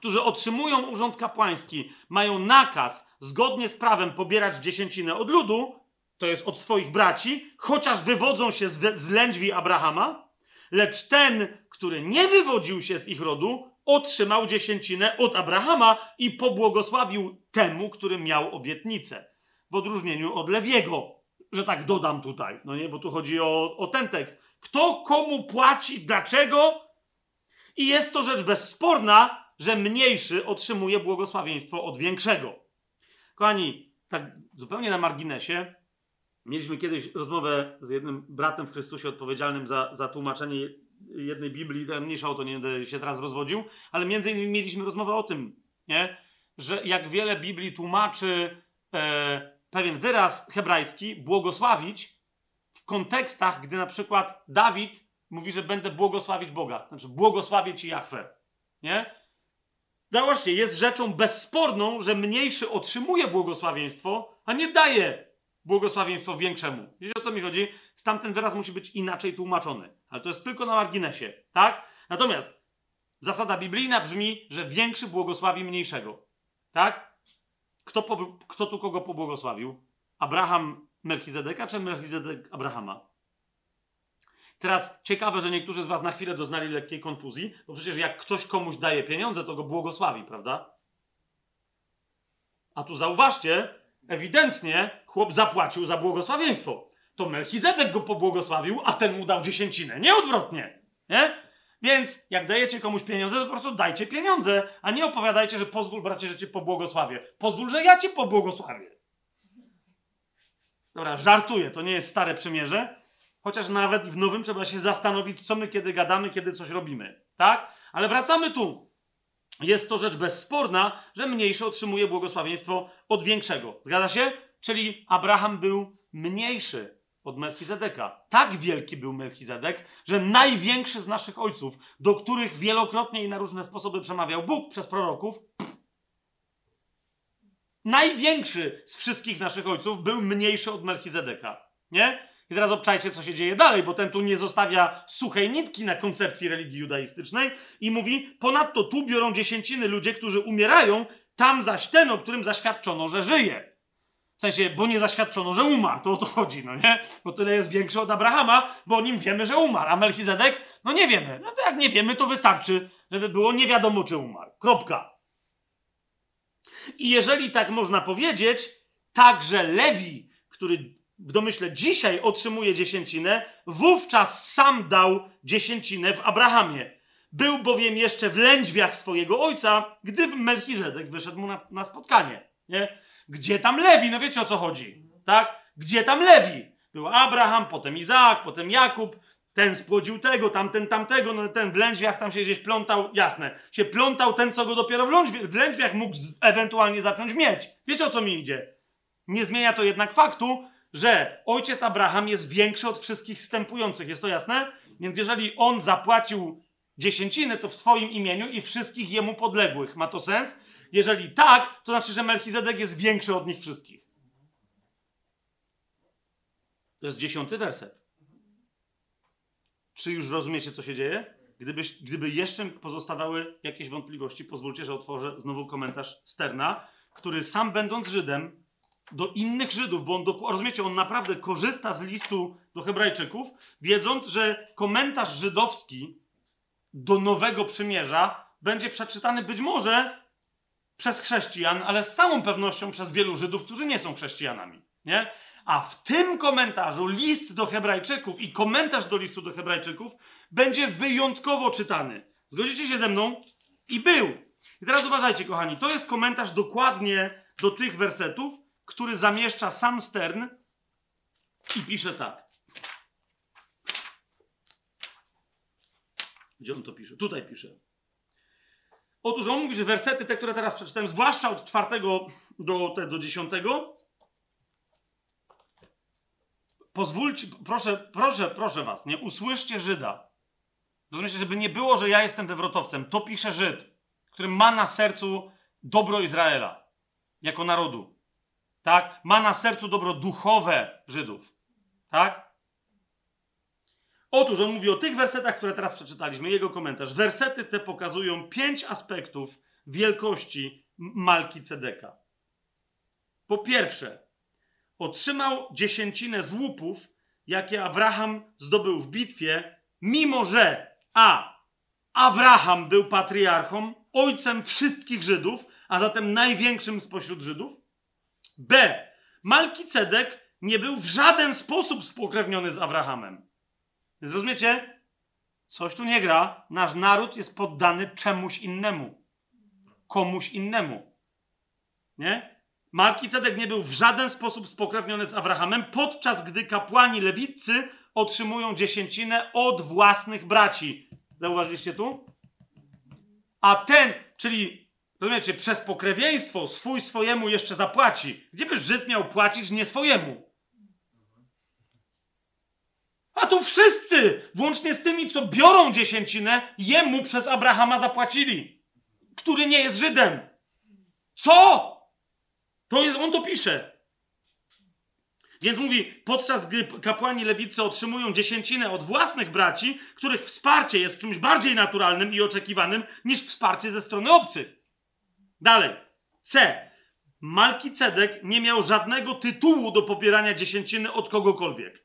S1: którzy otrzymują urząd kapłański, mają nakaz zgodnie z prawem pobierać dziesięcinę od ludu, to jest od swoich braci, chociaż wywodzą się z, z lędźwi Abrahama, lecz ten, który nie wywodził się z ich rodu, otrzymał dziesięcinę od Abrahama i pobłogosławił temu, który miał obietnicę. W odróżnieniu od Lewiego, że tak dodam tutaj, no nie, bo tu chodzi o, o ten tekst. Kto komu płaci, dlaczego? I jest to rzecz bezsporna, że mniejszy otrzymuje błogosławieństwo od większego. Kochani, tak zupełnie na marginesie, mieliśmy kiedyś rozmowę z jednym bratem w Chrystusie odpowiedzialnym za, za tłumaczenie jednej Biblii, mniejsza o to nie będę się teraz rozwodził, ale między innymi mieliśmy rozmowę o tym, nie? że jak wiele Biblii tłumaczy e, pewien wyraz hebrajski, błogosławić, w kontekstach, gdy na przykład Dawid mówi, że będę błogosławić Boga, znaczy błogosławię ci Jahwe, nie? Zobaczcie, jest rzeczą bezsporną, że mniejszy otrzymuje błogosławieństwo, a nie daje błogosławieństwo większemu. Wiecie o co mi chodzi? Stamten wyraz musi być inaczej tłumaczony. Ale to jest tylko na marginesie, tak? Natomiast zasada biblijna brzmi, że większy błogosławi mniejszego. Tak? Kto, po, kto tu kogo pobłogosławił? Abraham Melchizedeka czy Melchizedek Abrahama? Teraz ciekawe, że niektórzy z Was na chwilę doznali lekkiej konfuzji, bo przecież jak ktoś komuś daje pieniądze, to go błogosławi, prawda? A tu zauważcie, ewidentnie chłop zapłacił za błogosławieństwo. To Melchizedek go pobłogosławił, a ten mu dał dziesięcinę. Nie odwrotnie. Nie? Więc jak dajecie komuś pieniądze, to po prostu dajcie pieniądze, a nie opowiadajcie, że pozwól, bracie, że cię pobłogosławię. Pozwól, że ja cię pobłogosławię. Dobra, żartuję, to nie jest stare przymierze, chociaż nawet w nowym trzeba się zastanowić, co my kiedy gadamy, kiedy coś robimy. Tak? Ale wracamy tu jest to rzecz bezsporna, że mniejszy otrzymuje błogosławieństwo od większego. Zgadza się? Czyli Abraham był mniejszy od Melchizedeka. Tak wielki był Melchizedek, że największy z naszych ojców, do których wielokrotnie i na różne sposoby przemawiał Bóg przez proroków, największy z wszystkich naszych ojców był mniejszy od Melchizedeka. Nie? I teraz obczajcie, co się dzieje dalej, bo ten tu nie zostawia suchej nitki na koncepcji religii judaistycznej i mówi, ponadto tu biorą dziesięciny ludzie, którzy umierają, tam zaś ten, o którym zaświadczono, że żyje. W sensie, bo nie zaświadczono, że umarł. To o to chodzi, no nie? Bo tyle jest większy od Abrahama, bo o nim wiemy, że umarł. A Melchizedek? No nie wiemy. No to jak nie wiemy, to wystarczy, żeby było nie wiadomo, czy umarł. Kropka. I jeżeli tak można powiedzieć, także Lewi, który w domyśle dzisiaj otrzymuje dziesięcinę, wówczas sam dał dziesięcinę w Abrahamie. Był bowiem jeszcze w lędźwiach swojego ojca, gdy Melchizedek wyszedł mu na, na spotkanie. Nie? Gdzie tam Lewi? No wiecie o co chodzi, tak? Gdzie tam Lewi? Był Abraham, potem Izaak, potem Jakub. ten spłodził tego, tamten tamtego, no ten w lędźwiach tam się gdzieś plątał, jasne, się plątał ten, co go dopiero w, w lędźwiach mógł z, ewentualnie zacząć mieć. Wiecie o co mi idzie? Nie zmienia to jednak faktu, że ojciec Abraham jest większy od wszystkich wstępujących, jest to jasne? Więc jeżeli on zapłacił dziesięciny, to w swoim imieniu i wszystkich jemu podległych. Ma to sens? Jeżeli tak, to znaczy, że Melchizedek jest większy od nich wszystkich. To jest dziesiąty werset. Czy już rozumiecie, co się dzieje? Gdybyś, gdyby jeszcze pozostawały jakieś wątpliwości, pozwólcie, że otworzę znowu komentarz Sterna, który sam będąc Żydem, do innych Żydów, bo on, do, rozumiecie, on naprawdę korzysta z listu do Hebrajczyków, wiedząc, że komentarz żydowski do Nowego Przymierza będzie przeczytany być może przez chrześcijan, ale z całą pewnością przez wielu Żydów, którzy nie są chrześcijanami. Nie? A w tym komentarzu list do Hebrajczyków i komentarz do listu do Hebrajczyków będzie wyjątkowo czytany. Zgodzicie się ze mną? I był. I teraz uważajcie, kochani, to jest komentarz dokładnie do tych wersetów, który zamieszcza sam Stern i pisze tak. Gdzie on to pisze? Tutaj pisze. Otóż on mówi, że wersety, te, które teraz przeczytałem, zwłaszcza od czwartego do, te, do dziesiątego, pozwólcie, proszę, proszę, proszę was, nie usłyszcie Żyda. Rozumiecie, żeby nie było, że ja jestem wywrotowcem. To pisze Żyd, który ma na sercu dobro Izraela jako narodu. Tak? Ma na sercu dobro duchowe Żydów. Tak? Otóż on mówi o tych wersetach, które teraz przeczytaliśmy, jego komentarz. Wersety te pokazują pięć aspektów wielkości Malki Cedeka. Po pierwsze, otrzymał dziesięcinę z łupów, jakie Abraham zdobył w bitwie, mimo że a. Abraham był patriarchą, ojcem wszystkich Żydów, a zatem największym spośród Żydów. B. Malkicedek nie był w żaden sposób spokrewniony z Abrahamem. Więc rozumiecie? Coś tu nie gra. Nasz naród jest poddany czemuś innemu. Komuś innemu. Nie? Malkicedek nie był w żaden sposób spokrewniony z Abrahamem, podczas gdy kapłani lewiccy otrzymują dziesięcinę od własnych braci. Zauważyliście tu? A ten, czyli, rozumiecie, przez pokrewieństwo swój swojemu jeszcze zapłaci. Gdzie by Żyd miał płacić nie swojemu? A tu wszyscy, włącznie z tymi, co biorą dziesięcinę, jemu przez Abrahama zapłacili, który nie jest Żydem. Co? To jest, on to pisze. Więc mówi, podczas gdy kapłani lewicy otrzymują dziesięcinę od własnych braci, których wsparcie jest czymś bardziej naturalnym i oczekiwanym niż wsparcie ze strony obcych. Dalej. C. Malkicedek nie miał żadnego tytułu do pobierania dziesięciny od kogokolwiek. <laughs>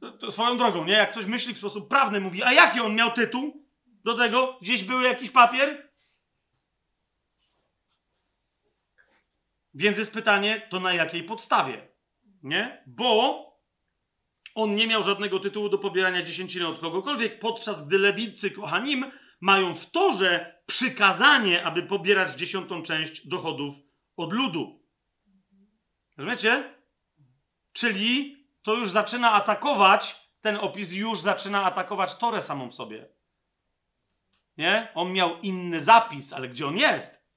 S1: No, to swoją drogą, nie? Jak ktoś myśli w sposób prawny, mówi, a jaki on miał tytuł do tego? Gdzieś był jakiś papier? Więc jest pytanie, to na jakiej podstawie? Nie? Bo on nie miał żadnego tytułu do pobierania dziesięciny od kogokolwiek, podczas gdy lewicy kochanim mają w torze przykazanie, aby pobierać dziesiątą część dochodów od ludu. Rozumiecie? Czyli to już zaczyna atakować, ten opis już zaczyna atakować Torę samą w sobie. Nie? On miał inny zapis, ale gdzie on jest?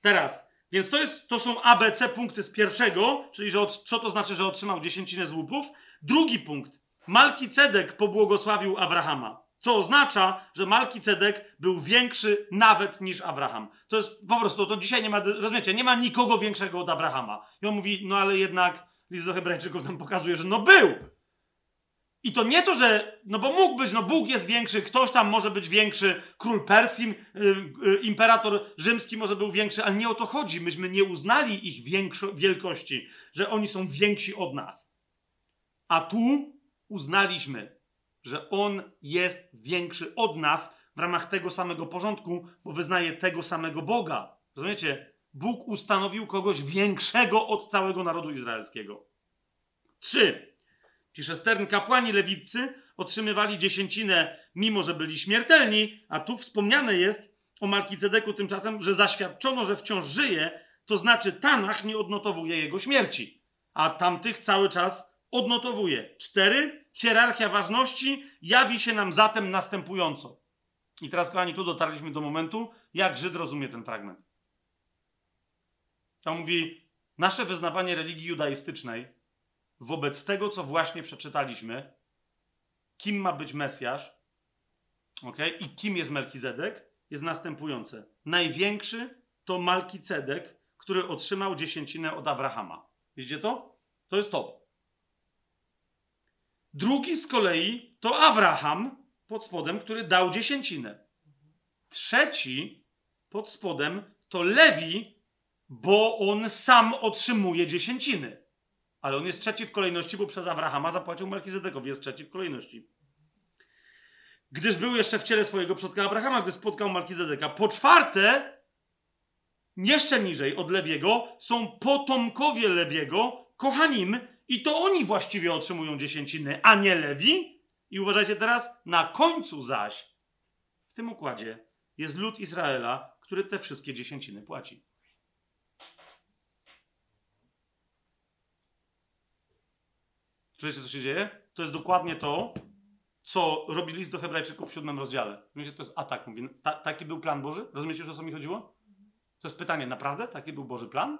S1: Teraz, więc to, jest, to są ABC punkty z pierwszego, czyli że od, co to znaczy, że otrzymał dziesięcinę z łupów. Drugi punkt. Malki Cedek pobłogosławił Abrahama. Co oznacza, że Malki Cedek był większy nawet niż Abraham. To jest po prostu, to dzisiaj nie ma, rozumiecie, nie ma nikogo większego od Abrahama. I on mówi, no ale jednak list do Hebrajczyków nam pokazuje, że no był. I to nie to, że, no bo mógł być, no Bóg jest większy, ktoś tam może być większy, król Persji, yy, yy, imperator rzymski może był większy, ale nie o to chodzi. Myśmy nie uznali ich większo- wielkości, że oni są więksi od nas. A tu uznaliśmy, że on jest większy od nas w ramach tego samego porządku, bo wyznaje tego samego Boga. Rozumiecie? Bóg ustanowił kogoś większego od całego narodu izraelskiego. Trzy. Pisze Stern, kapłani lewicy otrzymywali dziesięcinę, mimo że byli śmiertelni, a tu wspomniane jest o Malkicedeku tymczasem, że zaświadczono, że wciąż żyje, to znaczy Tanach nie odnotowuje jego śmierci, a tamtych cały czas odnotowuje. Cztery, hierarchia ważności jawi się nam zatem następująco. I teraz, kochani, tu dotarliśmy do momentu, jak Żyd rozumie ten fragment. On mówi, nasze wyznawanie religii judaistycznej wobec tego, co właśnie przeczytaliśmy, kim ma być Mesjasz okay, i kim jest Melchizedek, jest następujące. Największy to Malkicedek, który otrzymał dziesięcinę od Abrahama. Widzicie to? To jest top. Drugi z kolei to Abraham pod spodem, który dał dziesięcinę. Trzeci pod spodem to Lewi, bo on sam otrzymuje dziesięciny. Ale on jest trzeci w kolejności, bo przez Abrahama zapłacił Melchizedekowi, jest trzeci w kolejności. Gdyż był jeszcze w ciele swojego przodka Abrahama, gdy spotkał Melchizedeka. Po czwarte, jeszcze niżej od Lewiego, są potomkowie Lewiego, kochanim, i to oni właściwie otrzymują dziesięciny, a nie Lewi. I uważajcie teraz, na końcu zaś, w tym układzie, jest lud Izraela, który te wszystkie dziesięciny płaci. Czujecie, co się dzieje? To jest dokładnie to, co robi list do Hebrajczyków w siódmym rozdziale. Wiecie, to jest atak. Mówi, ta, taki był plan Boży? Rozumiecie już, o co mi chodziło? To jest pytanie, naprawdę? Taki był Boży plan?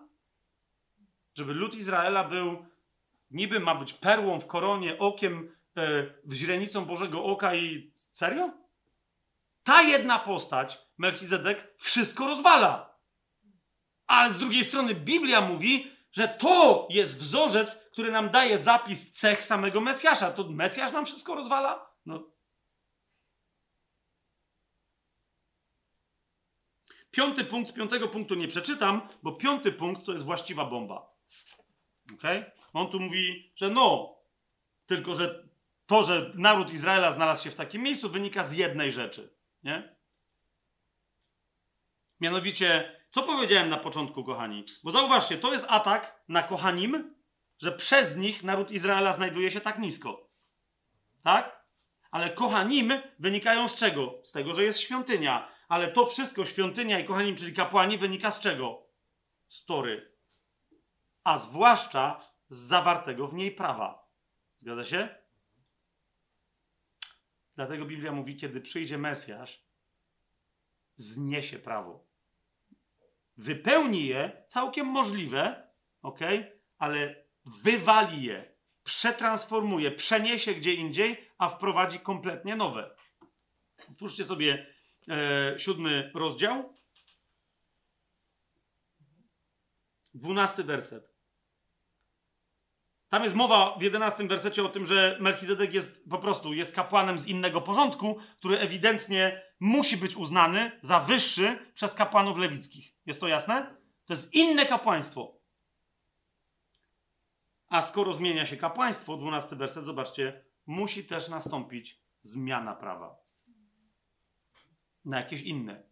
S1: Żeby lud Izraela był, niby ma być perłą w koronie, okiem, e, źrenicą Bożego oka i serio? Ta jedna postać, Melchizedek, wszystko rozwala. Ale z drugiej strony Biblia mówi, że to jest wzorzec, który nam daje zapis cech samego Mesjasza. To Mesjasz nam wszystko rozwala? No. Piąty punkt, piątego punktu nie przeczytam, bo piąty punkt to jest właściwa bomba. Okay? On tu mówi, że no, tylko że to, że naród Izraela znalazł się w takim miejscu, wynika z jednej rzeczy. Nie? Mianowicie co powiedziałem na początku, kochani? Bo zauważcie, to jest atak na kochanim, że przez nich naród Izraela znajduje się tak nisko. Tak? Ale kochanim wynikają z czego? Z tego, że jest świątynia. Ale to wszystko, świątynia i kochanim, czyli kapłani, wynika z czego? Z tory. A zwłaszcza z zawartego w niej prawa. Zgadza się? Dlatego Biblia mówi, kiedy przyjdzie Mesjasz, zniesie prawo wypełni je, całkiem możliwe, ok, ale wywali je, przetransformuje, przeniesie gdzie indziej, a wprowadzi kompletnie nowe. Otwórzcie sobie e, siódmy rozdział, dwunasty werset. Tam jest mowa w jedenastym wersecie o tym, że Melchizedek jest po prostu jest kapłanem z innego porządku, który ewidentnie musi być uznany za wyższy przez kapłanów lewickich. Jest to jasne? To jest inne kapłaństwo. A skoro zmienia się kapłaństwo, 12 werset, zobaczcie, musi też nastąpić zmiana prawa. Na jakieś inne.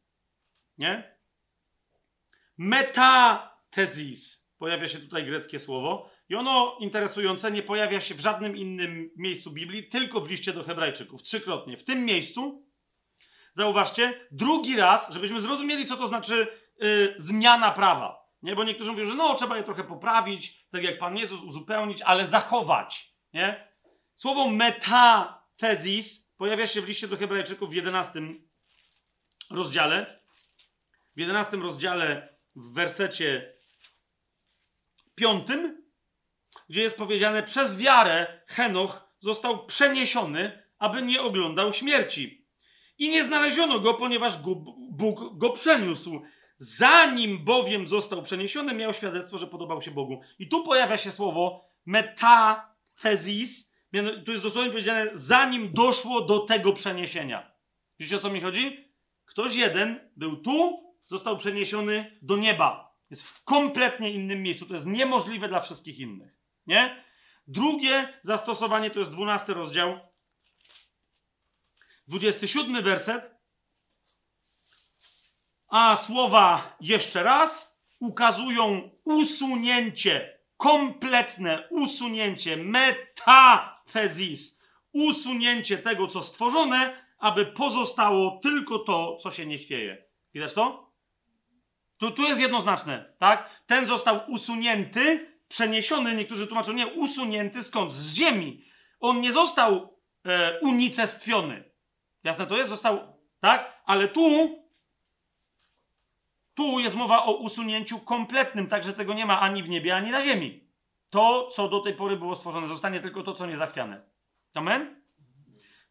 S1: Nie? Metatezis. Pojawia się tutaj greckie słowo. I ono interesujące nie pojawia się w żadnym innym miejscu Biblii, tylko w liście do Hebrajczyków. Trzykrotnie. W tym miejscu, zauważcie, drugi raz, żebyśmy zrozumieli, co to znaczy yy, zmiana prawa. Nie? Bo niektórzy mówią, że no, trzeba je trochę poprawić, tak jak Pan Jezus, uzupełnić, ale zachować. Nie? Słowo metafezis pojawia się w liście do Hebrajczyków w 11 rozdziale. W 11 rozdziale w wersecie 5 gdzie jest powiedziane, przez wiarę Henoch został przeniesiony, aby nie oglądał śmierci. I nie znaleziono go, ponieważ Bóg go przeniósł. Zanim bowiem został przeniesiony, miał świadectwo, że podobał się Bogu. I tu pojawia się słowo metafezis. Tu jest dosłownie powiedziane, zanim doszło do tego przeniesienia. Wiecie o co mi chodzi? Ktoś jeden był tu, został przeniesiony do nieba. Jest w kompletnie innym miejscu. To jest niemożliwe dla wszystkich innych. Nie? Drugie zastosowanie to jest 12 rozdział, 27 werset. A słowa jeszcze raz ukazują usunięcie, kompletne usunięcie, metafezis, usunięcie tego, co stworzone, aby pozostało tylko to, co się nie chwieje. Widać to? Tu, tu jest jednoznaczne, tak? Ten został usunięty, przeniesiony, niektórzy tłumaczą, nie, usunięty skąd? Z ziemi. On nie został e, unicestwiony. Jasne to jest? Został, tak? Ale tu, tu jest mowa o usunięciu kompletnym, także tego nie ma ani w niebie, ani na ziemi. To, co do tej pory było stworzone, zostanie tylko to, co niezachwiane. Amen?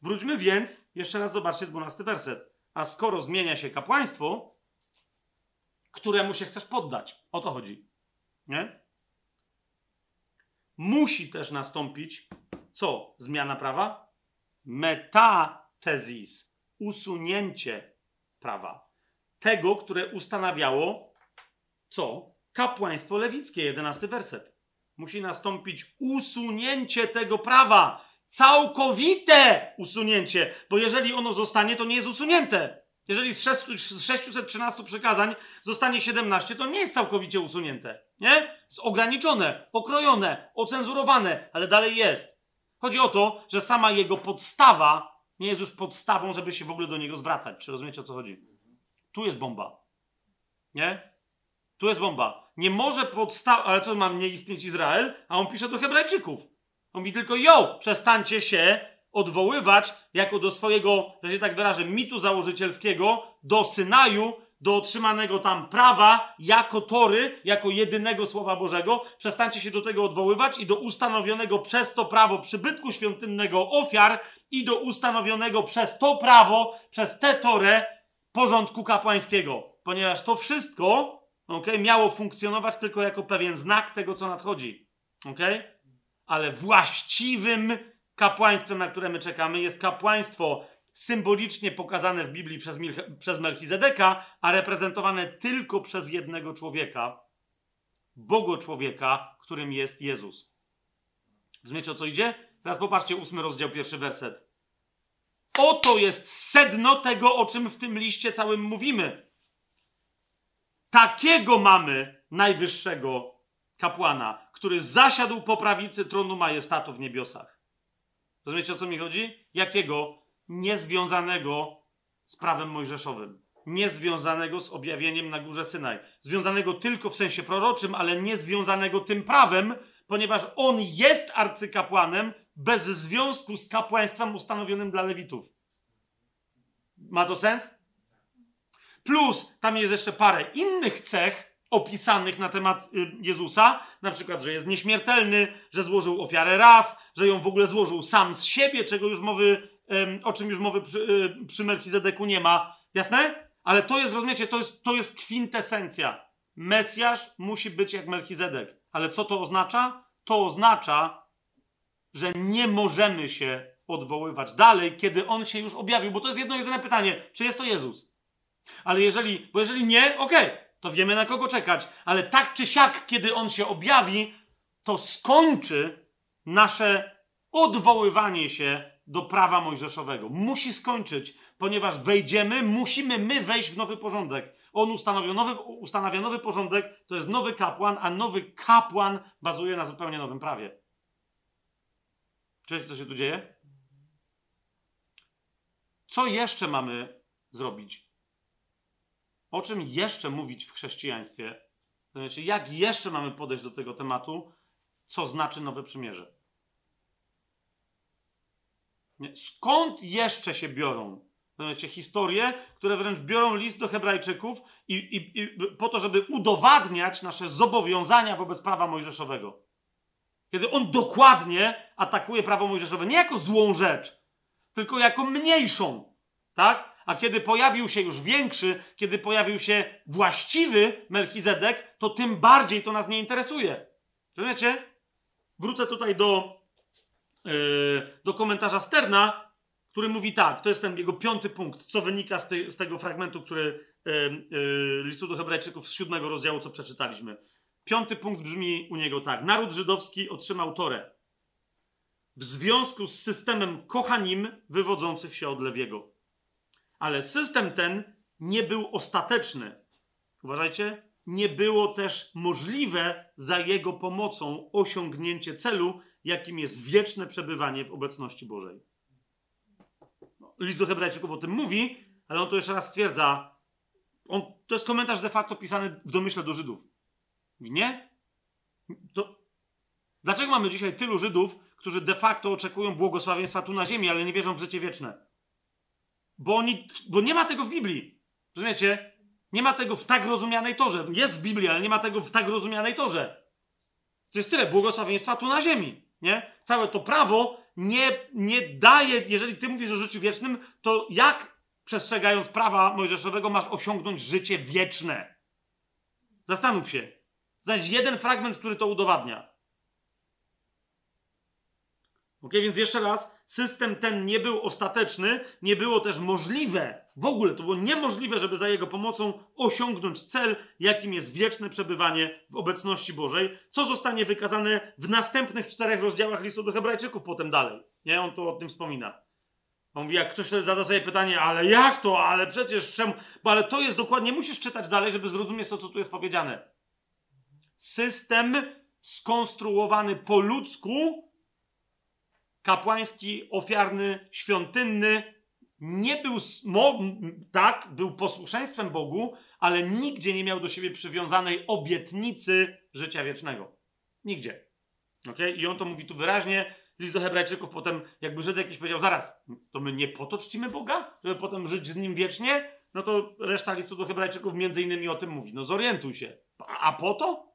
S1: Wróćmy więc, jeszcze raz zobaczcie 12 werset. A skoro zmienia się kapłaństwo, któremu się chcesz poddać, o to chodzi. Nie? Musi też nastąpić co? Zmiana prawa? Metatezis. Usunięcie prawa. Tego, które ustanawiało co? Kapłaństwo lewickie, jedenasty werset. Musi nastąpić usunięcie tego prawa. Całkowite usunięcie, bo jeżeli ono zostanie, to nie jest usunięte. Jeżeli z 613 przekazań zostanie 17, to nie jest całkowicie usunięte. Nie? Jest ograniczone, okrojone, ocenzurowane, ale dalej jest. Chodzi o to, że sama jego podstawa nie jest już podstawą, żeby się w ogóle do niego zwracać. Czy rozumiecie o co chodzi? Tu jest bomba. Nie? Tu jest bomba. Nie może podstawa. Ale co ma nie istnieć Izrael? A on pisze do Hebrajczyków. On mówi tylko: Jo, przestańcie się odwoływać jako do swojego, że się tak wyrażę, mitu założycielskiego, do Synaju, do otrzymanego tam prawa, jako tory, jako jedynego Słowa Bożego. Przestańcie się do tego odwoływać i do ustanowionego przez to prawo przybytku świątynnego ofiar i do ustanowionego przez to prawo, przez tę torę porządku kapłańskiego. Ponieważ to wszystko okay, miało funkcjonować tylko jako pewien znak tego, co nadchodzi. Okay? Ale właściwym kapłaństwem, na które my czekamy, jest kapłaństwo symbolicznie pokazane w Biblii przez, Mil- przez Melchizedeka, a reprezentowane tylko przez jednego człowieka, Bogo człowieka, którym jest Jezus. Rozumiecie o co idzie? Teraz popatrzcie, ósmy rozdział, pierwszy werset. Oto jest sedno tego, o czym w tym liście całym mówimy. Takiego mamy najwyższego kapłana, który zasiadł po prawicy tronu majestatu w niebiosach. Rozumiecie o co mi chodzi? Jakiego? Niezwiązanego z prawem mojżeszowym. Niezwiązanego z objawieniem na górze Synaj. Związanego tylko w sensie proroczym, ale niezwiązanego tym prawem, ponieważ on jest arcykapłanem bez związku z kapłaństwem ustanowionym dla Lewitów. Ma to sens? Plus, tam jest jeszcze parę innych cech opisanych na temat y, Jezusa, na przykład, że jest nieśmiertelny, że złożył ofiarę raz, że ją w ogóle złożył sam z siebie, czego już mowy, o czym już mowy przy, y, przy Melchizedeku nie ma. Jasne? Ale to jest, rozumiecie, to jest, to jest kwintesencja. Mesjasz musi być jak Melchizedek. Ale co to oznacza? To oznacza, że nie możemy się odwoływać dalej, kiedy on się już objawił, bo to jest jedno jedyne pytanie, czy jest to Jezus. Ale jeżeli, bo jeżeli nie, okej, okay, to wiemy na kogo czekać, ale tak czy siak, kiedy on się objawi, to skończy nasze odwoływanie się do prawa mojżeszowego. Musi skończyć, ponieważ wejdziemy, musimy my wejść w nowy porządek. On ustanawia nowy, ustanawia nowy porządek, to jest nowy kapłan, a nowy kapłan bazuje na zupełnie nowym prawie. Cześć, co się tu dzieje? Co jeszcze mamy zrobić? O czym jeszcze mówić w chrześcijaństwie? Znaczy, jak jeszcze mamy podejść do tego tematu? Co znaczy nowe przymierze? Skąd jeszcze się biorą znaczy, historie, które wręcz biorą list do Hebrajczyków i, i, i po to, żeby udowadniać nasze zobowiązania wobec prawa mojżeszowego? Kiedy on dokładnie atakuje prawo mojżeszowe nie jako złą rzecz, tylko jako mniejszą. Tak? A kiedy pojawił się już większy, kiedy pojawił się właściwy Melchizedek, to tym bardziej to nas nie interesuje. Rozumiecie? Wrócę tutaj do, yy, do komentarza Sterna, który mówi tak, to jest ten jego piąty punkt, co wynika z, z tego fragmentu, który yy, yy, listu do Hebrajczyków z siódmego rozdziału, co przeczytaliśmy. Piąty punkt brzmi u niego tak. Naród żydowski otrzymał Torę w związku z systemem kochanim wywodzących się od Lewiego. Ale system ten nie był ostateczny. Uważajcie, nie było też możliwe za jego pomocą osiągnięcie celu, jakim jest wieczne przebywanie w obecności Bożej. No, list do Hebrajczyków o tym mówi, ale on to jeszcze raz stwierdza. On, to jest komentarz de facto pisany w domyśle do Żydów. Nie? To, dlaczego mamy dzisiaj tylu Żydów, którzy de facto oczekują błogosławieństwa tu na ziemi, ale nie wierzą w życie wieczne. Bo, oni, bo nie ma tego w Biblii. Rozumiecie? Nie ma tego w tak rozumianej torze. Jest w Biblii, ale nie ma tego w tak rozumianej torze. To jest tyle błogosławieństwa tu na ziemi. Nie? Całe to prawo nie, nie daje, jeżeli ty mówisz o życiu wiecznym, to jak przestrzegając prawa mojżeszowego masz osiągnąć życie wieczne? Zastanów się. Znajdź jeden fragment, który to udowadnia. Ok, więc jeszcze raz, system ten nie był ostateczny, nie było też możliwe, w ogóle to było niemożliwe, żeby za jego pomocą osiągnąć cel, jakim jest wieczne przebywanie w obecności Bożej, co zostanie wykazane w następnych czterech rozdziałach listu do Hebrajczyków potem dalej. Nie, on tu o tym wspomina. On mówi, jak ktoś zada sobie pytanie, ale jak to, ale przecież czemu? Bo ale to jest dokładnie, musisz czytać dalej, żeby zrozumieć to, co tu jest powiedziane. System skonstruowany po ludzku kapłański, ofiarny, świątynny, nie był, tak, był posłuszeństwem Bogu, ale nigdzie nie miał do siebie przywiązanej obietnicy życia wiecznego. Nigdzie. Okay? I on to mówi tu wyraźnie. List do Hebrajczyków potem, jakby Żyd jakiś powiedział, zaraz, to my nie po to czcimy Boga, żeby potem żyć z Nim wiecznie? No to reszta listu do Hebrajczyków między innymi o tym mówi. No zorientuj się. A, a po to?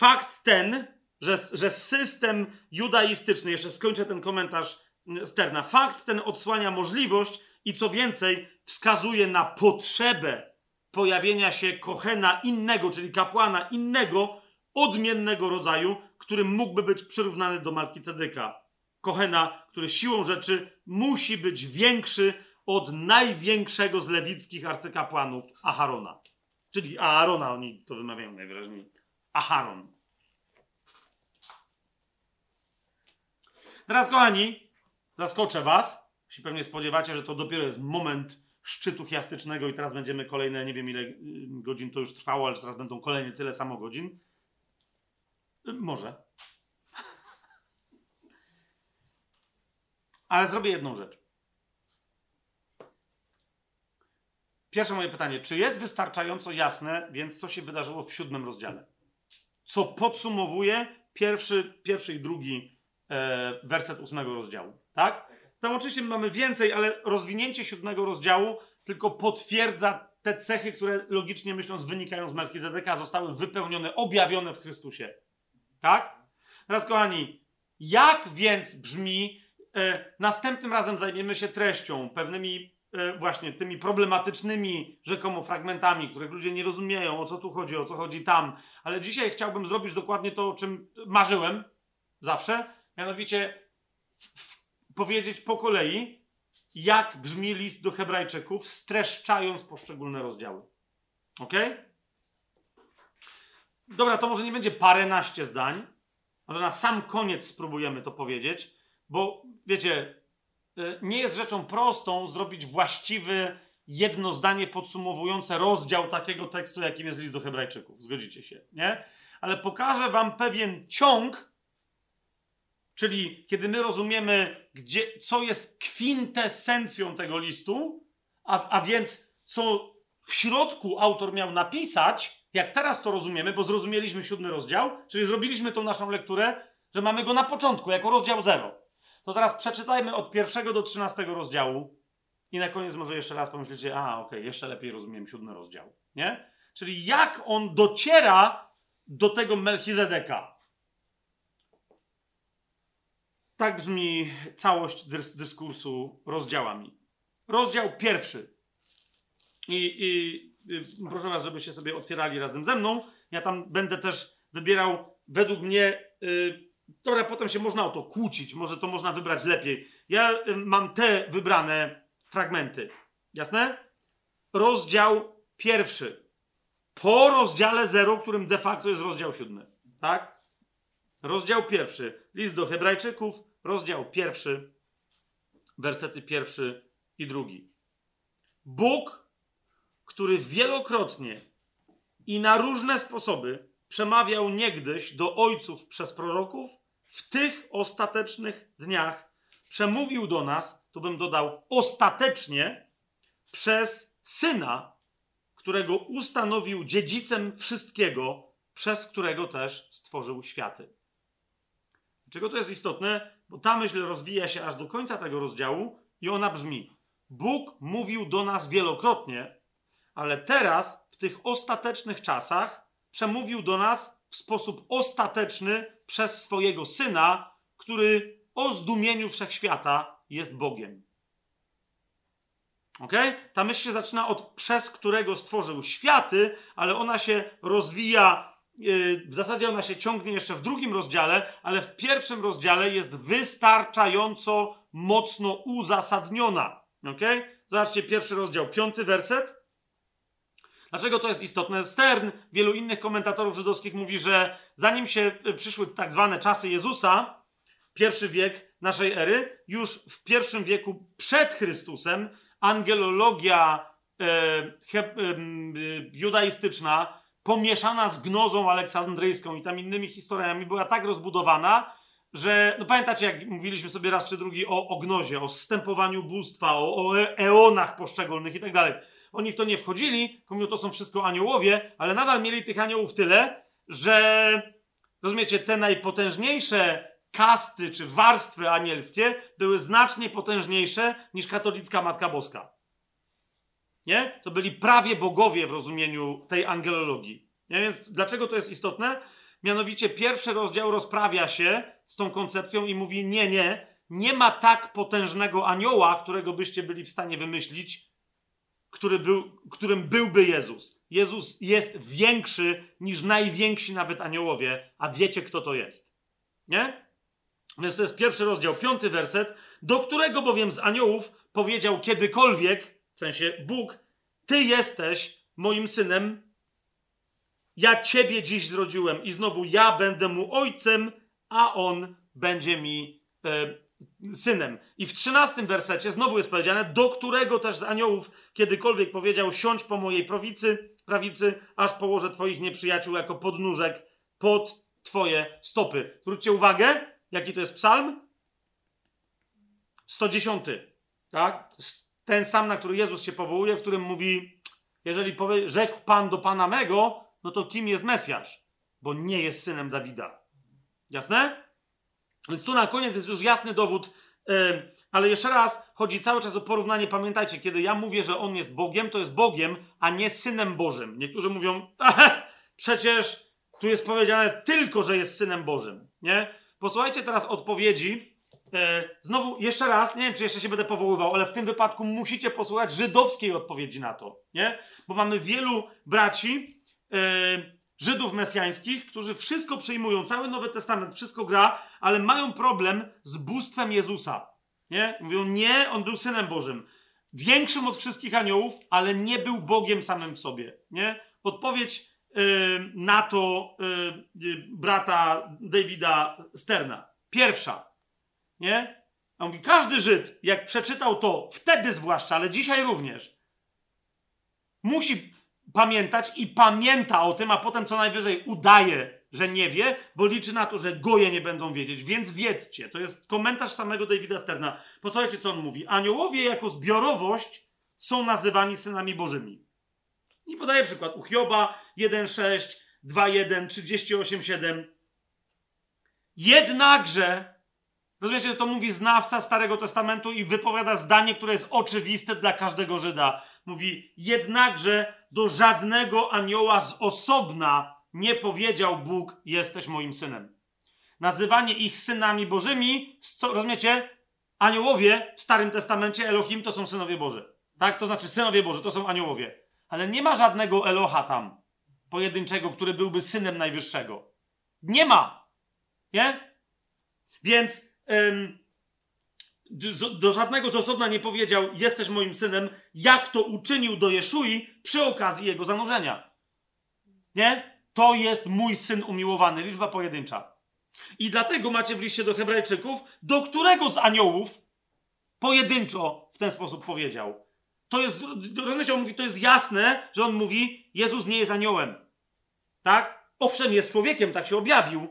S1: Fakt ten, że, że system judaistyczny, jeszcze skończę ten komentarz mm, Sterna, fakt ten odsłania możliwość i co więcej, wskazuje na potrzebę pojawienia się kochena innego, czyli kapłana innego, odmiennego rodzaju, który mógłby być przyrównany do Malkicedyka. Kochena, który siłą rzeczy musi być większy od największego z lewickich arcykapłanów Aharona. Czyli Aarona, oni to wymawiają najwyraźniej. Aharon. Teraz, kochani, zaskoczę Was. Się pewnie spodziewacie, że to dopiero jest moment szczytu chiastycznego i teraz będziemy kolejne, nie wiem ile y, godzin to już trwało, ale teraz będą kolejne tyle samo godzin. Y, może. Ale zrobię jedną rzecz. Pierwsze moje pytanie, czy jest wystarczająco jasne, więc co się wydarzyło w siódmym rozdziale? Co podsumowuje pierwszy, pierwszy i drugi e, werset ósmego rozdziału. Tak? Tam oczywiście mamy więcej, ale rozwinięcie siódmego rozdziału tylko potwierdza te cechy, które logicznie myśląc wynikają z Melchizedeka, zostały wypełnione, objawione w Chrystusie. Tak? Teraz, kochani, jak więc brzmi, e, następnym razem zajmiemy się treścią, pewnymi właśnie tymi problematycznymi rzekomo fragmentami, których ludzie nie rozumieją, o co tu chodzi, o co chodzi tam. Ale dzisiaj chciałbym zrobić dokładnie to, o czym marzyłem zawsze, mianowicie powiedzieć po kolei, jak brzmi list do Hebrajczyków, streszczając poszczególne rozdziały. Ok? Dobra, to może nie będzie paręnaście zdań. Może na sam koniec spróbujemy to powiedzieć, bo wiecie, nie jest rzeczą prostą zrobić właściwy, jedno zdanie podsumowujące rozdział takiego tekstu, jakim jest list do Hebrajczyków. Zgodzicie się, nie? Ale pokażę wam pewien ciąg, czyli kiedy my rozumiemy, gdzie, co jest kwintesencją tego listu, a, a więc co w środku autor miał napisać, jak teraz to rozumiemy, bo zrozumieliśmy siódmy rozdział, czyli zrobiliśmy tą naszą lekturę, że mamy go na początku, jako rozdział zero. To teraz przeczytajmy od pierwszego do trzynastego rozdziału i na koniec może jeszcze raz pomyślicie, a okej, okay, jeszcze lepiej rozumiem siódmy rozdział, nie? Czyli jak on dociera do tego Melchizedeka. Tak brzmi całość dys dyskursu rozdziałami. Rozdział pierwszy. I, i, i proszę was, żebyście sobie otwierali razem ze mną. Ja tam będę też wybierał według mnie y, Dobra, potem się można o to kłócić, może to można wybrać lepiej. Ja y, mam te wybrane fragmenty. Jasne? Rozdział pierwszy. Po rozdziale 0, którym de facto jest rozdział siódmy. Tak? Rozdział pierwszy. List do Hebrajczyków, rozdział pierwszy, wersety pierwszy i drugi. Bóg, który wielokrotnie i na różne sposoby przemawiał niegdyś do ojców przez proroków, w tych ostatecznych dniach przemówił do nas, tu bym dodał, ostatecznie przez syna, którego ustanowił dziedzicem wszystkiego, przez którego też stworzył światy. Dlaczego to jest istotne? Bo ta myśl rozwija się aż do końca tego rozdziału i ona brzmi: Bóg mówił do nas wielokrotnie, ale teraz, w tych ostatecznych czasach, przemówił do nas w sposób ostateczny przez swojego syna, który o zdumieniu wszechświata jest Bogiem. Ok? Ta myśl się zaczyna od przez którego stworzył światy, ale ona się rozwija, yy, w zasadzie ona się ciągnie jeszcze w drugim rozdziale, ale w pierwszym rozdziale jest wystarczająco mocno uzasadniona. Ok? Zobaczcie pierwszy rozdział, piąty werset. Dlaczego to jest istotne? Stern, wielu innych komentatorów żydowskich mówi, że zanim się przyszły tak zwane czasy Jezusa, pierwszy wiek naszej ery, już w pierwszym wieku przed Chrystusem angelologia e, he, e, judaistyczna pomieszana z gnozą aleksandryjską i tam innymi historiami była tak rozbudowana, że, no pamiętacie, jak mówiliśmy sobie raz czy drugi o, o gnozie, o zstępowaniu bóstwa, o, o eonach poszczególnych i tak dalej. Oni w to nie wchodzili, pomimo to są wszystko aniołowie, ale nadal mieli tych aniołów tyle, że rozumiecie, te najpotężniejsze kasty czy warstwy anielskie były znacznie potężniejsze niż katolicka Matka Boska. Nie? To byli prawie bogowie w rozumieniu tej angelologii. Nie? Więc dlaczego to jest istotne? Mianowicie pierwszy rozdział rozprawia się z tą koncepcją i mówi: Nie, nie, nie ma tak potężnego anioła, którego byście byli w stanie wymyślić, który był, którym byłby Jezus. Jezus jest większy niż najwięksi nawet aniołowie, a wiecie, kto to jest. Nie? Więc to jest pierwszy rozdział, piąty werset, do którego bowiem z aniołów powiedział kiedykolwiek, w sensie Bóg, Ty jesteś moim synem, ja Ciebie dziś zrodziłem i znowu ja będę mu ojcem, a on będzie mi e, synem. I w trzynastym wersecie znowu jest powiedziane, do którego też z aniołów kiedykolwiek powiedział, siądź po mojej prawicy, prawicy, aż położę Twoich nieprzyjaciół jako podnóżek pod Twoje stopy. Zwróćcie uwagę, Jaki to jest psalm? 110. Tak? Ten sam, na który Jezus się powołuje, w którym mówi: Jeżeli powie, rzekł Pan do Pana mego, no to kim jest Mesjasz? Bo nie jest synem Dawida. Jasne? Więc tu na koniec jest już jasny dowód, yy, ale jeszcze raz chodzi cały czas o porównanie. Pamiętajcie, kiedy ja mówię, że on jest Bogiem, to jest Bogiem, a nie synem Bożym. Niektórzy mówią, <laughs> przecież tu jest powiedziane tylko, że jest synem Bożym. Nie? Posłuchajcie teraz odpowiedzi. E, znowu, jeszcze raz, nie wiem, czy jeszcze się będę powoływał, ale w tym wypadku musicie posłuchać żydowskiej odpowiedzi na to, nie? Bo mamy wielu braci, e, Żydów mesjańskich, którzy wszystko przyjmują, cały Nowy Testament, wszystko gra, ale mają problem z bóstwem Jezusa, nie? Mówią, nie, on był Synem Bożym. Większym od wszystkich aniołów, ale nie był Bogiem samym w sobie, nie? Odpowiedź na to brata Davida Sterna. Pierwsza, nie? On mówi, każdy Żyd, jak przeczytał to, wtedy zwłaszcza, ale dzisiaj również, musi pamiętać i pamięta o tym, a potem co najwyżej udaje, że nie wie, bo liczy na to, że goje nie będą wiedzieć. Więc wiedzcie, to jest komentarz samego Davida Sterna. Posłuchajcie, co on mówi. Aniołowie jako zbiorowość są nazywani synami bożymi. I podaję przykład u Hioba 1,6, 2,1, 38,7. Jednakże, rozumiecie, to mówi znawca Starego Testamentu i wypowiada zdanie, które jest oczywiste dla każdego Żyda. Mówi, jednakże do żadnego anioła z osobna nie powiedział Bóg, jesteś moim synem. Nazywanie ich synami bożymi, co, rozumiecie? Aniołowie w Starym Testamencie Elohim to są synowie Boży. Tak? To znaczy synowie Boży to są aniołowie ale nie ma żadnego Eloha tam, pojedynczego, który byłby synem najwyższego. Nie ma. Nie? Więc ym, do żadnego z osobna nie powiedział, jesteś moim synem, jak to uczynił do Jeszui przy okazji jego zanurzenia. Nie? To jest mój syn umiłowany, liczba pojedyncza. I dlatego macie w liście do Hebrajczyków, do którego z aniołów pojedynczo w ten sposób powiedział to jest, on mówi, to jest jasne, że on mówi, Jezus nie jest aniołem. Tak? Owszem, jest człowiekiem, tak się objawił,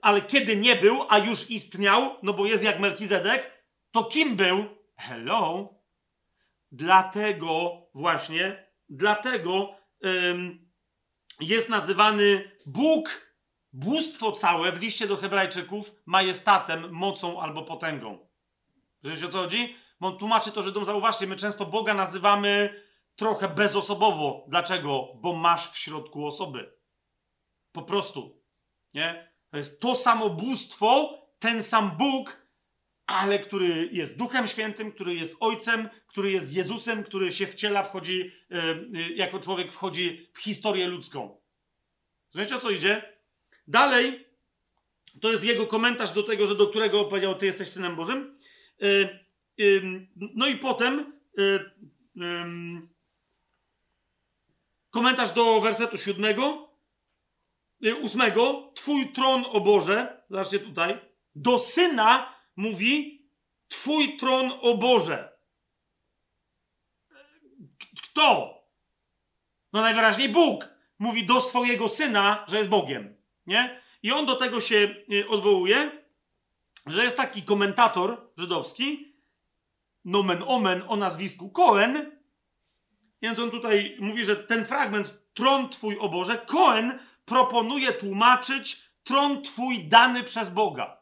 S1: ale kiedy nie był, a już istniał, no bo jest jak Melchizedek, to kim był? Hello? Dlatego właśnie, dlatego ym, jest nazywany Bóg, bóstwo całe w liście do Hebrajczyków majestatem, mocą albo potęgą. Wiecie o co chodzi? Bo tłumaczy to Żydom, zauważcie, my często Boga nazywamy trochę bezosobowo. Dlaczego? Bo masz w środku osoby. Po prostu. Nie? To jest to samo bóstwo, ten sam Bóg, ale który jest Duchem Świętym, który jest Ojcem, który jest Jezusem, który się wciela, wchodzi, yy, jako człowiek wchodzi w historię ludzką. Wiecie o co idzie? Dalej, to jest jego komentarz do tego, że do którego powiedział, ty jesteś Synem Bożym. Yy, no i potem komentarz do wersetu siódmego, ósmego. Twój tron, o Boże, zobaczcie tutaj, do Syna mówi Twój tron, o Boże. Kto? No najwyraźniej Bóg mówi do swojego Syna, że jest Bogiem. Nie? I on do tego się y, odwołuje, że jest taki komentator żydowski, nomen omen o nazwisku Cohen, więc on tutaj mówi, że ten fragment, tron Twój, o Boże, Cohen proponuje tłumaczyć tron Twój dany przez Boga.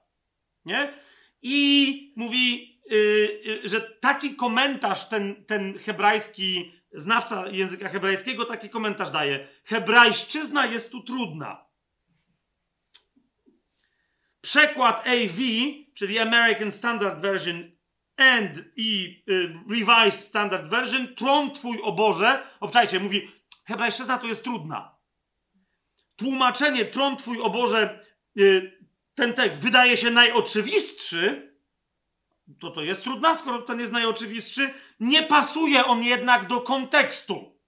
S1: Nie? I mówi, yy, yy, że taki komentarz ten, ten hebrajski, znawca języka hebrajskiego, taki komentarz daje. Hebrajszczyzna jest tu trudna. Przekład AV, czyli American Standard Version and i y, Revised Standard Version, tron Twój o Boże, obczajcie, mówi, hebrajszczyzna to jest trudna. Tłumaczenie tron Twój o Boże y, ten tekst wydaje się najoczywistszy, to to jest trudna, skoro ten jest najoczywistszy, nie pasuje on jednak do kontekstu.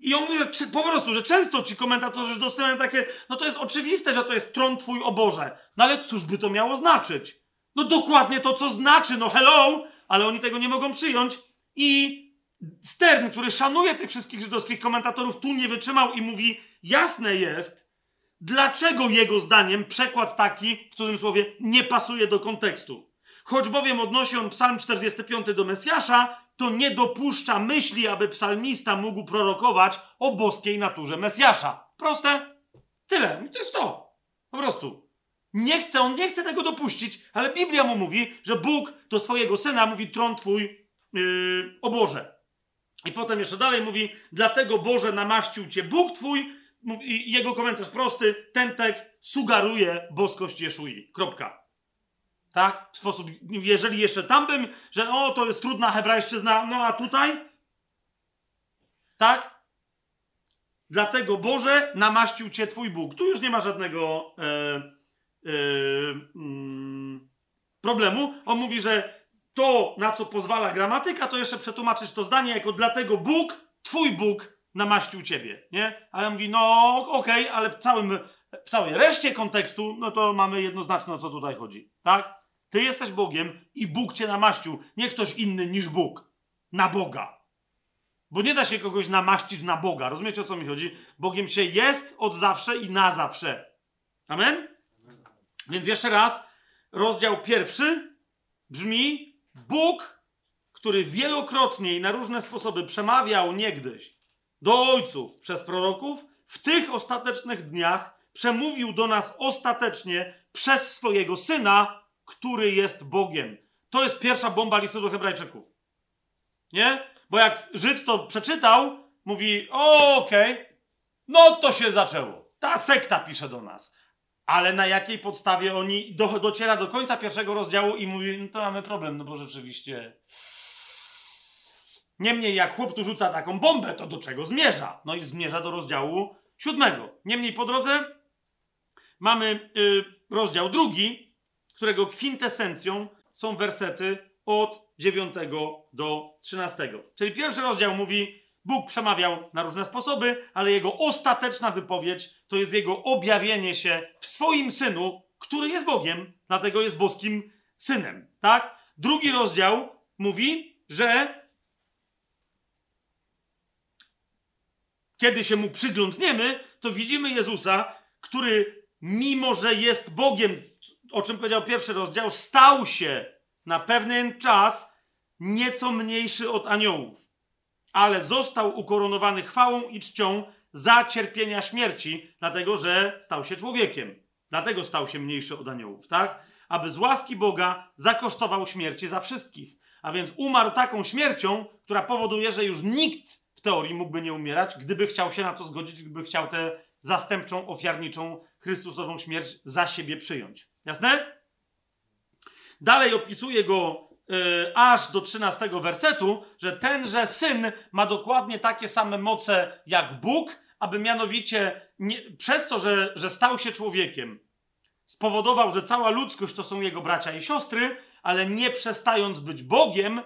S1: I on mówi, że po prostu, że często ci komentatorzy dostają takie, no to jest oczywiste, że to jest tron twój o Boże. No ale cóż by to miało znaczyć? No dokładnie to, co znaczy, no hello, ale oni tego nie mogą przyjąć. I Stern, który szanuje tych wszystkich żydowskich komentatorów, tu nie wytrzymał i mówi, jasne jest, Dlaczego jego zdaniem przekład taki, w cudzysłowie, nie pasuje do kontekstu? Choć bowiem odnosi on psalm 45 do Mesjasza, to nie dopuszcza myśli, aby psalmista mógł prorokować o boskiej naturze Mesjasza. Proste? Tyle. To jest to. Po prostu. Nie chce, on nie chce tego dopuścić, ale Biblia mu mówi, że Bóg do swojego syna mówi tron twój yy, o Boże. I potem jeszcze dalej mówi, dlatego Boże namaścił cię Bóg twój, jego komentarz prosty, ten tekst sugeruje boskość Jeszui. Kropka. Tak? W sposób, jeżeli jeszcze tam bym, że o, to jest trudna hebrajszczyzna, no a tutaj? Tak? Dlatego Boże namaścił cię Twój Bóg. Tu już nie ma żadnego e, e, mm, problemu. On mówi, że to, na co pozwala gramatyka, to jeszcze przetłumaczyć to zdanie jako dlatego Bóg, Twój Bóg namaścił ciebie, nie? Ale mówi, no okej, okay, ale w całym, w całej reszcie kontekstu, no to mamy jednoznaczne o co tutaj chodzi, tak? Ty jesteś Bogiem i Bóg cię namaścił, nie ktoś inny niż Bóg. Na Boga. Bo nie da się kogoś namaścić na Boga. Rozumiecie o co mi chodzi? Bogiem się jest od zawsze i na zawsze. Amen? Więc jeszcze raz, rozdział pierwszy brzmi: Bóg, który wielokrotnie i na różne sposoby przemawiał niegdyś do ojców przez proroków, w tych ostatecznych dniach przemówił do nas ostatecznie przez swojego syna, który jest Bogiem. To jest pierwsza bomba listu do Hebrajczyków. Nie? Bo jak Żyd to przeczytał, mówi: Okej, okay, no to się zaczęło. Ta sekta pisze do nas. Ale na jakiej podstawie oni do, dociera do końca pierwszego rozdziału i mówi: No to mamy problem, no bo rzeczywiście Niemniej jak chłop tu rzuca taką bombę, to do czego zmierza? No i zmierza do rozdziału siódmego. Niemniej po drodze mamy y, rozdział drugi, którego kwintesencją są wersety od 9 do 13. Czyli pierwszy rozdział mówi, Bóg przemawiał na różne sposoby, ale jego ostateczna wypowiedź to jest jego objawienie się w swoim synu, który jest Bogiem, dlatego jest boskim synem. Tak? Drugi rozdział mówi, że kiedy się mu przyglądniemy, to widzimy Jezusa, który mimo, że jest Bogiem, o czym powiedział pierwszy rozdział, stał się na pewien czas nieco mniejszy od aniołów. ale został ukoronowany chwałą i czcią za cierpienia śmierci, dlatego że stał się człowiekiem. Dlatego stał się mniejszy od aniołów, tak? Aby z łaski Boga zakosztował śmierci za wszystkich. A więc umarł taką śmiercią, która powoduje, że już nikt teorii mógłby nie umierać, gdyby chciał się na to zgodzić, gdyby chciał tę zastępczą, ofiarniczą, Chrystusową śmierć za siebie przyjąć. Jasne? Dalej opisuje go yy, aż do 13 wersetu, że tenże syn ma dokładnie takie same moce jak Bóg, aby mianowicie nie, przez to, że, że stał się człowiekiem, spowodował, że cała ludzkość to są jego bracia i siostry, ale nie przestając być Bogiem,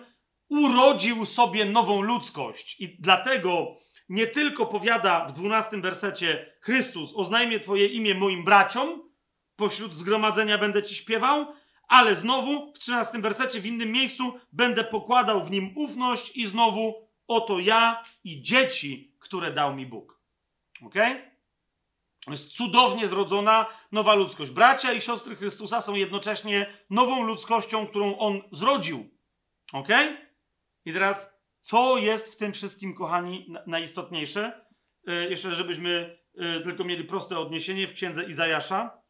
S1: urodził sobie nową ludzkość. I dlatego nie tylko powiada w 12 wersecie Chrystus, oznajmię Twoje imię moim braciom, pośród zgromadzenia będę Ci śpiewał, ale znowu w 13 wersecie, w innym miejscu, będę pokładał w nim ufność i znowu oto ja i dzieci, które dał mi Bóg. Ok? Jest cudownie zrodzona nowa ludzkość. Bracia i siostry Chrystusa są jednocześnie nową ludzkością, którą On zrodził. Ok? I teraz, co jest w tym wszystkim, kochani, najistotniejsze? Yy, jeszcze, żebyśmy yy, tylko mieli proste odniesienie w księdze Izajasza.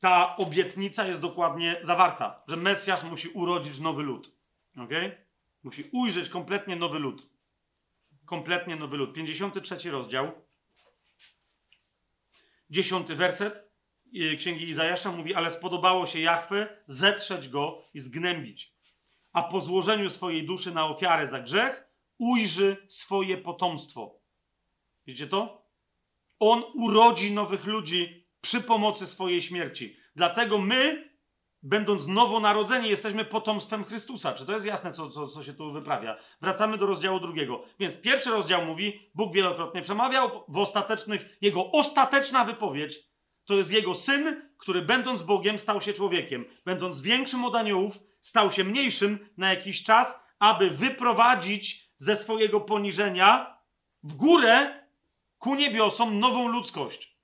S1: Ta obietnica jest dokładnie zawarta, że Mesjasz musi urodzić nowy lud. Ok? Musi ujrzeć kompletnie nowy lud. Kompletnie nowy lud. 53 rozdział. 10 werset Księgi Izajasza mówi, ale spodobało się Jachwę zetrzeć go i zgnębić a po złożeniu swojej duszy na ofiarę za grzech ujrzy swoje potomstwo. Wiecie to? On urodzi nowych ludzi przy pomocy swojej śmierci. Dlatego my, będąc nowonarodzeni, jesteśmy potomstwem Chrystusa. Czy to jest jasne, co, co, co się tu wyprawia? Wracamy do rozdziału drugiego. Więc pierwszy rozdział mówi, Bóg wielokrotnie przemawiał, w ostatecznych, jego ostateczna wypowiedź to jest jego syn, który będąc Bogiem stał się człowiekiem. Będąc większym od aniołów, stał się mniejszym na jakiś czas, aby wyprowadzić ze swojego poniżenia w górę ku niebiosom nową ludzkość.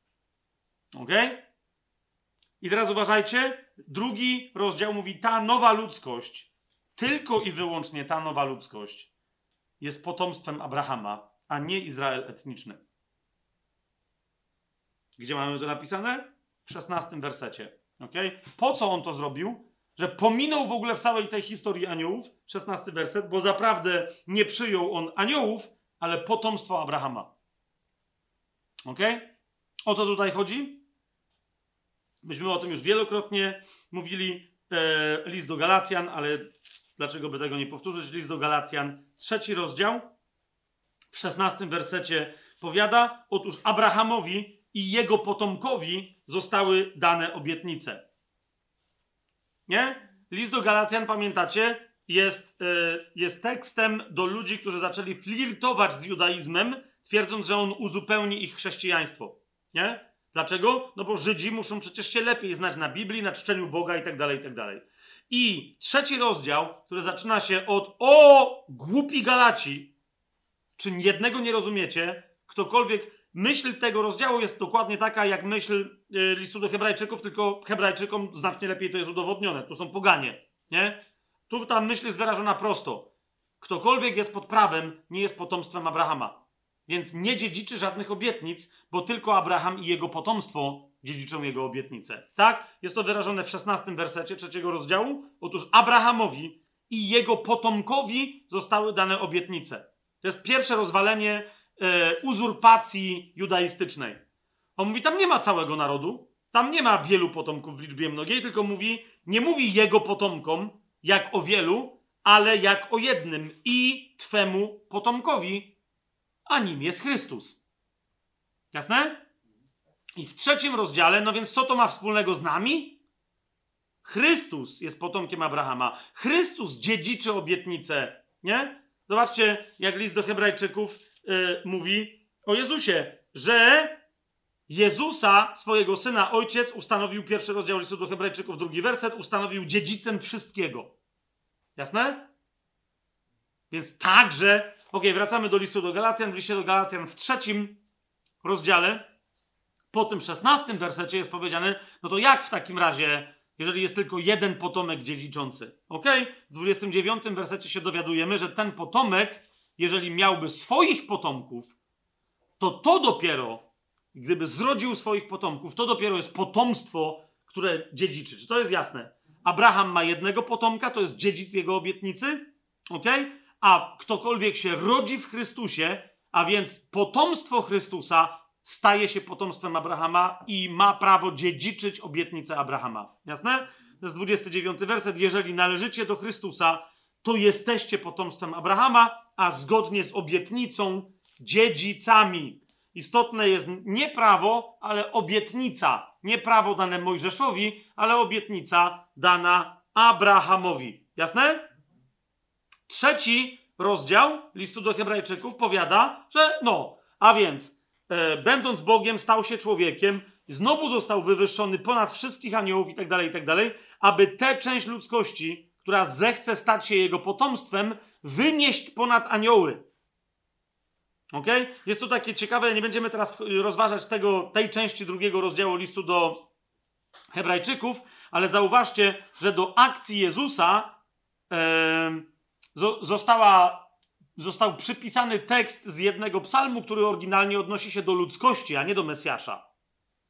S1: Ok? I teraz uważajcie, drugi rozdział mówi: ta nowa ludzkość, tylko i wyłącznie ta nowa ludzkość jest potomstwem Abrahama, a nie Izrael etniczny. Gdzie mamy to napisane? W szesnastym wersecie. Okay? Po co on to zrobił? Że pominął w ogóle w całej tej historii aniołów, szesnasty werset, bo zaprawdę nie przyjął on aniołów, ale potomstwo Abrahama. Ok? O co tutaj chodzi? Myśmy o tym już wielokrotnie mówili. E, list do Galacjan, ale dlaczego by tego nie powtórzyć? List do Galacjan, trzeci rozdział, w szesnastym wersecie powiada: Otóż Abrahamowi i jego potomkowi zostały dane obietnice. Nie? List do Galacjan, pamiętacie, jest, yy, jest tekstem do ludzi, którzy zaczęli flirtować z judaizmem, twierdząc, że on uzupełni ich chrześcijaństwo. Nie? Dlaczego? No bo Żydzi muszą przecież się lepiej znać na Biblii, na czczeniu Boga i tak dalej, i tak. I trzeci rozdział, który zaczyna się od o głupi Galaci, czy jednego nie rozumiecie, ktokolwiek myśl tego rozdziału jest dokładnie taka, jak myśl y, listu do Hebrajczyków, tylko Hebrajczykom znacznie lepiej to jest udowodnione. Tu są poganie, nie? Tu ta myśl jest wyrażona prosto. Ktokolwiek jest pod prawem, nie jest potomstwem Abrahama. Więc nie dziedziczy żadnych obietnic, bo tylko Abraham i jego potomstwo dziedziczą jego obietnice. Tak? Jest to wyrażone w 16 wersecie trzeciego rozdziału. Otóż Abrahamowi i jego potomkowi zostały dane obietnice. To jest pierwsze rozwalenie e, uzurpacji judaistycznej. On mówi, tam nie ma całego narodu, tam nie ma wielu potomków w liczbie mnogiej, tylko mówi, nie mówi jego potomkom jak o wielu, ale jak o jednym i twemu potomkowi, a nim jest Chrystus. Jasne? I w trzecim rozdziale, no więc co to ma wspólnego z nami? Chrystus jest potomkiem Abrahama. Chrystus dziedziczy obietnicę, nie? Zobaczcie, jak list do Hebrajczyków yy, mówi o Jezusie, że Jezusa, swojego syna, ojciec, ustanowił pierwszy rozdział listu do Hebrajczyków, drugi werset, ustanowił dziedzicem wszystkiego. Jasne? Więc także, ok, wracamy do listu do Galacjan. W liście do Galacjan w trzecim rozdziale, po tym szesnastym wersecie jest powiedziane, no to jak w takim razie, jeżeli jest tylko jeden potomek dziedziczący? Ok, w 29 wersecie się dowiadujemy, że ten potomek jeżeli miałby swoich potomków, to to dopiero, gdyby zrodził swoich potomków, to dopiero jest potomstwo, które dziedziczy. Czy to jest jasne? Abraham ma jednego potomka, to jest dziedzic jego obietnicy, ok? A ktokolwiek się rodzi w Chrystusie, a więc potomstwo Chrystusa staje się potomstwem Abrahama i ma prawo dziedziczyć obietnicę Abrahama. Jasne? To jest 29 werset. Jeżeli należycie do Chrystusa, to jesteście potomstwem Abrahama, a zgodnie z obietnicą dziedzicami. Istotne jest nie prawo, ale obietnica. Nie prawo dane Mojżeszowi, ale obietnica dana Abrahamowi. Jasne? Trzeci rozdział listu do Hebrajczyków powiada, że no, a więc, e, będąc Bogiem, stał się człowiekiem, znowu został wywyższony ponad wszystkich aniołów i tak dalej, i tak dalej, aby tę część ludzkości, która zechce stać się jego potomstwem, wynieść ponad anioły. Ok? Jest to takie ciekawe, nie będziemy teraz rozważać tego, tej części drugiego rozdziału listu do Hebrajczyków, ale zauważcie, że do akcji Jezusa e, została, został przypisany tekst z jednego psalmu, który oryginalnie odnosi się do ludzkości, a nie do Mesjasza.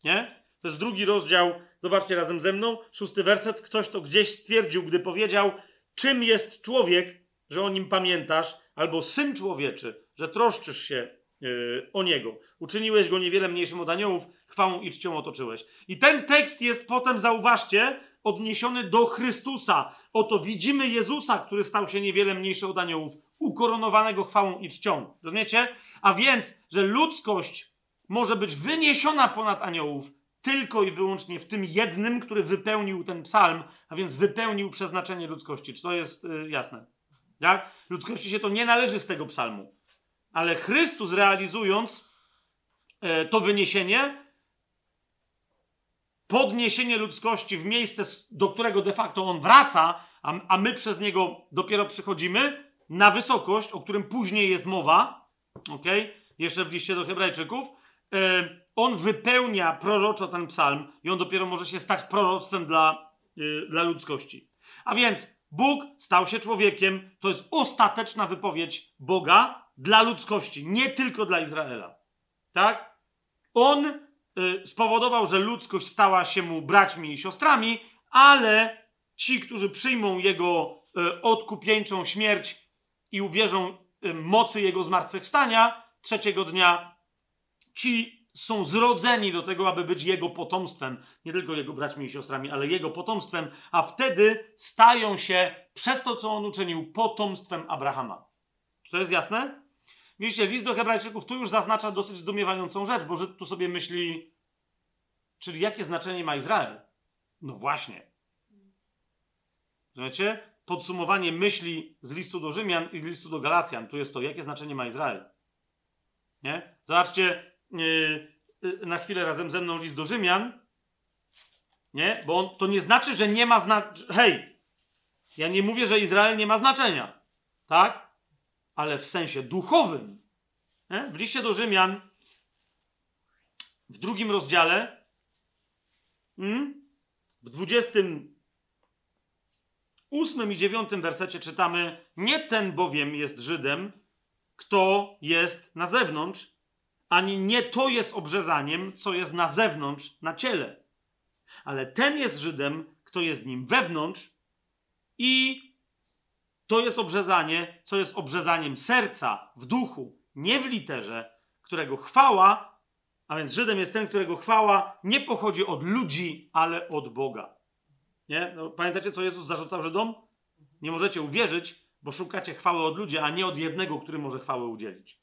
S1: Nie? To jest drugi rozdział, zobaczcie razem ze mną, szósty werset. Ktoś to gdzieś stwierdził, gdy powiedział, czym jest człowiek, że o nim pamiętasz, albo syn człowieczy, że troszczysz się yy, o niego. Uczyniłeś go niewiele mniejszym od aniołów, chwałą i czcią otoczyłeś. I ten tekst jest potem, zauważcie, odniesiony do Chrystusa. Oto widzimy Jezusa, który stał się niewiele mniejszy od aniołów, ukoronowanego chwałą i czcią. Rozumiecie? A więc, że ludzkość może być wyniesiona ponad aniołów tylko i wyłącznie w tym jednym, który wypełnił ten psalm, a więc wypełnił przeznaczenie ludzkości. Czy to jest y, jasne? Tak? Ludzkości się to nie należy z tego psalmu. Ale Chrystus realizując y, to wyniesienie, podniesienie ludzkości w miejsce, do którego de facto on wraca, a, a my przez niego dopiero przychodzimy na wysokość, o którym później jest mowa, ok? Jeszcze w liście do Hebrajczyków, e, on wypełnia proroczo ten psalm i on dopiero może się stać proroctwem dla, e, dla ludzkości. A więc Bóg stał się człowiekiem, to jest ostateczna wypowiedź Boga dla ludzkości, nie tylko dla Izraela. Tak? On Y, spowodował, że ludzkość stała się mu braćmi i siostrami, ale ci, którzy przyjmą jego y, odkupieńczą śmierć i uwierzą y, mocy jego zmartwychwstania trzeciego dnia, ci są zrodzeni do tego, aby być jego potomstwem, nie tylko jego braćmi i siostrami, ale jego potomstwem, a wtedy stają się przez to, co on uczynił, potomstwem Abrahama. Czy to jest jasne? Widzicie, list do Hebrajczyków tu już zaznacza dosyć zdumiewającą rzecz, bo Żyd tu sobie myśli, czyli jakie znaczenie ma Izrael? No właśnie. Wiecie? Podsumowanie myśli z listu do Rzymian i z listu do Galacjan. Tu jest to, jakie znaczenie ma Izrael. Nie? Zobaczcie na chwilę razem ze mną list do Rzymian. Nie? Bo on, to nie znaczy, że nie ma znaczenia. Hej! Ja nie mówię, że Izrael nie ma znaczenia. Tak? ale w sensie duchowym. Nie? W liście do Rzymian, w drugim rozdziale, hmm, w 28 i 9 wersecie czytamy: Nie ten bowiem jest Żydem, kto jest na zewnątrz, ani nie to jest obrzezaniem, co jest na zewnątrz, na ciele. Ale ten jest Żydem, kto jest nim wewnątrz i to jest obrzezanie, co jest obrzezaniem serca w duchu, nie w literze, którego chwała, a więc Żydem jest ten, którego chwała nie pochodzi od ludzi, ale od Boga. Nie? No, pamiętacie, co Jezus zarzucał Żydom? Nie możecie uwierzyć, bo szukacie chwały od ludzi, a nie od jednego, który może chwały udzielić.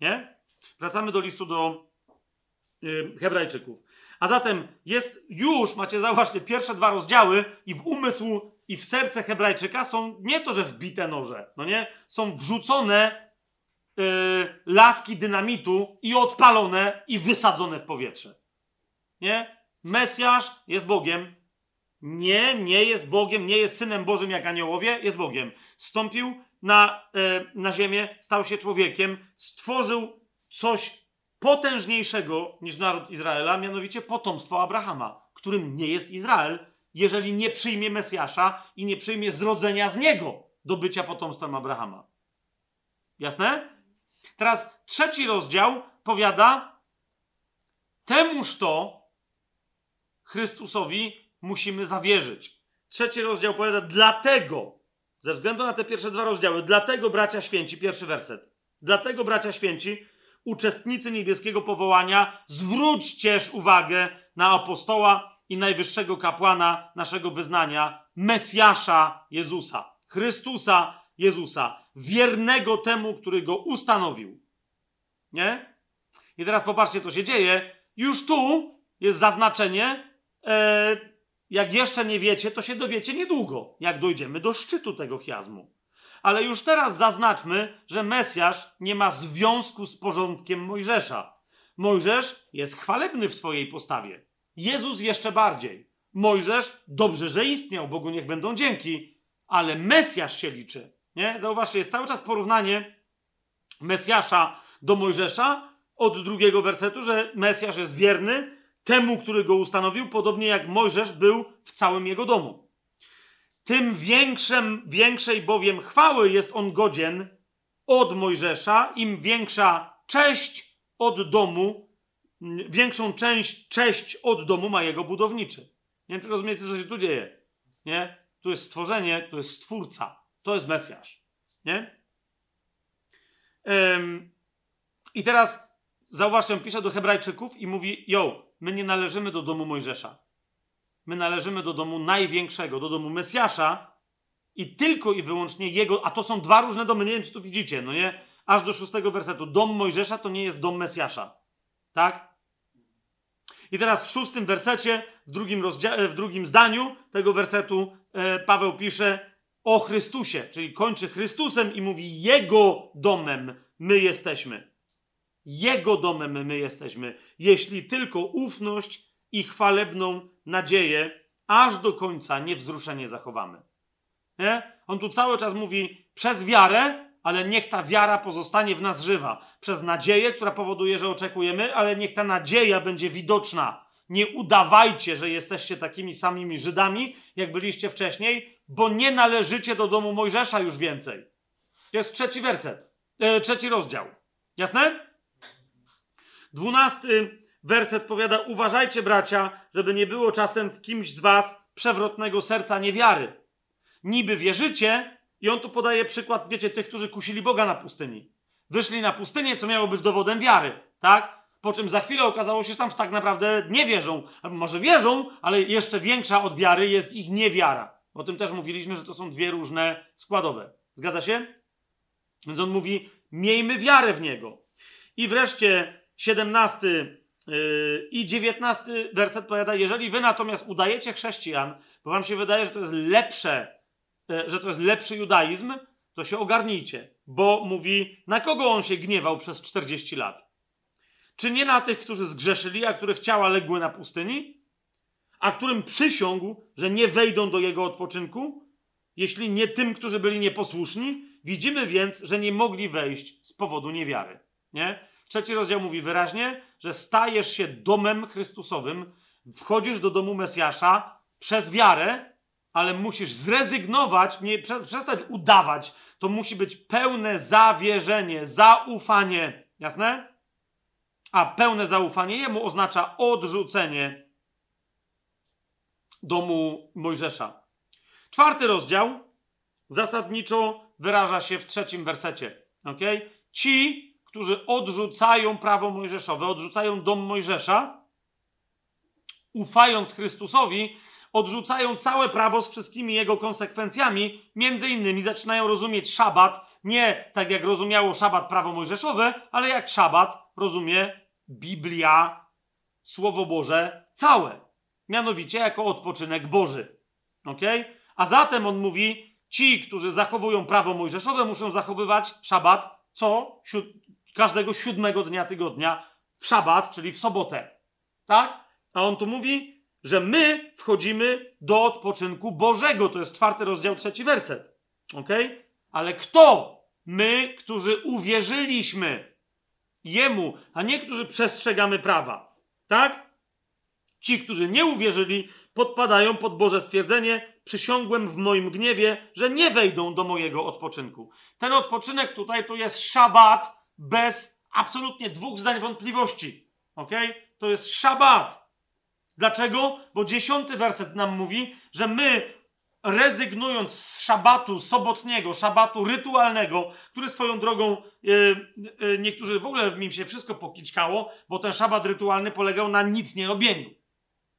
S1: Nie? Wracamy do listu do yy, Hebrajczyków. A zatem jest już, macie zauważcie, pierwsze dwa rozdziały i w umysł i w serce Hebrajczyka są nie to, że wbite noże, no nie? Są wrzucone yy, laski dynamitu i odpalone i wysadzone w powietrze. Nie? Mesjasz jest Bogiem. Nie, nie jest Bogiem, nie jest Synem Bożym jak aniołowie, jest Bogiem. Stąpił na, yy, na ziemię, stał się człowiekiem, stworzył coś potężniejszego niż naród Izraela, mianowicie potomstwo Abrahama, którym nie jest Izrael, jeżeli nie przyjmie Mesjasza i nie przyjmie zrodzenia z niego do bycia potomstwem Abrahama. Jasne? Teraz trzeci rozdział powiada, temuż to Chrystusowi musimy zawierzyć. Trzeci rozdział powiada, dlatego, ze względu na te pierwsze dwa rozdziały, dlatego bracia święci, pierwszy werset, dlatego bracia święci, uczestnicy niebieskiego powołania, zwróćcież uwagę na apostoła i najwyższego kapłana naszego wyznania, Mesjasza Jezusa, Chrystusa Jezusa, wiernego temu, który go ustanowił. Nie? I teraz popatrzcie, co się dzieje. Już tu jest zaznaczenie, e, jak jeszcze nie wiecie, to się dowiecie niedługo, jak dojdziemy do szczytu tego chiazmu. Ale już teraz zaznaczmy, że Mesjasz nie ma związku z porządkiem Mojżesza. Mojżesz jest chwalebny w swojej postawie. Jezus jeszcze bardziej. Mojżesz dobrze, że istniał, Bogu niech będą dzięki, ale Mesjasz się liczy. Nie? Zauważcie, jest cały czas porównanie Mesjasza do Mojżesza od drugiego wersetu, że Mesjasz jest wierny temu, który go ustanowił, podobnie jak Mojżesz był w całym jego domu. Tym większym, większej bowiem chwały jest on godzien od Mojżesza, im większa cześć od domu, większą część, cześć od domu ma jego budowniczy. Nie wiem, czy rozumiecie, co się tu dzieje. Nie? Tu jest stworzenie, tu jest stwórca. To jest Mesjasz. Nie? Ym, I teraz zauważcie, on pisze do Hebrajczyków i mówi: Jo, my nie należymy do domu Mojżesza. My należymy do domu największego, do domu Mesjasza i tylko i wyłącznie jego, a to są dwa różne domy, nie wiem, czy tu widzicie, no nie? Aż do szóstego wersetu. Dom Mojżesza to nie jest dom Mesjasza. Tak? I teraz w szóstym wersecie, w drugim, w drugim zdaniu tego wersetu e, Paweł pisze o Chrystusie, czyli kończy Chrystusem i mówi Jego domem my jesteśmy. Jego domem my jesteśmy, jeśli tylko ufność i chwalebną nadzieję aż do końca niewzruszenie zachowamy. Nie? On tu cały czas mówi przez wiarę, ale niech ta wiara pozostanie w nas żywa. Przez nadzieję, która powoduje, że oczekujemy, ale niech ta nadzieja będzie widoczna. Nie udawajcie, że jesteście takimi samymi Żydami, jak byliście wcześniej, bo nie należycie do domu Mojżesza już więcej. Jest trzeci werset, e, trzeci rozdział. Jasne? Dwunasty werset powiada: Uważajcie, bracia, żeby nie było czasem w kimś z was przewrotnego serca niewiary. Niby wierzycie, i on tu podaje przykład, wiecie, tych, którzy kusili Boga na pustyni. Wyszli na pustynię, co miało być dowodem wiary, tak? Po czym za chwilę okazało się, że tam tak naprawdę nie wierzą. Może wierzą, ale jeszcze większa od wiary jest ich niewiara. O tym też mówiliśmy, że to są dwie różne składowe. Zgadza się? Więc on mówi: miejmy wiarę w niego. I wreszcie 17 yy, i 19 werset powiada: Jeżeli wy natomiast udajecie chrześcijan, bo wam się wydaje, że to jest lepsze, yy, że to jest lepszy judaizm, to się ogarnijcie, bo mówi, na kogo on się gniewał przez 40 lat? Czy nie na tych, którzy zgrzeszyli, a których ciała legły na pustyni? A którym przysiągł, że nie wejdą do jego odpoczynku? Jeśli nie tym, którzy byli nieposłuszni? Widzimy więc, że nie mogli wejść z powodu niewiary. Nie? Trzeci rozdział mówi wyraźnie, że stajesz się domem Chrystusowym, wchodzisz do domu Mesjasza przez wiarę, ale musisz zrezygnować, nie, przestać udawać. To musi być pełne zawierzenie, zaufanie. Jasne? A pełne zaufanie jemu oznacza odrzucenie domu Mojżesza. Czwarty rozdział zasadniczo wyraża się w trzecim wersecie. Okay? Ci, którzy odrzucają prawo mojżeszowe, odrzucają dom Mojżesza, ufając Chrystusowi, odrzucają całe prawo z wszystkimi jego konsekwencjami, między innymi zaczynają rozumieć szabat nie tak jak rozumiało szabat prawo mojżeszowe, ale jak szabat rozumie Biblia, Słowo Boże całe. Mianowicie jako odpoczynek Boży. Ok? A zatem on mówi, ci, którzy zachowują prawo mojżeszowe, muszą zachowywać szabat co? Każdego siódmego dnia tygodnia w szabat, czyli w sobotę. Tak? A on tu mówi, że my wchodzimy do odpoczynku Bożego. To jest czwarty rozdział, trzeci werset. Ok? Ale kto? My, którzy uwierzyliśmy Jemu, a nie którzy przestrzegamy prawa. Tak? Ci, którzy nie uwierzyli, podpadają pod Boże stwierdzenie, przysiągłem w moim gniewie, że nie wejdą do mojego odpoczynku. Ten odpoczynek tutaj to jest szabat bez absolutnie dwóch zdań wątpliwości. Ok? To jest szabat. Dlaczego? Bo dziesiąty werset nam mówi, że my rezygnując z szabatu sobotniego, szabatu rytualnego, który swoją drogą yy, yy, niektórzy w ogóle mi się wszystko pokiczkało, bo ten szabat rytualny polegał na nic nie robieniu.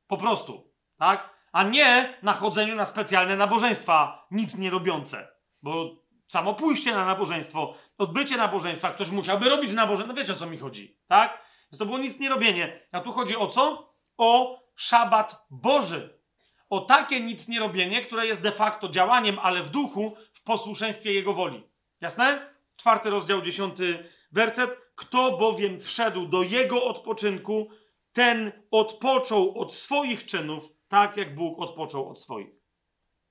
S1: Po prostu, tak? A nie na chodzeniu na specjalne nabożeństwa, nic nie robiące. Bo samo pójście na nabożeństwo, odbycie nabożeństwa, ktoś musiałby robić nabożeństwo, no wiecie o co mi chodzi, tak? Więc to było nic nie robienie. A tu chodzi o co? O szabat Boży. O takie nic nie robienie, które jest de facto działaniem, ale w duchu, w posłuszeństwie Jego woli. Jasne? Czwarty rozdział, dziesiąty werset. Kto bowiem wszedł do Jego odpoczynku, ten odpoczął od swoich czynów, tak jak Bóg odpoczął od swoich.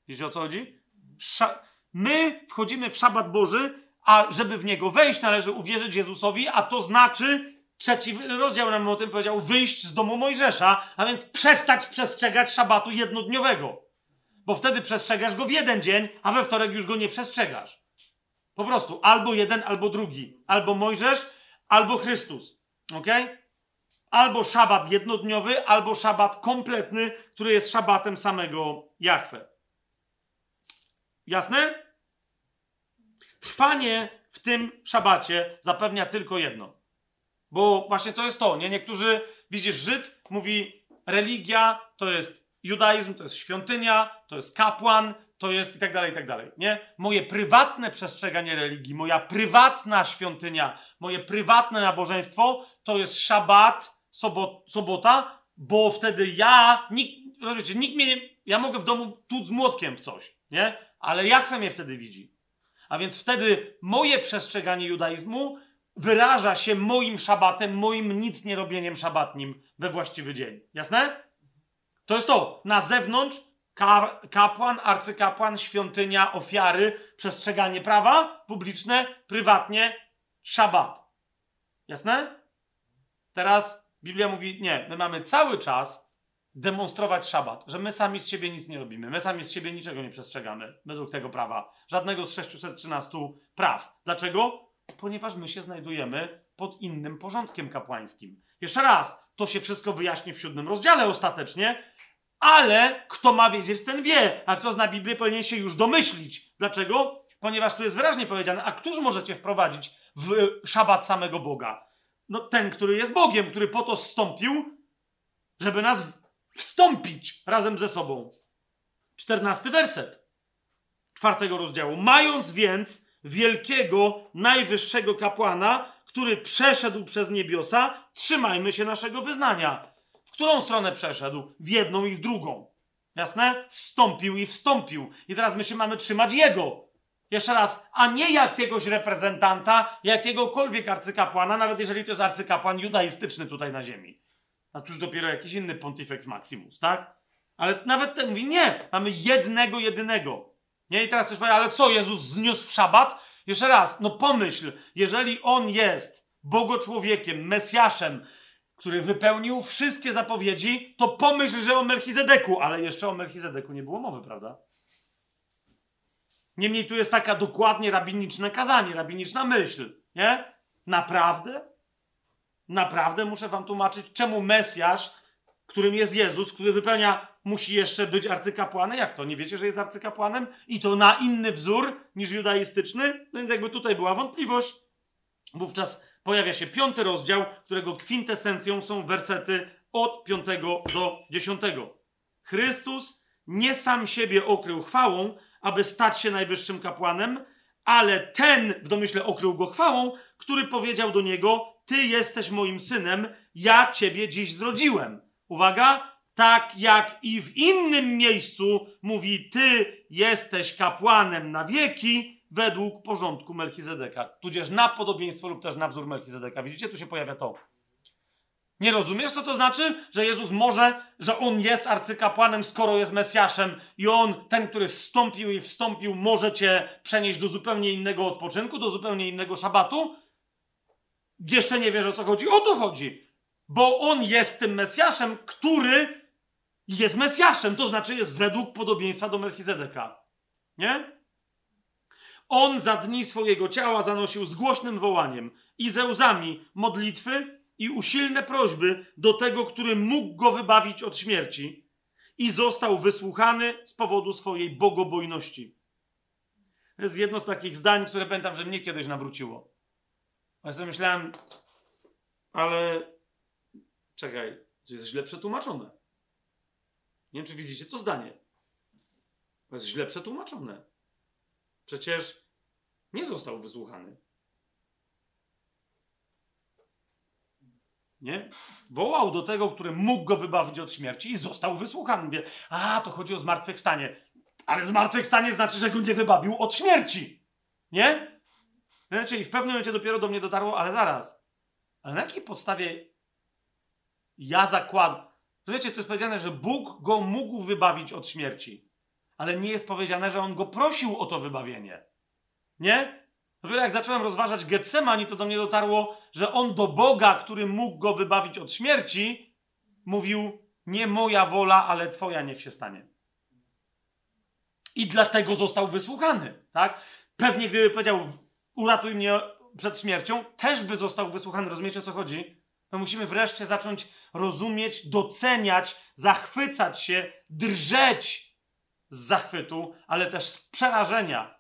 S1: Wiecie o co chodzi? Sza My wchodzimy w szabat Boży, a żeby w niego wejść, należy uwierzyć Jezusowi, a to znaczy, trzeci rozdział nam o tym powiedział, wyjść z domu Mojżesza, a więc przestać przestrzegać szabatu jednodniowego. Bo wtedy przestrzegasz go w jeden dzień, a we wtorek już go nie przestrzegasz. Po prostu albo jeden, albo drugi. Albo Mojżesz, albo Chrystus. Ok? Albo szabat jednodniowy, albo szabat kompletny, który jest szabatem samego Jahwe. Jasne? Trwanie w tym szabacie zapewnia tylko jedno. Bo właśnie to jest to, nie? Niektórzy, widzisz, Żyd mówi, religia to jest judaizm, to jest świątynia, to jest kapłan, to jest i tak dalej, i tak dalej, nie? Moje prywatne przestrzeganie religii, moja prywatna świątynia, moje prywatne nabożeństwo to jest szabat, sobot, sobota, bo wtedy ja, nikt, rozumiecie, nikt mnie nie, ja mogę w domu tuc z młotkiem w coś, nie? Ale Jachwę mnie wtedy widzi. A więc wtedy moje przestrzeganie judaizmu wyraża się moim szabatem, moim nic nie robieniem szabatnim we właściwy dzień. Jasne? To jest to. Na zewnątrz kapłan, arcykapłan, świątynia, ofiary, przestrzeganie prawa publiczne, prywatnie, szabat. Jasne? Teraz Biblia mówi, nie, my mamy cały czas demonstrować szabat, że my sami z siebie nic nie robimy, my sami z siebie niczego nie przestrzegamy według tego prawa. Żadnego z 613 praw. Dlaczego? Ponieważ my się znajdujemy pod innym porządkiem kapłańskim. Jeszcze raz, to się wszystko wyjaśni w siódmym rozdziale ostatecznie, ale kto ma wiedzieć, ten wie, a kto zna Biblię, powinien się już domyślić. Dlaczego? Ponieważ tu jest wyraźnie powiedziane, a któż możecie wprowadzić w szabat samego Boga? No ten, który jest Bogiem, który po to stąpił, żeby nas wstąpić razem ze sobą. Czternasty werset czwartego rozdziału. Mając więc wielkiego, najwyższego kapłana, który przeszedł przez niebiosa, trzymajmy się naszego wyznania. W którą stronę przeszedł? W jedną i w drugą. Jasne? Stąpił i wstąpił. I teraz my się mamy trzymać jego. Jeszcze raz, a nie jakiegoś reprezentanta, jakiegokolwiek arcykapłana, nawet jeżeli to jest arcykapłan judaistyczny tutaj na ziemi. A cóż dopiero jakiś inny Pontifex Maximus, tak? Ale nawet ten mówi, nie, mamy jednego, jedynego. Nie, i teraz ktoś powie, ale co, Jezus zniósł w szabat? Jeszcze raz, no pomyśl, jeżeli On jest Bogo człowiekiem, Mesjaszem, który wypełnił wszystkie zapowiedzi, to pomyśl, że o Melchizedeku, ale jeszcze o Melchizedeku nie było mowy, prawda? Niemniej tu jest taka dokładnie rabiniczne kazanie, rabiniczna myśl, nie? Naprawdę? Naprawdę muszę wam tłumaczyć, czemu Mesjasz, którym jest Jezus, który wypełnia, musi jeszcze być arcykapłanem? Jak to? Nie wiecie, że jest arcykapłanem? I to na inny wzór niż judaistyczny? No więc jakby tutaj była wątpliwość, wówczas pojawia się piąty rozdział, którego kwintesencją są wersety od piątego do dziesiątego. Chrystus nie sam siebie okrył chwałą, aby stać się najwyższym kapłanem, ale ten w domyśle okrył go chwałą, który powiedział do niego: Ty jesteś moim synem, ja ciebie dziś zrodziłem. Uwaga, tak jak i w innym miejscu mówi: Ty jesteś kapłanem na wieki według porządku Melchizedeka. Tudzież na podobieństwo lub też na wzór Melchizedeka. Widzicie, tu się pojawia to. Nie rozumiesz, co to znaczy? Że Jezus może, że On jest arcykapłanem, skoro jest Mesjaszem i On, ten, który zstąpił i wstąpił, może cię przenieść do zupełnie innego odpoczynku, do zupełnie innego szabatu? Jeszcze nie wiesz, o co chodzi? O to chodzi. Bo On jest tym Mesjaszem, który jest Mesjaszem, to znaczy jest według podobieństwa do Melchizedeka. Nie? On za dni swojego ciała zanosił z głośnym wołaniem i ze łzami modlitwy i usilne prośby do tego, który mógł go wybawić od śmierci i został wysłuchany z powodu swojej bogobojności. To jest jedno z takich zdań, które pamiętam, że mnie kiedyś nawróciło. Ja sobie myślałem, ale czekaj, to jest źle przetłumaczone. Nie wiem, czy widzicie to zdanie. To jest źle przetłumaczone. Przecież nie został wysłuchany. Nie? Wołał do tego, który mógł go wybawić od śmierci i został wysłuchany. Mówię, a to chodzi o zmartwychwstanie. Ale zmartwychwstanie znaczy, że go nie wybawił od śmierci. Nie? Czyli w pewnym momencie dopiero do mnie dotarło, ale zaraz. Ale na jakiej podstawie ja zakładam. Wiecie, to jest powiedziane, że Bóg go mógł wybawić od śmierci. Ale nie jest powiedziane, że on go prosił o to wybawienie. Nie? Dopiero jak zacząłem rozważać Getsemani, to do mnie dotarło, że on do Boga, który mógł go wybawić od śmierci, mówił: Nie moja wola, ale Twoja niech się stanie. I dlatego został wysłuchany, tak? Pewnie gdyby powiedział: Uratuj mnie przed śmiercią, też by został wysłuchany. Rozumiecie o co chodzi? My musimy wreszcie zacząć rozumieć, doceniać, zachwycać się, drżeć z zachwytu, ale też z przerażenia,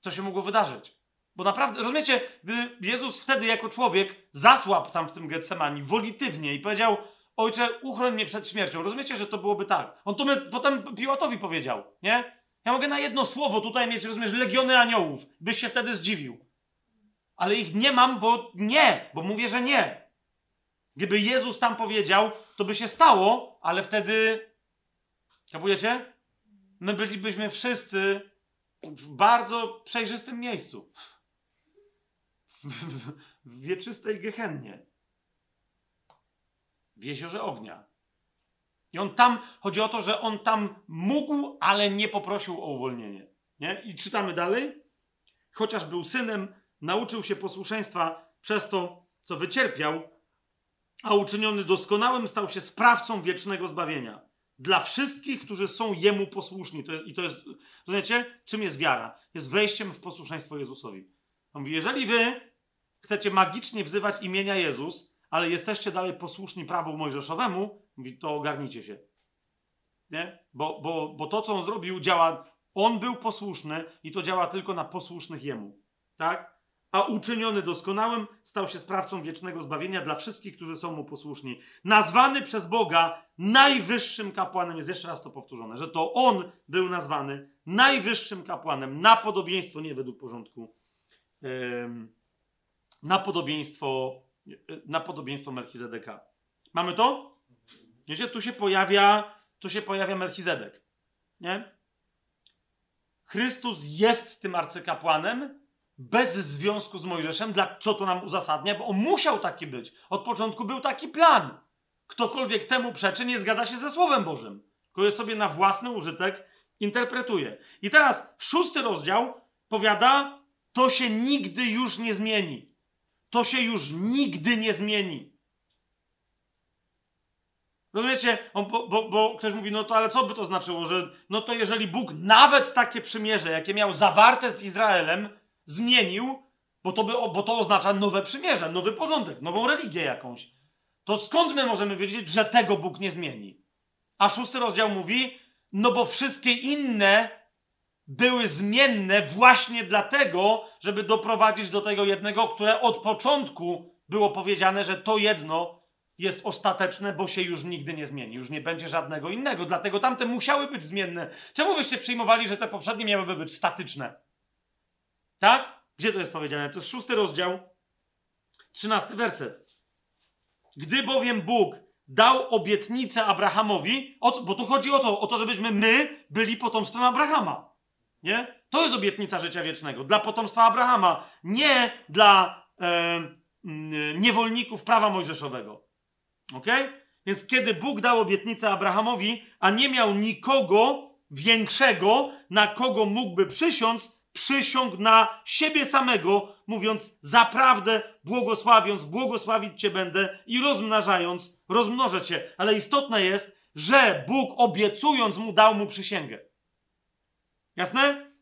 S1: co się mogło wydarzyć. Bo naprawdę, rozumiecie, gdy Jezus wtedy jako człowiek zasłabł tam w tym Getsemani wolitywnie i powiedział, ojcze, uchroń mnie przed śmiercią. Rozumiecie, że to byłoby tak. On to potem Piłatowi powiedział, nie? Ja mogę na jedno słowo tutaj mieć, rozumiesz, legiony aniołów. Byś się wtedy zdziwił. Ale ich nie mam, bo nie, bo mówię, że nie. Gdyby Jezus tam powiedział, to by się stało, ale wtedy. Kapujecie? My bylibyśmy wszyscy w bardzo przejrzystym miejscu. W, wieczystej gehennie. W jeziorze ognia. I on tam, chodzi o to, że on tam mógł, ale nie poprosił o uwolnienie. Nie? I czytamy dalej. Chociaż był synem, nauczył się posłuszeństwa przez to, co wycierpiał, a uczyniony doskonałym stał się sprawcą wiecznego zbawienia. Dla wszystkich, którzy są Jemu posłuszni. To jest, I to jest, rozumiecie, czym jest wiara? Jest wejściem w posłuszeństwo Jezusowi. On mówi, jeżeli wy chcecie magicznie wzywać imienia Jezus, ale jesteście dalej posłuszni prawu mojżeszowemu, mówi, to ogarnijcie się. Nie? Bo, bo, bo to, co on zrobił, działa. On był posłuszny i to działa tylko na posłusznych jemu. Tak? a uczyniony doskonałym stał się sprawcą wiecznego zbawienia dla wszystkich, którzy są mu posłuszni. Nazwany przez Boga najwyższym kapłanem, jest jeszcze raz to powtórzone, że to on był nazwany najwyższym kapłanem na podobieństwo, nie według porządku, na podobieństwo, na podobieństwo Melchizedeka. Mamy to? Wiecie, tu się pojawia, tu się pojawia Melchizedek. Nie? Chrystus jest tym arcykapłanem, bez związku z Mojżeszem. Dla, co to nam uzasadnia? Bo on musiał taki być. Od początku był taki plan. Ktokolwiek temu przeczy, nie zgadza się ze Słowem Bożym. Je sobie na własny użytek interpretuje. I teraz szósty rozdział powiada, to się nigdy już nie zmieni. To się już nigdy nie zmieni. Rozumiecie? On, bo, bo, bo, ktoś mówi, no to ale co by to znaczyło, że no to jeżeli Bóg nawet takie przymierze, jakie miał zawarte z Izraelem, zmienił, bo to, by, bo to oznacza nowe przymierze, nowy porządek, nową religię jakąś. To skąd my możemy wiedzieć, że tego Bóg nie zmieni? A szósty rozdział mówi, no bo wszystkie inne były zmienne właśnie dlatego, żeby doprowadzić do tego jednego, które od początku było powiedziane, że to jedno jest ostateczne, bo się już nigdy nie zmieni, już nie będzie żadnego innego. Dlatego tamte musiały być zmienne. Czemu wyście przyjmowali, że te poprzednie miałyby być statyczne? Tak? Gdzie to jest powiedziane? To jest szósty rozdział, trzynasty werset. Gdy bowiem Bóg dał obietnicę Abrahamowi, bo tu chodzi o to, o to, żebyśmy my byli potomstwem Abrahama. Nie? To jest obietnica życia wiecznego. Dla potomstwa Abrahama, nie dla e, niewolników prawa mojżeszowego. Ok? Więc kiedy Bóg dał obietnicę Abrahamowi, a nie miał nikogo większego, na kogo mógłby przysiąc, przysiąg na siebie samego, mówiąc zaprawdę, błogosławiąc, błogosławić Cię będę i rozmnażając, rozmnożę Cię. Ale istotne jest, że Bóg obiecując mu dał mu przysięgę. Jasne?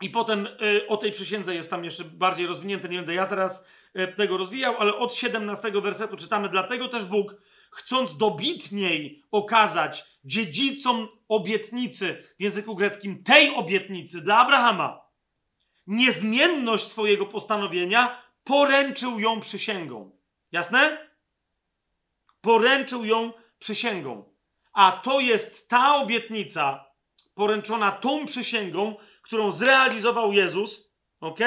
S1: I potem y, o tej przysiędze jest tam jeszcze bardziej rozwinięte. Nie będę ja teraz y, tego rozwijał, ale od 17 wersetu czytamy. Dlatego też Bóg, chcąc dobitniej okazać dziedzicom obietnicy w języku greckim, tej obietnicy dla Abrahama, niezmienność swojego postanowienia, poręczył ją przysięgą. Jasne? Poręczył ją przysięgą. A to jest ta obietnica poręczona tą przysięgą, którą zrealizował Jezus, ok?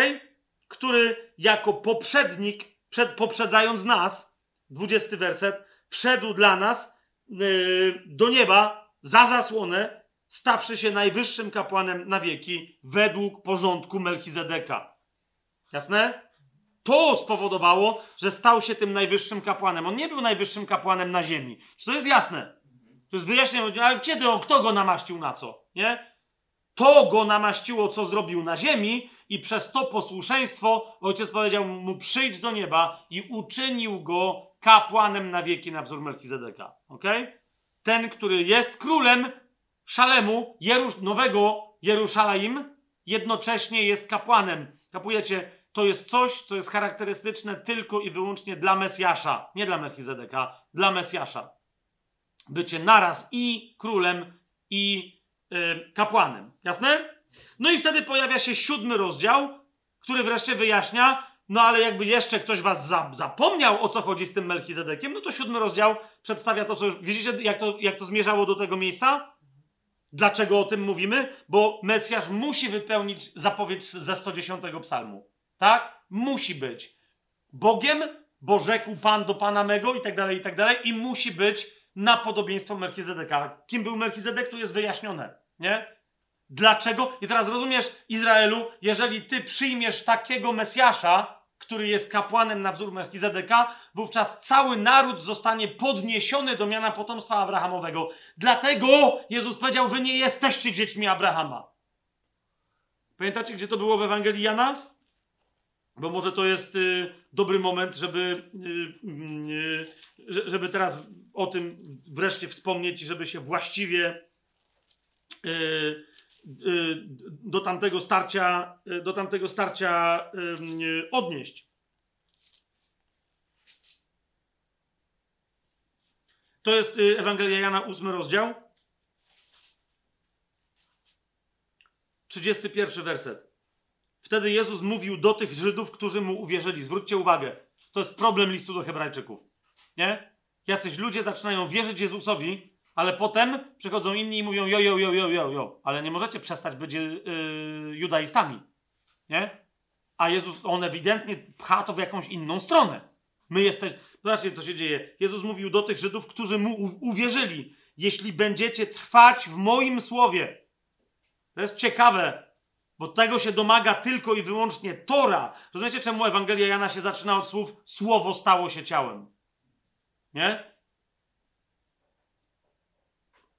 S1: Który jako poprzednik, przed, poprzedzając nas, 20 werset, wszedł dla nas yy, do nieba za zasłonę, stawszy się najwyższym kapłanem na wieki według porządku Melchizedeka. Jasne? To spowodowało, że stał się tym najwyższym kapłanem. On nie był najwyższym kapłanem na ziemi. Czy to jest jasne? To jest wyjaśnione, ale kiedy, o, kto go namaścił na co? Nie? To go namaściło, co zrobił na ziemi, i przez to posłuszeństwo ojciec powiedział mu: przyjdź do nieba i uczynił go kapłanem na wieki na wzór Melchizedeka. Ok? Ten, który jest królem Szalemu, Jerusz, nowego Jeruszalaim, jednocześnie jest kapłanem. Kapujecie, to jest coś, co jest charakterystyczne tylko i wyłącznie dla Mesjasza, nie dla Melchizedeka, dla Mesjasza. Bycie naraz i królem, i Y, kapłanem. Jasne? No i wtedy pojawia się siódmy rozdział, który wreszcie wyjaśnia, no ale jakby jeszcze ktoś was za, zapomniał, o co chodzi z tym Melchizedekiem, no to siódmy rozdział przedstawia to, co już... Widzicie, jak to, jak to zmierzało do tego miejsca? Dlaczego o tym mówimy? Bo Mesjasz musi wypełnić zapowiedź ze 110 psalmu. Tak? Musi być. Bogiem, bo rzekł Pan do Pana mego i tak dalej, i tak dalej. I musi być na podobieństwo Melchizedeka. Kim był Melchizedek, tu jest wyjaśnione, nie? Dlaczego? I teraz rozumiesz, Izraelu, jeżeli ty przyjmiesz takiego Mesjasza, który jest kapłanem na wzór Melchizedeka, wówczas cały naród zostanie podniesiony do miana potomstwa Abrahamowego. Dlatego Jezus powiedział, wy nie jesteście dziećmi Abrahama. Pamiętacie, gdzie to było w Ewangelii Jana? Bo może to jest y, dobry moment, żeby, y, y, żeby teraz o tym wreszcie wspomnieć i żeby się właściwie do tamtego starcia, do tamtego starcia odnieść. To jest Ewangelia Jana, 8 rozdział. 31 werset. Wtedy Jezus mówił do tych Żydów, którzy mu uwierzyli. Zwróćcie uwagę, to jest problem listu do Hebrajczyków. Nie? Jacyś ludzie zaczynają wierzyć Jezusowi, ale potem przychodzą inni i mówią: Jo, jo, jo, jo, jo, jo, ale nie możecie przestać być yy, judaistami. Nie? A Jezus, on ewidentnie pcha to w jakąś inną stronę. My jesteśmy. Zobaczcie, co się dzieje. Jezus mówił do tych Żydów, którzy mu uwierzyli: Jeśli będziecie trwać w moim słowie. To jest ciekawe, bo tego się domaga tylko i wyłącznie Tora. Rozumiecie, czemu Ewangelia Jana się zaczyna od słów: Słowo stało się ciałem? Nie?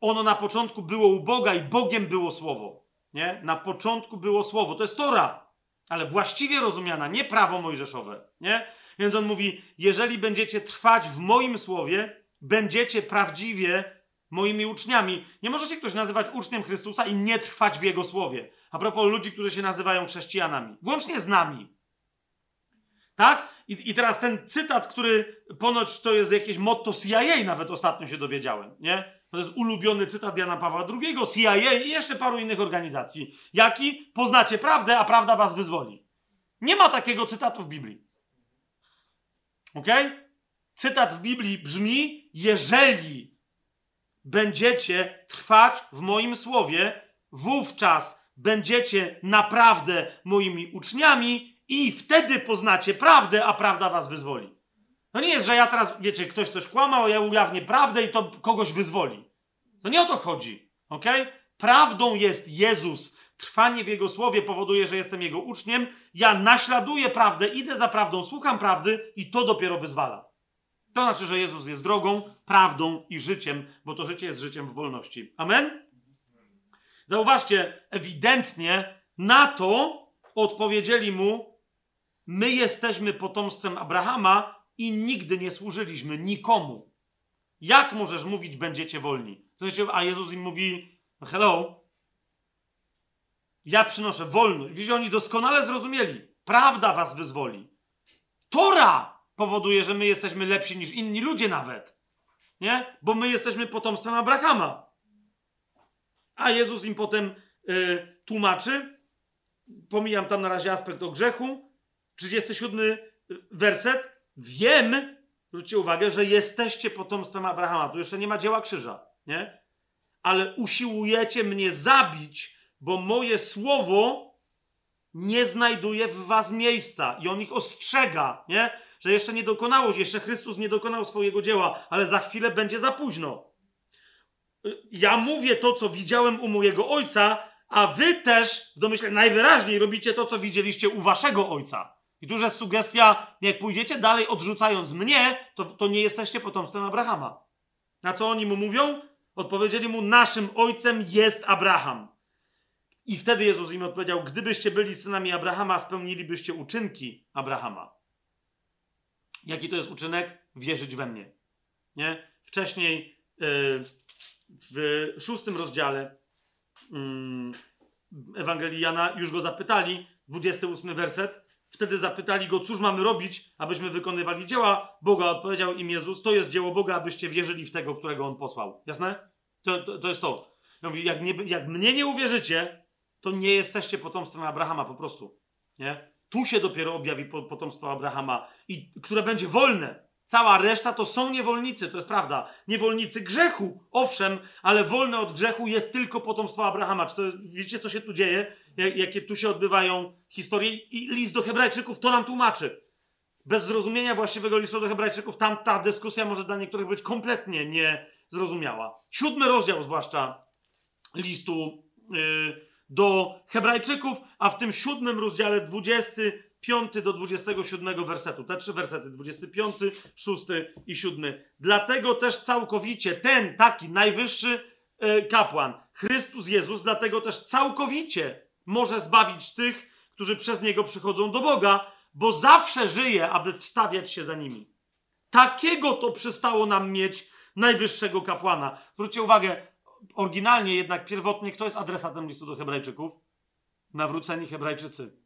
S1: Ono na początku było u Boga i Bogiem było Słowo. Nie? Na początku było Słowo. To jest Tora, ale właściwie rozumiana, nie prawo mojżeszowe. Nie? Więc on mówi, jeżeli będziecie trwać w moim Słowie, będziecie prawdziwie moimi uczniami. Nie możecie ktoś nazywać uczniem Chrystusa i nie trwać w Jego Słowie. A propos ludzi, którzy się nazywają chrześcijanami. Włącznie z nami. Tak? I, I teraz ten cytat, który ponoć to jest jakieś motto CIA, nawet ostatnio się dowiedziałem, nie? To jest ulubiony cytat Jana Pawła II, CIA i jeszcze paru innych organizacji. Jaki? Poznacie prawdę, a prawda was wyzwoli. Nie ma takiego cytatu w Biblii. Ok? Cytat w Biblii brzmi: Jeżeli będziecie trwać w moim słowie, wówczas będziecie naprawdę moimi uczniami i wtedy poznacie prawdę, a prawda was wyzwoli. To nie jest, że ja teraz, wiecie, ktoś coś kłamał, ja ujawnię prawdę i to kogoś wyzwoli. To nie o to chodzi, ok? Prawdą jest Jezus. Trwanie w Jego słowie powoduje, że jestem Jego uczniem. Ja naśladuję prawdę, idę za prawdą, słucham prawdy i to dopiero wyzwala. To znaczy, że Jezus jest drogą, prawdą i życiem, bo to życie jest życiem w wolności. Amen? Zauważcie, ewidentnie na to odpowiedzieli mu My jesteśmy potomstwem Abrahama i nigdy nie służyliśmy nikomu. Jak możesz mówić, będziecie wolni? Znaczy, a Jezus im mówi, no hello, ja przynoszę wolność. Widzicie, oni doskonale zrozumieli. Prawda was wyzwoli. Tora powoduje, że my jesteśmy lepsi niż inni ludzie nawet. Nie? Bo my jesteśmy potomstwem Abrahama. A Jezus im potem y, tłumaczy, pomijam tam na razie aspekt o grzechu, 37 werset, wiem, zwróćcie uwagę, że jesteście potomstwem Abrahama. Tu jeszcze nie ma dzieła krzyża, nie? Ale usiłujecie mnie zabić, bo moje słowo nie znajduje w was miejsca i on ich ostrzega, nie? Że jeszcze nie dokonało jeszcze Chrystus nie dokonał swojego dzieła, ale za chwilę będzie za późno. Ja mówię to, co widziałem u mojego ojca, a wy też w domyśle najwyraźniej robicie to, co widzieliście u waszego ojca. I tu jest sugestia, jak pójdziecie dalej odrzucając mnie, to, to nie jesteście potomstwem Abrahama. Na co oni mu mówią? Odpowiedzieli mu, naszym ojcem jest Abraham. I wtedy Jezus im odpowiedział: Gdybyście byli synami Abrahama, spełnilibyście uczynki Abrahama. Jaki to jest uczynek? Wierzyć we mnie. Nie? Wcześniej yy, w szóstym rozdziale yy, Ewangelii Jana już go zapytali, 28 werset. Wtedy zapytali go, cóż mamy robić, abyśmy wykonywali dzieła Boga. Odpowiedział im Jezus: To jest dzieło Boga, abyście wierzyli w tego, którego on posłał. Jasne? To, to, to jest to. Jak, nie, jak mnie nie uwierzycie, to nie jesteście potomstwem Abrahama po prostu. Nie? Tu się dopiero objawi potomstwo Abrahama, i, które będzie wolne. Cała reszta to są niewolnicy, to jest prawda. Niewolnicy grzechu, owszem, ale wolne od grzechu jest tylko potomstwo Abrahama. Czy to, widzicie, co się tu dzieje? Jakie tu się odbywają historie? I list do Hebrajczyków to nam tłumaczy. Bez zrozumienia właściwego listu do Hebrajczyków, tam ta dyskusja może dla niektórych być kompletnie niezrozumiała. Siódmy rozdział, zwłaszcza listu. Yy, do Hebrajczyków, a w tym siódmym rozdziale 25 do 27 wersetu. Te trzy wersety, 25, 6 i 7. Dlatego też całkowicie ten taki najwyższy e, kapłan, Chrystus Jezus, dlatego też całkowicie może zbawić tych, którzy przez niego przychodzą do Boga, bo zawsze żyje, aby wstawiać się za nimi. Takiego to przystało nam mieć najwyższego kapłana. Zwróćcie uwagę, oryginalnie jednak pierwotnie kto jest adresatem listu do Hebrajczyków? Nawróceni Hebrajczycy.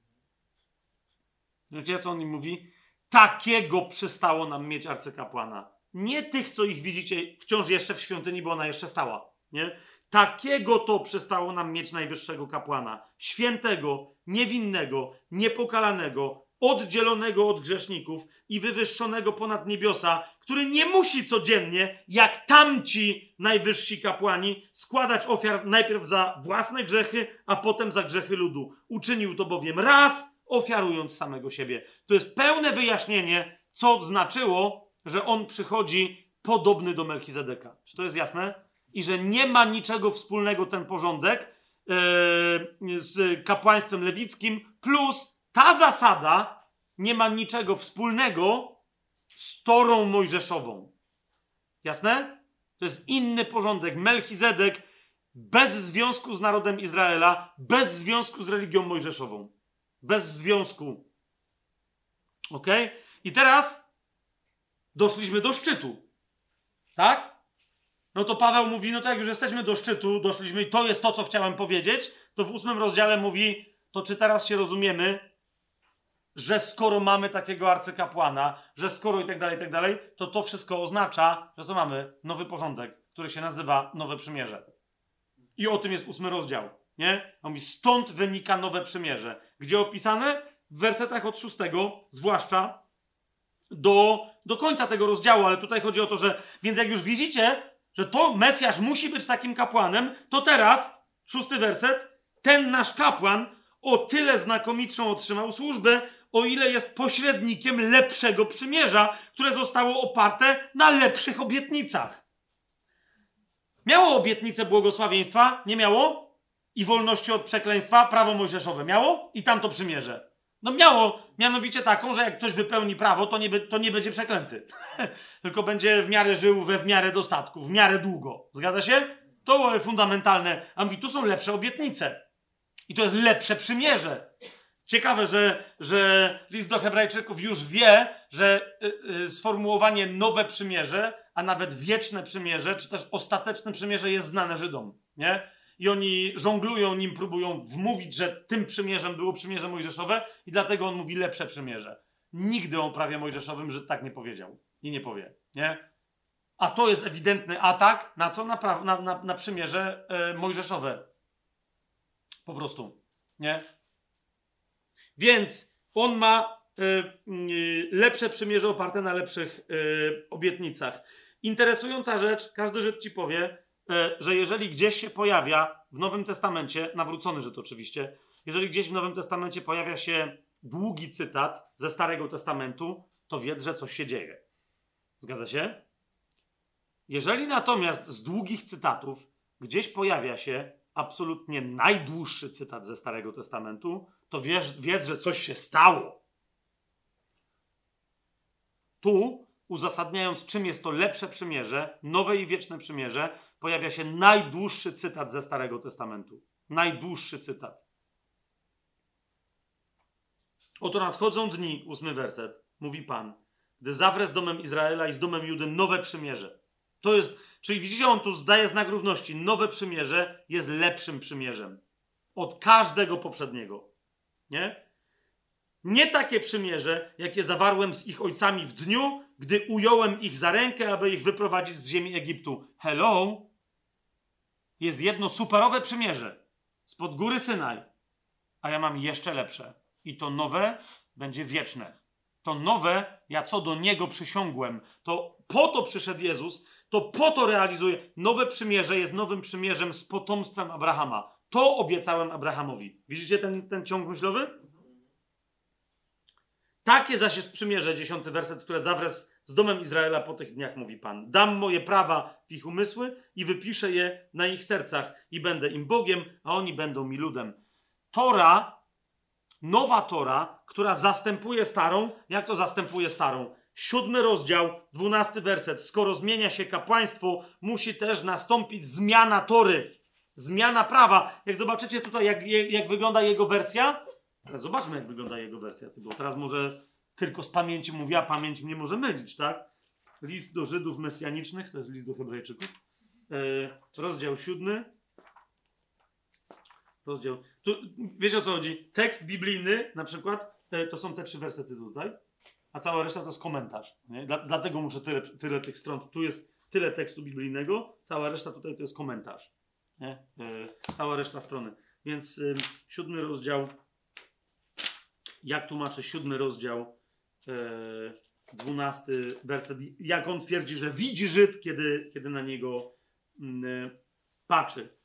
S1: Wiecie, co on im mówi? Takiego przestało nam mieć arcykapłana. Nie tych, co ich widzicie wciąż jeszcze w świątyni, bo ona jeszcze stała. Nie? Takiego to przestało nam mieć najwyższego kapłana. Świętego, niewinnego, niepokalanego, oddzielonego od grzeszników i wywyższonego ponad niebiosa, który nie musi codziennie, jak tamci najwyżsi kapłani, składać ofiar najpierw za własne grzechy, a potem za grzechy ludu. Uczynił to bowiem raz, ofiarując samego siebie. To jest pełne wyjaśnienie, co znaczyło, że on przychodzi podobny do Melchizedeka. Czy to jest jasne? I że nie ma niczego wspólnego ten porządek yy, z kapłaństwem lewickim, plus ta zasada nie ma niczego wspólnego z Torą Mojżeszową. Jasne? To jest inny porządek. Melchizedek bez związku z narodem Izraela, bez związku z religią mojżeszową. Bez związku. Ok? I teraz doszliśmy do szczytu. Tak? No to Paweł mówi, no to jak już jesteśmy do szczytu, doszliśmy i to jest to, co chciałem powiedzieć, to w ósmym rozdziale mówi, to czy teraz się rozumiemy, że skoro mamy takiego arcykapłana, że skoro i tak dalej, i tak dalej, to to wszystko oznacza, że co mamy? Nowy porządek, który się nazywa Nowe Przymierze. I o tym jest ósmy rozdział, nie? On mówi, stąd wynika Nowe Przymierze. Gdzie opisane? W wersetach od szóstego, zwłaszcza, do, do końca tego rozdziału, ale tutaj chodzi o to, że, więc jak już widzicie, że to Mesjasz musi być takim kapłanem, to teraz, szósty werset, ten nasz kapłan o tyle znakomitszą otrzymał służbę, o ile jest pośrednikiem lepszego przymierza, które zostało oparte na lepszych obietnicach. Miało obietnicę błogosławieństwa? Nie miało? I wolności od przekleństwa? Prawo mojżeszowe miało? I tamto przymierze. No miało mianowicie taką, że jak ktoś wypełni prawo, to nie, to nie będzie przeklęty. <laughs> Tylko będzie w miarę żył we w miarę dostatku, w miarę długo. Zgadza się? To fundamentalne. A mówi, tu są lepsze obietnice. I to jest lepsze przymierze. Ciekawe, że, że list do Hebrajczyków już wie, że y, y, sformułowanie nowe przymierze a nawet wieczne przymierze, czy też ostateczne przymierze jest znane Żydom, nie? I oni żonglują nim, próbują wmówić, że tym przymierzem było przymierze mojżeszowe i dlatego on mówi lepsze przymierze. Nigdy o prawie mojżeszowym Żyd tak nie powiedział i nie powie, nie? A to jest ewidentny atak na co? Na, pra- na, na, na przymierze e, mojżeszowe. Po prostu, nie? Więc on ma e, y, lepsze przymierze oparte na lepszych e, obietnicach. Interesująca rzecz, każdy Żyd ci powie, e, że jeżeli gdzieś się pojawia w Nowym Testamencie, nawrócony Żyd oczywiście, jeżeli gdzieś w Nowym Testamencie pojawia się długi cytat ze Starego Testamentu, to wiedz, że coś się dzieje. Zgadza się? Jeżeli natomiast z długich cytatów gdzieś pojawia się absolutnie najdłuższy cytat ze Starego Testamentu, to wiesz, wiedz, że coś się stało. Tu, uzasadniając, czym jest to lepsze przymierze, nowe i wieczne przymierze, pojawia się najdłuższy cytat ze Starego Testamentu. Najdłuższy cytat. Oto nadchodzą dni, ósmy werset, mówi Pan, gdy zawrę z domem Izraela i z domem Judy nowe przymierze. To jest, czyli widzicie, on tu zdaje znak równości. Nowe przymierze jest lepszym przymierzem od każdego poprzedniego. Nie? Nie takie przymierze, jakie zawarłem z ich ojcami w dniu, gdy ująłem ich za rękę, aby ich wyprowadzić z ziemi Egiptu. Hello! Jest jedno superowe przymierze spod góry Synaj, a ja mam jeszcze lepsze. I to nowe będzie wieczne. To nowe, ja co do niego przysiągłem, to po to przyszedł Jezus, to po to realizuje. Nowe przymierze jest nowym przymierzem z potomstwem Abrahama. To obiecałem Abrahamowi. Widzicie ten, ten ciąg myślowy? Takie zaś jest przymierze, dziesiąty werset, które zawrę z, z domem Izraela po tych dniach, mówi Pan. Dam moje prawa w ich umysły i wypiszę je na ich sercach i będę im Bogiem, a oni będą mi ludem. Tora, nowa Tora, która zastępuje starą, jak to zastępuje starą? Siódmy rozdział, dwunasty werset. Skoro zmienia się kapłaństwo, musi też nastąpić zmiana Tory. Zmiana prawa. Jak zobaczycie tutaj, jak, jak wygląda jego wersja, zobaczmy, jak wygląda jego wersja, bo teraz może tylko z pamięci mówię, a pamięć mnie może mylić, tak? List do Żydów mesjanicznych, to jest list do Hebrajczyków. E, rozdział siódmy. Rozdział. Tu, wiecie o co chodzi? Tekst biblijny, na przykład, e, to są te trzy wersety tutaj, a cała reszta to jest komentarz. Nie? Dla, dlatego muszę tyle, tyle tych stron. Tu jest tyle tekstu biblijnego, cała reszta tutaj to jest komentarz. Nie? E, cała reszta strony. Więc e, siódmy rozdział jak tłumaczy siódmy rozdział, e, dwunasty werset, jak on twierdzi, że widzi Żyd, kiedy, kiedy na niego mm, patrzy.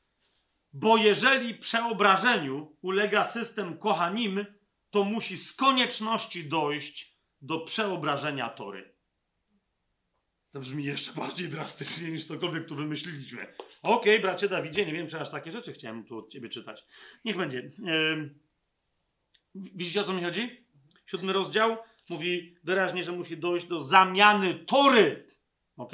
S1: Bo jeżeli przeobrażeniu ulega system kohanim, to musi z konieczności dojść do przeobrażenia tory. To brzmi jeszcze bardziej drastycznie niż cokolwiek tu wymyśliliśmy. Okej, okay, bracie Dawidzie, nie wiem, czy aż takie rzeczy chciałem tu od ciebie czytać. Niech będzie. Yy, Widzicie o co mi chodzi? Siódmy rozdział mówi wyraźnie, że musi dojść do zamiany tory. Ok?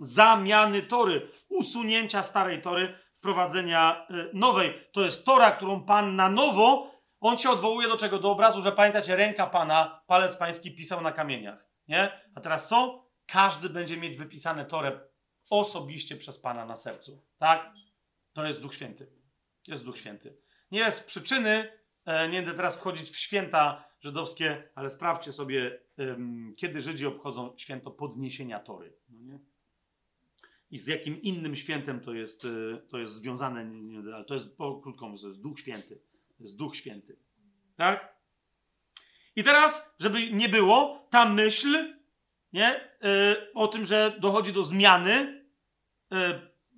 S1: Zamiany tory, usunięcia starej tory, wprowadzenia y, nowej. To jest tora, którą Pan na nowo, on się odwołuje do czego? Do obrazu, że pamiętacie, ręka Pana, palec Pański pisał na kamieniach. Nie? A teraz co? Każdy będzie mieć wypisane torę osobiście przez Pana na sercu. Tak? To jest Duch Święty. Jest Duch Święty. Nie jest przyczyny, E, nie będę teraz wchodzić w święta żydowskie, ale sprawdźcie sobie, kiedy Żydzi obchodzą święto podniesienia Tory. No I z jakim innym świętem to jest, e, to jest związane, ale to jest, po krótko mówiąc, to jest Duch Święty. To jest Duch Święty. Tak? I teraz, żeby nie było, ta myśl nie, e, o tym, że dochodzi do zmiany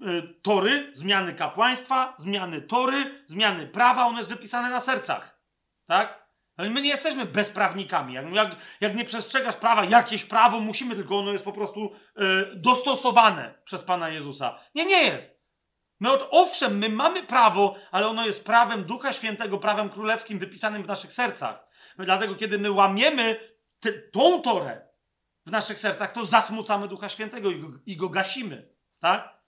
S1: Y, tory, zmiany kapłaństwa, zmiany tory, zmiany prawa, one jest wypisane na sercach. Tak? Ale my nie jesteśmy bezprawnikami. Jak, jak, jak, nie przestrzegasz prawa, jakieś prawo musimy, tylko ono jest po prostu y, dostosowane przez Pana Jezusa. Nie, nie jest. My, owszem, my mamy prawo, ale ono jest prawem Ducha Świętego, prawem królewskim wypisanym w naszych sercach. Dlatego, kiedy my łamiemy te, tą torę w naszych sercach, to zasmucamy Ducha Świętego i go, i go gasimy. Tak?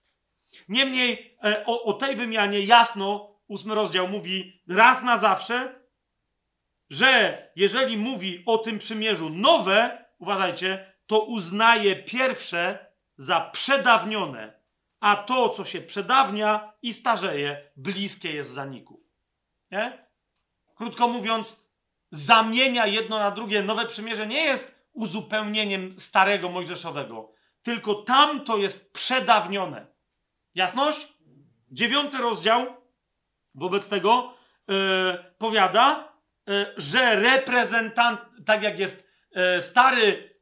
S1: Niemniej e, o, o tej wymianie jasno ósmy rozdział mówi raz na zawsze, że jeżeli mówi o tym przymierzu nowe, uważajcie, to uznaje pierwsze za przedawnione, a to, co się przedawnia i starzeje, bliskie jest zaniku. Nie? Krótko mówiąc, zamienia jedno na drugie. Nowe przymierze nie jest uzupełnieniem starego mojżeszowego, tylko tam to jest przedawnione. Jasność? Dziewiąty rozdział wobec tego yy, powiada, yy, że reprezentant, tak jak jest yy, stary,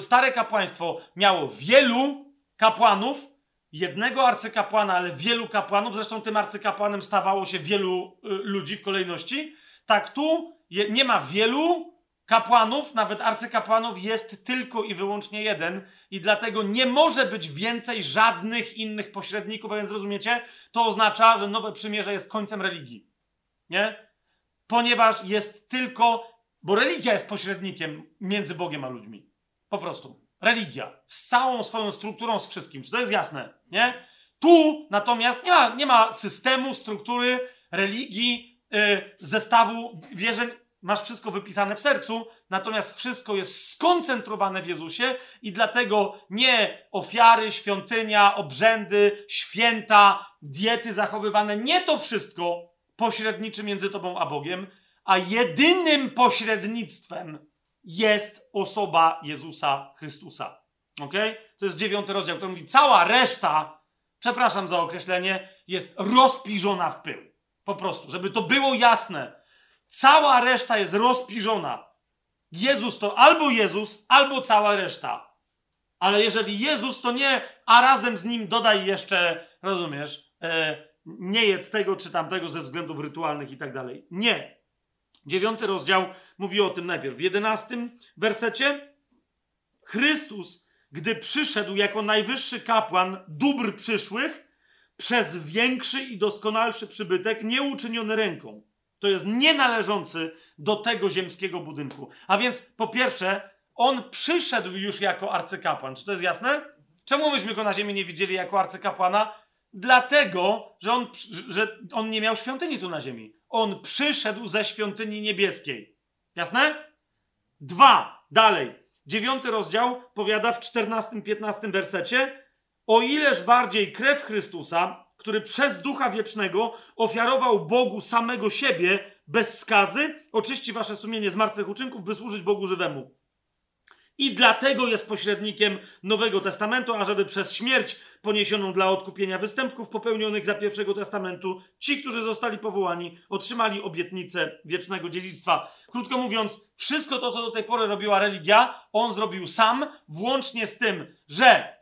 S1: stare kapłaństwo, miało wielu kapłanów, jednego arcykapłana, ale wielu kapłanów, zresztą tym arcykapłanem stawało się wielu ludzi w kolejności, tak tu nie ma wielu kapłanów, nawet arcykapłanów, jest tylko i wyłącznie jeden, i dlatego nie może być więcej żadnych innych pośredników, a więc rozumiecie? To oznacza, że nowe przymierze jest końcem religii. Nie? Ponieważ jest tylko, bo religia jest pośrednikiem między Bogiem a ludźmi. Po prostu. Religia. Z całą swoją strukturą, z wszystkim. Czy to jest jasne? Nie? Tu natomiast nie ma, nie ma systemu, struktury, religii, yy, zestawu wierzeń masz wszystko wypisane w sercu, natomiast wszystko jest skoncentrowane w Jezusie i dlatego nie ofiary, świątynia, obrzędy, święta, diety zachowywane, nie to wszystko pośredniczy między tobą a Bogiem, a jedynym pośrednictwem jest osoba Jezusa Chrystusa. Ok? To jest dziewiąty rozdział, który mówi, cała reszta, przepraszam za określenie, jest rozpiżona w pył. Po prostu, żeby to było jasne Cała reszta jest rozpiżona. Jezus to albo Jezus, albo cała reszta. Ale jeżeli Jezus, to nie, a razem z nim dodaj jeszcze, rozumiesz, e, nie jedz tego czy tamtego ze względów rytualnych i tak dalej. Nie. Dziewiąty rozdział mówi o tym najpierw. W jedenastym wersecie Chrystus, gdy przyszedł jako najwyższy kapłan dóbr przyszłych, przez większy i doskonalszy przybytek, nie uczyniony ręką to jest nienależący do tego ziemskiego budynku. A więc po pierwsze, on przyszedł już jako arcykapłan. Czy to jest jasne? Czemu myśmy go na ziemi nie widzieli jako arcykapłana? Dlatego, że on, że on nie miał świątyni tu na ziemi. On przyszedł ze świątyni niebieskiej. Jasne? Dwa. Dalej. Dziewiąty rozdział powiada w 14-15 wersecie o ileż bardziej krew Chrystusa, który przez Ducha Wiecznego ofiarował Bogu samego siebie bez skazy, oczyści wasze sumienie z martwych uczynków, by służyć Bogu żywemu. I dlatego jest pośrednikiem Nowego Testamentu, ażeby przez śmierć poniesioną dla odkupienia występków popełnionych za pierwszego testamentu, ci, którzy zostali powołani, otrzymali obietnicę wiecznego dziedzictwa. Krótko mówiąc, wszystko to, co do tej pory robiła religia, on zrobił sam, włącznie z tym, że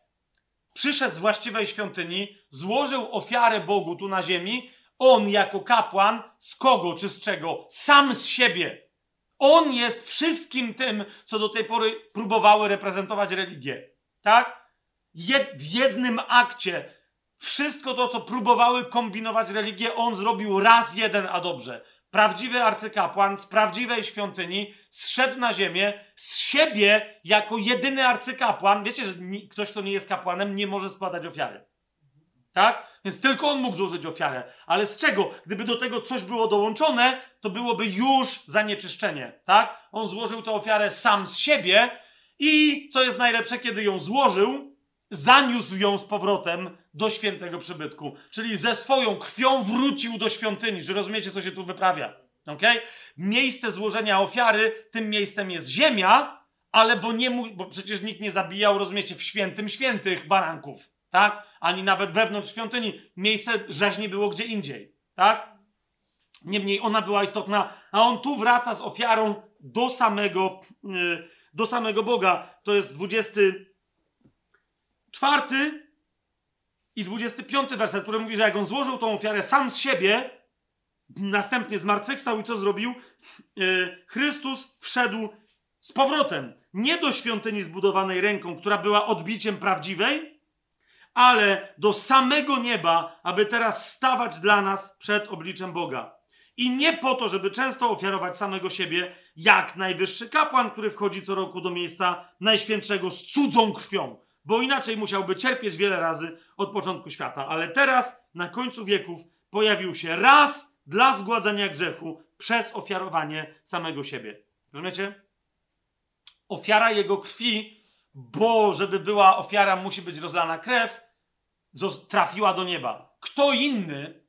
S1: przyszedł z właściwej świątyni, złożył ofiarę Bogu tu na ziemi, on jako kapłan, z kogo czy z czego? Sam z siebie. On jest wszystkim tym, co do tej pory próbowały reprezentować religię. Tak? Jed w jednym akcie wszystko to, co próbowały kombinować religię, on zrobił raz jeden, a dobrze. Prawdziwy arcykapłan z prawdziwej świątyni zszedł na ziemię z siebie jako jedyny arcykapłan. Wiecie, że ktoś, kto nie jest kapłanem, nie może składać ofiary. Tak? Więc tylko on mógł złożyć ofiarę. Ale z czego? Gdyby do tego coś było dołączone, to byłoby już zanieczyszczenie. Tak? On złożył tę ofiarę sam z siebie i co jest najlepsze, kiedy ją złożył, zaniósł ją z powrotem do świętego przybytku. Czyli ze swoją krwią wrócił do świątyni. Czy rozumiecie, co się tu wyprawia? Okay? Miejsce złożenia ofiary, tym miejscem jest ziemia, ale bo nie bo przecież nikt nie zabijał, rozumiecie, w świętym świętych baranków, tak? Ani nawet wewnątrz świątyni. Miejsce rzeźni było gdzie indziej, tak? Niemniej ona była istotna, a on tu wraca z ofiarą do samego, yy, do samego Boga. To jest 24 i 25 werset, który mówi, że jak on złożył tą ofiarę sam z siebie, następnie zmartwychwstał i co zrobił? Yy, Chrystus wszedł z powrotem. Nie do świątyni zbudowanej ręką, która była odbiciem prawdziwej, ale do samego nieba, aby teraz stawać dla nas przed obliczem Boga. I nie po to, żeby często ofiarować samego siebie, jak najwyższy kapłan, który wchodzi co roku do miejsca najświętszego z cudzą krwią, bo inaczej musiałby cierpieć wiele razy od początku świata. Ale teraz, na końcu wieków, pojawił się raz dla zgładzenia grzechu przez ofiarowanie samego siebie. Rozumiecie? Ofiara jego krwi bo żeby była ofiara, musi być rozlana krew, trafiła do nieba. Kto inny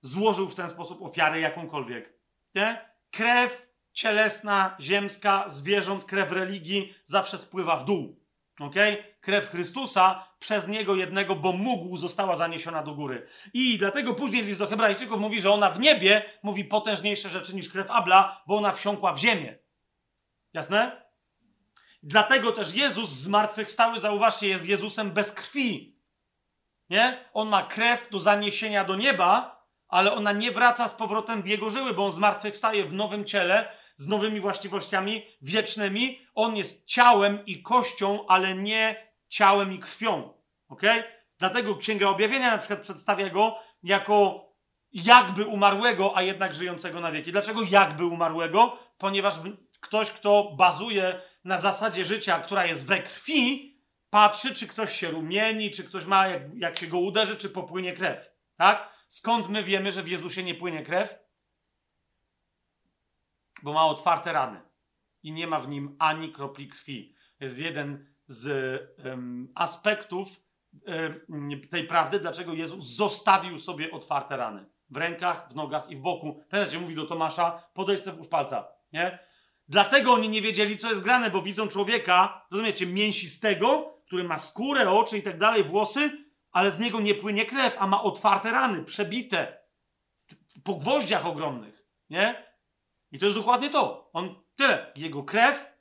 S1: złożył w ten sposób ofiarę jakąkolwiek? Nie? Krew cielesna, ziemska, zwierząt, krew religii zawsze spływa w dół. Okay? Krew Chrystusa przez niego jednego, bo mógł, została zaniesiona do góry. I dlatego później list do Hebrajczyków mówi, że ona w niebie mówi potężniejsze rzeczy niż krew Abla, bo ona wsiąkła w ziemię. Jasne? Dlatego też Jezus zmartwychwstały, zauważcie, jest Jezusem bez krwi. Nie? On ma krew do zaniesienia do nieba, ale ona nie wraca z powrotem w jego żyły, bo on zmartwychwstaje w nowym ciele, z nowymi właściwościami wiecznymi. On jest ciałem i kością, ale nie ciałem i krwią. Ok? Dlatego Księga Objawienia na przykład przedstawia go jako jakby umarłego, a jednak żyjącego na wieki. Dlaczego jakby umarłego? Ponieważ ktoś, kto bazuje na zasadzie życia, która jest we krwi, patrzy, czy ktoś się rumieni, czy ktoś ma, jak, jak się go uderzy, czy popłynie krew. Tak? Skąd my wiemy, że w Jezusie nie płynie krew? Bo ma otwarte rany i nie ma w nim ani kropli krwi. Jest jeden z um, aspektów um, tej prawdy, dlaczego Jezus zostawił sobie otwarte rany. W rękach, w nogach i w boku. Pamiętacie, mówi do Tomasza, podejdź sobie już palca. Nie? Dlatego oni nie wiedzieli, co jest grane, bo widzą człowieka, rozumiecie, mięsistego, który ma skórę, oczy i tak dalej, włosy, ale z niego nie płynie krew, a ma otwarte rany, przebite, po gwoździach ogromnych, nie? I to jest dokładnie to. On tyle. Jego krew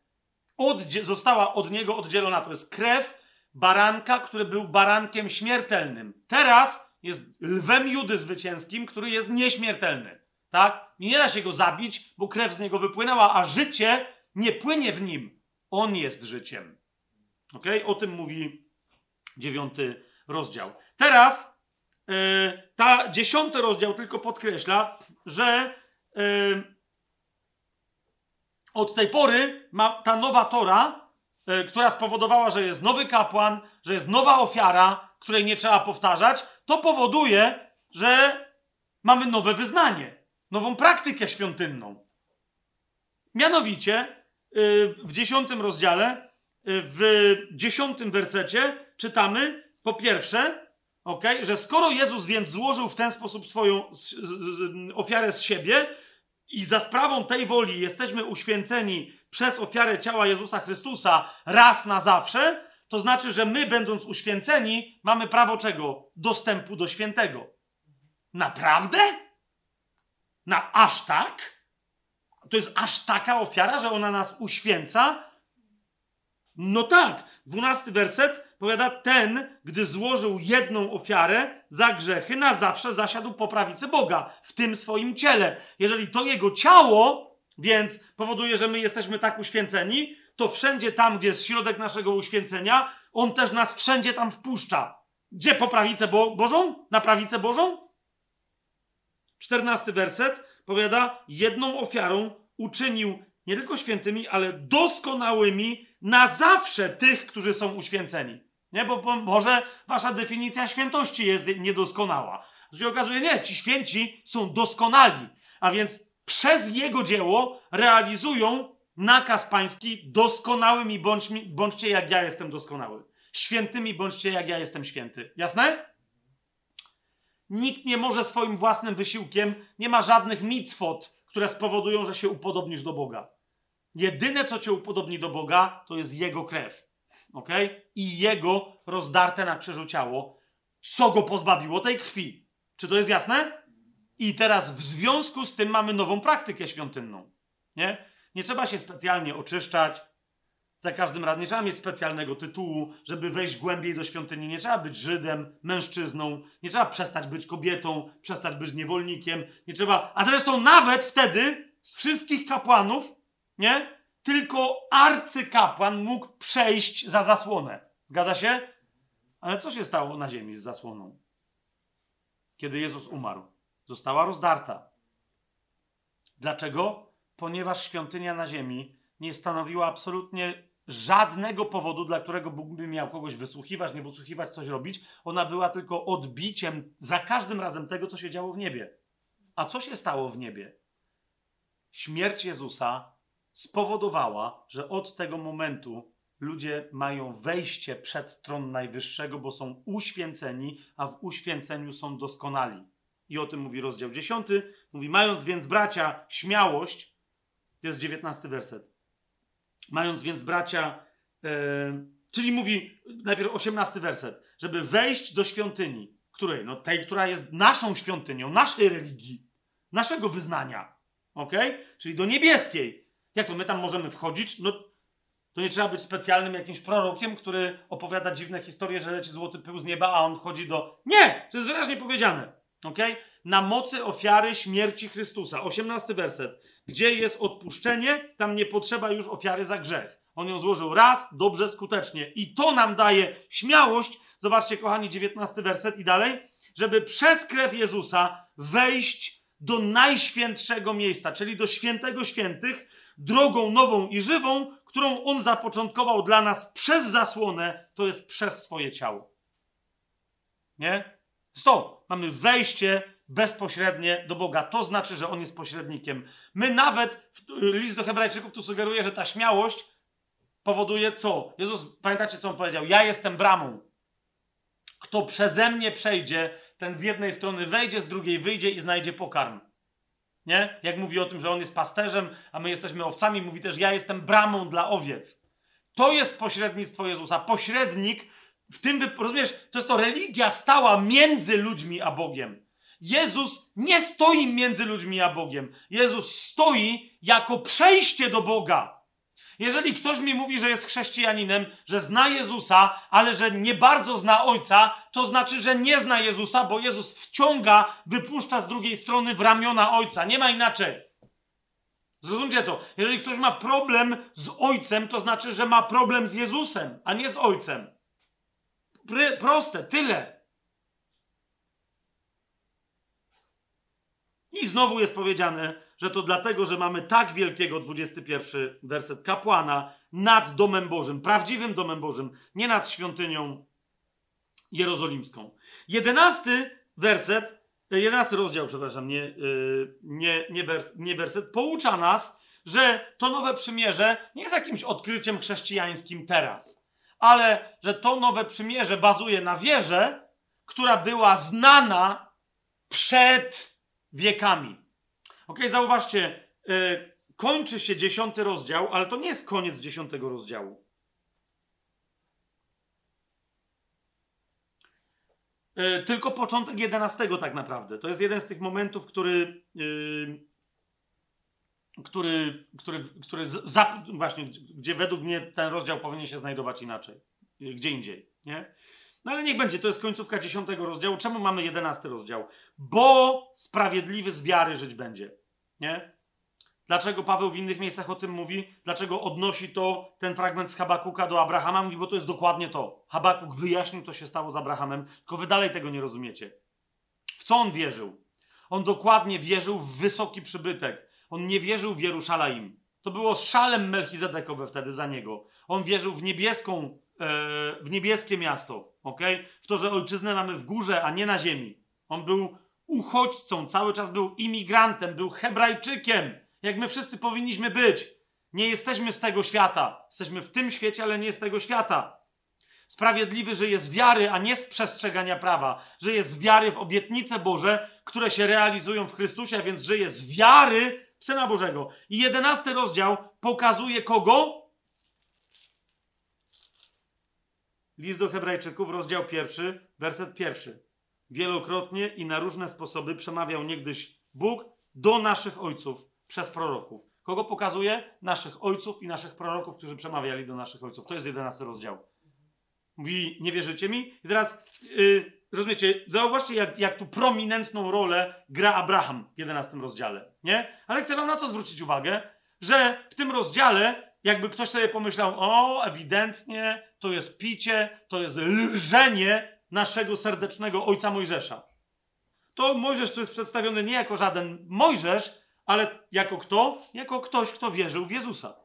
S1: oddzie- została od niego oddzielona. To jest krew baranka, który był barankiem śmiertelnym. Teraz jest lwem Judy zwycięskim, który jest nieśmiertelny. Tak? Nie da się go zabić, bo krew z niego wypłynęła, a życie nie płynie w nim. On jest życiem. Ok? O tym mówi dziewiąty rozdział. Teraz yy, ta dziesiąty rozdział tylko podkreśla, że yy, od tej pory ma ta nowa Tora, yy, która spowodowała, że jest nowy kapłan, że jest nowa ofiara, której nie trzeba powtarzać, to powoduje, że mamy nowe wyznanie, nową praktykę świątynną. Mianowicie yy, w dziesiątym rozdziale, yy, w dziesiątym wersecie czytamy, po pierwsze, okay, że skoro Jezus więc złożył w ten sposób swoją ofiarę z siebie i za sprawą tej woli jesteśmy uświęceni przez ofiarę ciała Jezusa Chrystusa raz na zawsze, to znaczy, że my, będąc uświęceni, mamy prawo czego? Dostępu do świętego. Naprawdę? Na aż tak? To jest aż taka ofiara, że ona nas uświęca? No tak. Dwunasty werset powiada, ten, gdy złożył jedną ofiarę za grzechy, na zawsze zasiadł po prawicy Boga, w tym swoim ciele. Jeżeli to jego ciało, więc powoduje, że my jesteśmy tak uświęceni, to wszędzie tam, gdzie jest środek naszego uświęcenia, on też nas wszędzie tam wpuszcza. Gdzie po prawicę Bo Bożą? Na prawicę Bożą? Czternasty werset powiada, jedną ofiarą uczynił nie tylko świętymi, ale doskonałymi na zawsze tych, którzy są uświęceni. Nie, bo, bo może wasza definicja świętości jest niedoskonała. To się okazuje, nie, ci święci są doskonali, a więc przez jego dzieło realizują nakaz pański doskonałymi bądź, bądźcie jak ja jestem doskonały. Świętymi bądźcie jak ja jestem święty. Jasne? Nikt nie może swoim własnym wysiłkiem, nie ma żadnych micwot, które spowodują, że się upodobnisz do Boga. Jedyne, co cię upodobni do Boga, to jest Jego krew. ok? I Jego rozdarte na krzyżu ciało, co go pozbawiło tej krwi. Czy to jest jasne? I teraz w związku z tym mamy nową praktykę świątynną. Nie? Nie trzeba się specjalnie oczyszczać. Za każdym razem nie trzeba mieć specjalnego tytułu, żeby wejść głębiej do świątyni. Nie trzeba być Żydem, mężczyzną. Nie trzeba przestać być kobietą, przestać być niewolnikiem. Nie trzeba. A zresztą nawet wtedy z wszystkich kapłanów, nie? Tylko arcykapłan mógł przejść za zasłonę. Zgadza się? Ale co się stało na ziemi z zasłoną? Kiedy Jezus umarł, została rozdarta. Dlaczego? Ponieważ świątynia na ziemi nie stanowiła absolutnie żadnego powodu, dla którego Bóg by miał kogoś wysłuchiwać, nie wysłuchiwać, coś robić. Ona była tylko odbiciem za każdym razem tego, co się działo w niebie. A co się stało w niebie? Śmierć Jezusa spowodowała, że od tego momentu ludzie mają wejście przed tron Najwyższego, bo są uświęceni, a w uświęceniu są doskonali. I o tym mówi rozdział 10. Mówi, mając więc bracia śmiałość, to jest 19 werset. Mając więc bracia, e, czyli mówi najpierw 18 werset, żeby wejść do świątyni, której? No tej, która jest naszą świątynią, naszej religii, naszego wyznania. Ok? Czyli do niebieskiej. Jak to my tam możemy wchodzić? No to nie trzeba być specjalnym jakimś prorokiem, który opowiada dziwne historie, że leci złoty pył z nieba, a on wchodzi do. Nie! To jest wyraźnie powiedziane. Ok? Na mocy ofiary śmierci Chrystusa. 18 werset. Gdzie jest odpuszczenie, tam nie potrzeba już ofiary za grzech. On ją złożył raz, dobrze, skutecznie. I to nam daje śmiałość. Zobaczcie, kochani, 19 werset i dalej. Żeby przez krew Jezusa wejść do najświętszego miejsca, czyli do świętego świętych, drogą nową i żywą, którą On zapoczątkował dla nas przez zasłonę, to jest przez swoje ciało. Nie? Stop! Mamy wejście bezpośrednie do Boga. To znaczy, że On jest pośrednikiem. My nawet, list do Hebrajczyków tu sugeruje, że ta śmiałość powoduje co? Jezus, pamiętacie, co On powiedział? Ja jestem bramą. Kto przeze mnie przejdzie, ten z jednej strony wejdzie, z drugiej wyjdzie i znajdzie pokarm. Nie? Jak mówi o tym, że on jest pasterzem, a my jesteśmy owcami, mówi też, ja jestem bramą dla owiec. To jest pośrednictwo Jezusa. Pośrednik, w tym, rozumiesz, to jest to religia stała między ludźmi a Bogiem. Jezus nie stoi między ludźmi a Bogiem. Jezus stoi jako przejście do Boga. Jeżeli ktoś mi mówi, że jest chrześcijaninem, że zna Jezusa, ale że nie bardzo zna Ojca, to znaczy, że nie zna Jezusa, bo Jezus wciąga, wypuszcza z drugiej strony w ramiona Ojca. Nie ma inaczej. Zrozumcie to. Jeżeli ktoś ma problem z Ojcem, to znaczy, że ma problem z Jezusem, a nie z Ojcem. Proste, tyle. I znowu jest powiedziane, że to dlatego, że mamy tak wielkiego, 21 werset, kapłana nad domem Bożym, prawdziwym domem Bożym, nie nad świątynią jerozolimską. Jedenasty werset, e, jedenasty rozdział, przepraszam, nie, e, nie, nie, nie werset, poucza nas, że to nowe przymierze nie jest jakimś odkryciem chrześcijańskim teraz, ale że to nowe przymierze bazuje na wierze, która była znana przed wiekami. Ok, zauważcie, yy, kończy się dziesiąty rozdział, ale to nie jest koniec dziesiątego rozdziału. Yy, tylko początek jedenastego tak naprawdę. To jest jeden z tych momentów, który, yy, który, który, który za, właśnie, gdzie według mnie ten rozdział powinien się znajdować inaczej, gdzie indziej, nie? No ale niech będzie, to jest końcówka dziesiątego rozdziału. Czemu mamy jedenasty rozdział? Bo sprawiedliwy z wiary żyć będzie. Nie? Dlaczego Paweł w innych miejscach o tym mówi? Dlaczego odnosi to ten fragment z Habakuka do Abrahama? Mówi, bo to jest dokładnie to. Habakuk wyjaśnił, co się stało z Abrahamem, tylko wy dalej tego nie rozumiecie. W co on wierzył? On dokładnie wierzył w wysoki przybytek. On nie wierzył w Jeruszalaim. To było szalem Melchizedekowe wtedy za niego. On wierzył w niebieską w niebieskie miasto, ok? W to, że ojczyznę mamy w górze, a nie na ziemi. On był uchodźcą, cały czas był imigrantem, był Hebrajczykiem, jak my wszyscy powinniśmy być. Nie jesteśmy z tego świata. Jesteśmy w tym świecie, ale nie z tego świata. Sprawiedliwy żyje z wiary, a nie z przestrzegania prawa. Żyje z wiary w obietnice Boże, które się realizują w Chrystusie, a więc żyje z wiary Syna Bożego. I jedenasty rozdział pokazuje kogo? List do Hebrajczyków, rozdział pierwszy, werset pierwszy. Wielokrotnie i na różne sposoby przemawiał niegdyś Bóg do naszych ojców przez proroków. Kogo pokazuje? Naszych ojców i naszych proroków, którzy przemawiali do naszych ojców. To jest jedenasty rozdział. Mówi, nie wierzycie mi? I teraz, yy, rozumiecie, zauważcie, jak, jak tu prominentną rolę gra Abraham w jedenastym rozdziale, nie? Ale chcę wam na co zwrócić uwagę, że w tym rozdziale jakby ktoś sobie pomyślał, o, ewidentnie to jest picie, to jest lżenie naszego serdecznego ojca Mojżesza. To Mojżesz tu jest przedstawiony nie jako żaden Mojżesz, ale jako kto? Jako ktoś, kto wierzył w Jezusa.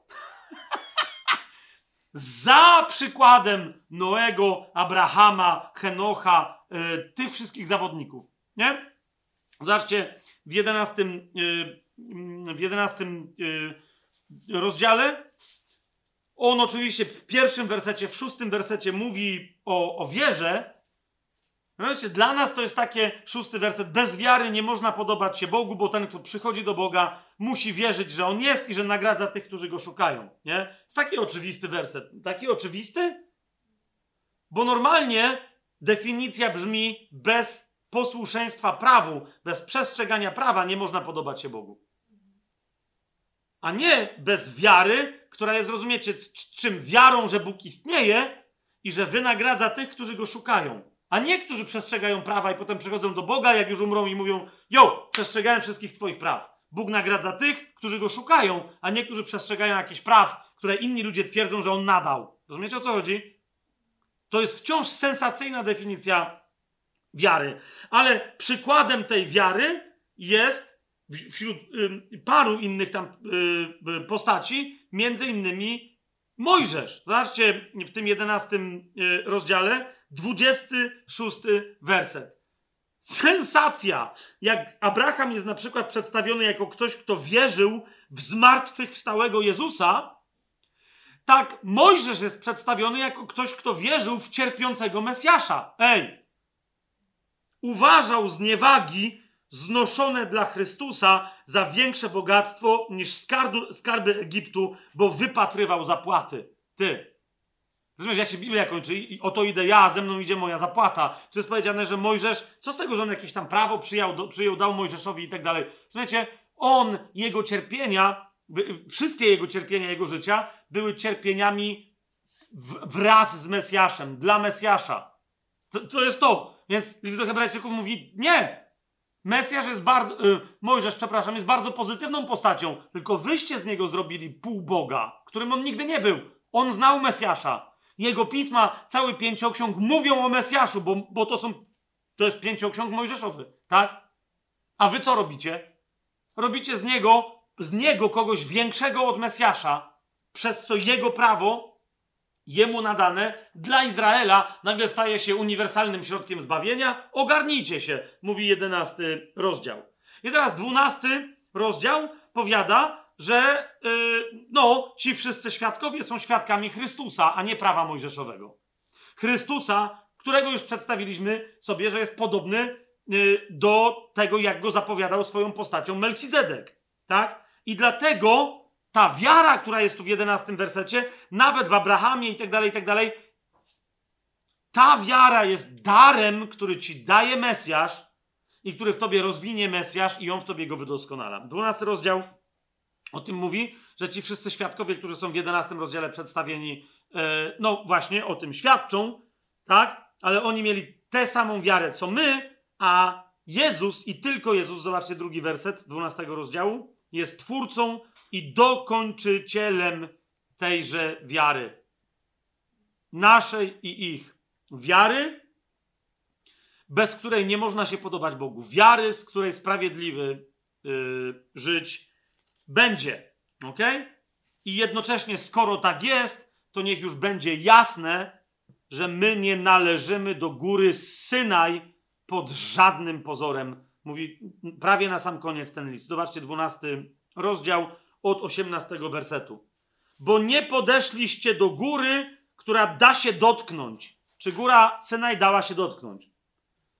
S1: <laughs> Za przykładem Noego, Abrahama, Henocha, y, tych wszystkich zawodników. Nie? Zobaczcie, w 11, y, w 11 y, rozdziale On oczywiście w pierwszym wersecie, w szóstym wersecie mówi o, o wierze. Wiecie, dla nas to jest takie, szósty werset, bez wiary nie można podobać się Bogu, bo ten, kto przychodzi do Boga, musi wierzyć, że On jest i że nagradza tych, którzy Go szukają. Nie? Jest taki oczywisty werset. Taki oczywisty? Bo normalnie definicja brzmi bez posłuszeństwa prawu, bez przestrzegania prawa nie można podobać się Bogu. A nie bez wiary, która jest, rozumiecie, czym wiarą, że Bóg istnieje i że wynagradza tych, którzy go szukają. A nie, którzy przestrzegają prawa i potem przychodzą do Boga, jak już umrą i mówią: Jo, przestrzegałem wszystkich Twoich praw. Bóg nagradza tych, którzy go szukają, a nie, którzy przestrzegają jakichś praw, które inni ludzie twierdzą, że on nadał. Rozumiecie o co chodzi? To jest wciąż sensacyjna definicja wiary. Ale przykładem tej wiary jest wśród y, paru innych tam y, postaci, między innymi Mojżesz. Zobaczcie w tym jedenastym y, rozdziale, 26 werset. Sensacja! Jak Abraham jest na przykład przedstawiony jako ktoś, kto wierzył w zmartwychwstałego Jezusa, tak Mojżesz jest przedstawiony jako ktoś, kto wierzył w cierpiącego Mesjasza. Ej! Uważał zniewagi znoszone dla Chrystusa za większe bogactwo niż skarbu, skarby Egiptu, bo wypatrywał zapłaty. Ty. Rozumiesz, jak się Biblia kończy i oto idę ja, ze mną idzie moja zapłata. Tu jest powiedziane, że Mojżesz, co z tego, że on jakieś tam prawo przyjął, przyjął dał Mojżeszowi i tak dalej. Słuchajcie, on, jego cierpienia, wszystkie jego cierpienia jego życia były cierpieniami wraz z Mesjaszem, dla Mesjasza. To, to jest to. Więc list do Hebrajczyków mówi, nie, Mesjasz jest bardzo, y, Mojżesz, przepraszam, jest bardzo pozytywną postacią, tylko wyście z niego zrobili półboga, którym on nigdy nie był. On znał Mesjasza. Jego pisma, cały pięcioksiąg mówią o Mesjaszu, bo, bo to są, to jest pięcioksiąg mojżeszowy, tak? A wy co robicie? Robicie z niego, z niego kogoś większego od Mesjasza, przez co jego prawo jemu nadane dla Izraela nagle staje się uniwersalnym środkiem zbawienia. Ogarnijcie się, mówi jedenasty rozdział. I teraz dwunasty rozdział powiada, że yy, no, ci wszyscy świadkowie są świadkami Chrystusa, a nie prawa mojżeszowego. Chrystusa, którego już przedstawiliśmy sobie, że jest podobny yy, do tego, jak go zapowiadał swoją postacią Melchizedek. Tak? I dlatego ta wiara, która jest tu w jedenastym wersecie, nawet w Abrahamie i tak dalej, i tak dalej, ta wiara jest darem, który ci daje Mesjasz i który w tobie rozwinie Mesjasz i on w tobie go wydoskonala. Dwunasty rozdział o tym mówi, że ci wszyscy świadkowie, którzy są w jedenastym rozdziale przedstawieni, e, no właśnie o tym świadczą, tak? Ale oni mieli tę samą wiarę, co my, a Jezus i tylko Jezus, zobaczcie drugi werset dwunastego rozdziału, jest twórcą i dokończycielem tejże wiary. Naszej i ich. Wiary, bez której nie można się podobać Bogu. Wiary, z której sprawiedliwy yy, żyć będzie. Ok? I jednocześnie, skoro tak jest, to niech już będzie jasne, że my nie należymy do góry Synaj pod żadnym pozorem. Mówi prawie na sam koniec ten list. Zobaczcie, 12 rozdział od 18 wersetu. Bo nie podeszliście do góry, która da się dotknąć. Czy góra Synaj dała się dotknąć?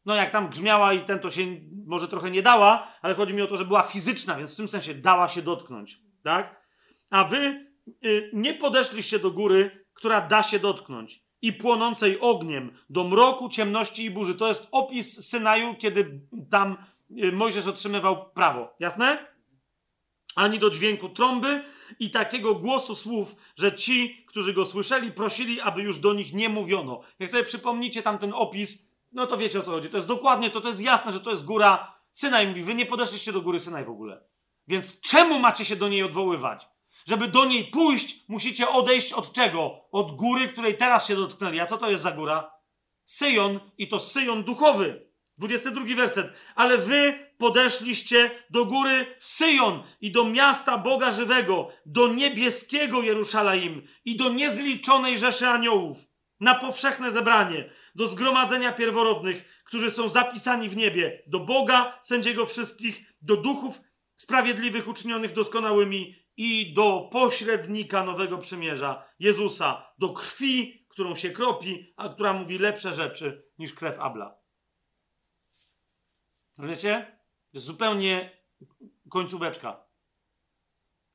S1: No, jak tam grzmiała i ten to się może trochę nie dała, ale chodzi mi o to, że była fizyczna, więc w tym sensie dała się dotknąć. Tak? A wy y, nie podeszliście do góry, która da się dotknąć i płonącej ogniem, do mroku, ciemności i burzy. To jest opis Synaju, kiedy tam y, Mojżesz otrzymywał prawo. Jasne? Ani do dźwięku trąby i takiego głosu słów, że ci, którzy go słyszeli, prosili, aby już do nich nie mówiono. Jak sobie przypomnicie tam ten opis, no to wiecie o co chodzi. To jest dokładnie to, to jest jasne, że to jest góra Synaj. Mówi, wy nie podeszliście do góry Synaj w ogóle. Więc czemu macie się do niej odwoływać? Żeby do niej pójść, musicie odejść od czego? Od góry, której teraz się dotknęli. A co to jest za góra? Syjon i to Syjon duchowy. 22 werset. Ale wy podeszliście do góry Syjon i do miasta Boga żywego, do niebieskiego Jeruszalaim i do niezliczonej rzeszy aniołów, na powszechne zebranie, do zgromadzenia pierworodnych, którzy są zapisani w niebie, do Boga, sędziego wszystkich, do duchów sprawiedliwych uczynionych doskonałymi i do pośrednika nowego przymierza, Jezusa, do krwi, którą się kropi, a która mówi lepsze rzeczy niż krew Abla. Wiecie? Zupełnie końcóweczka.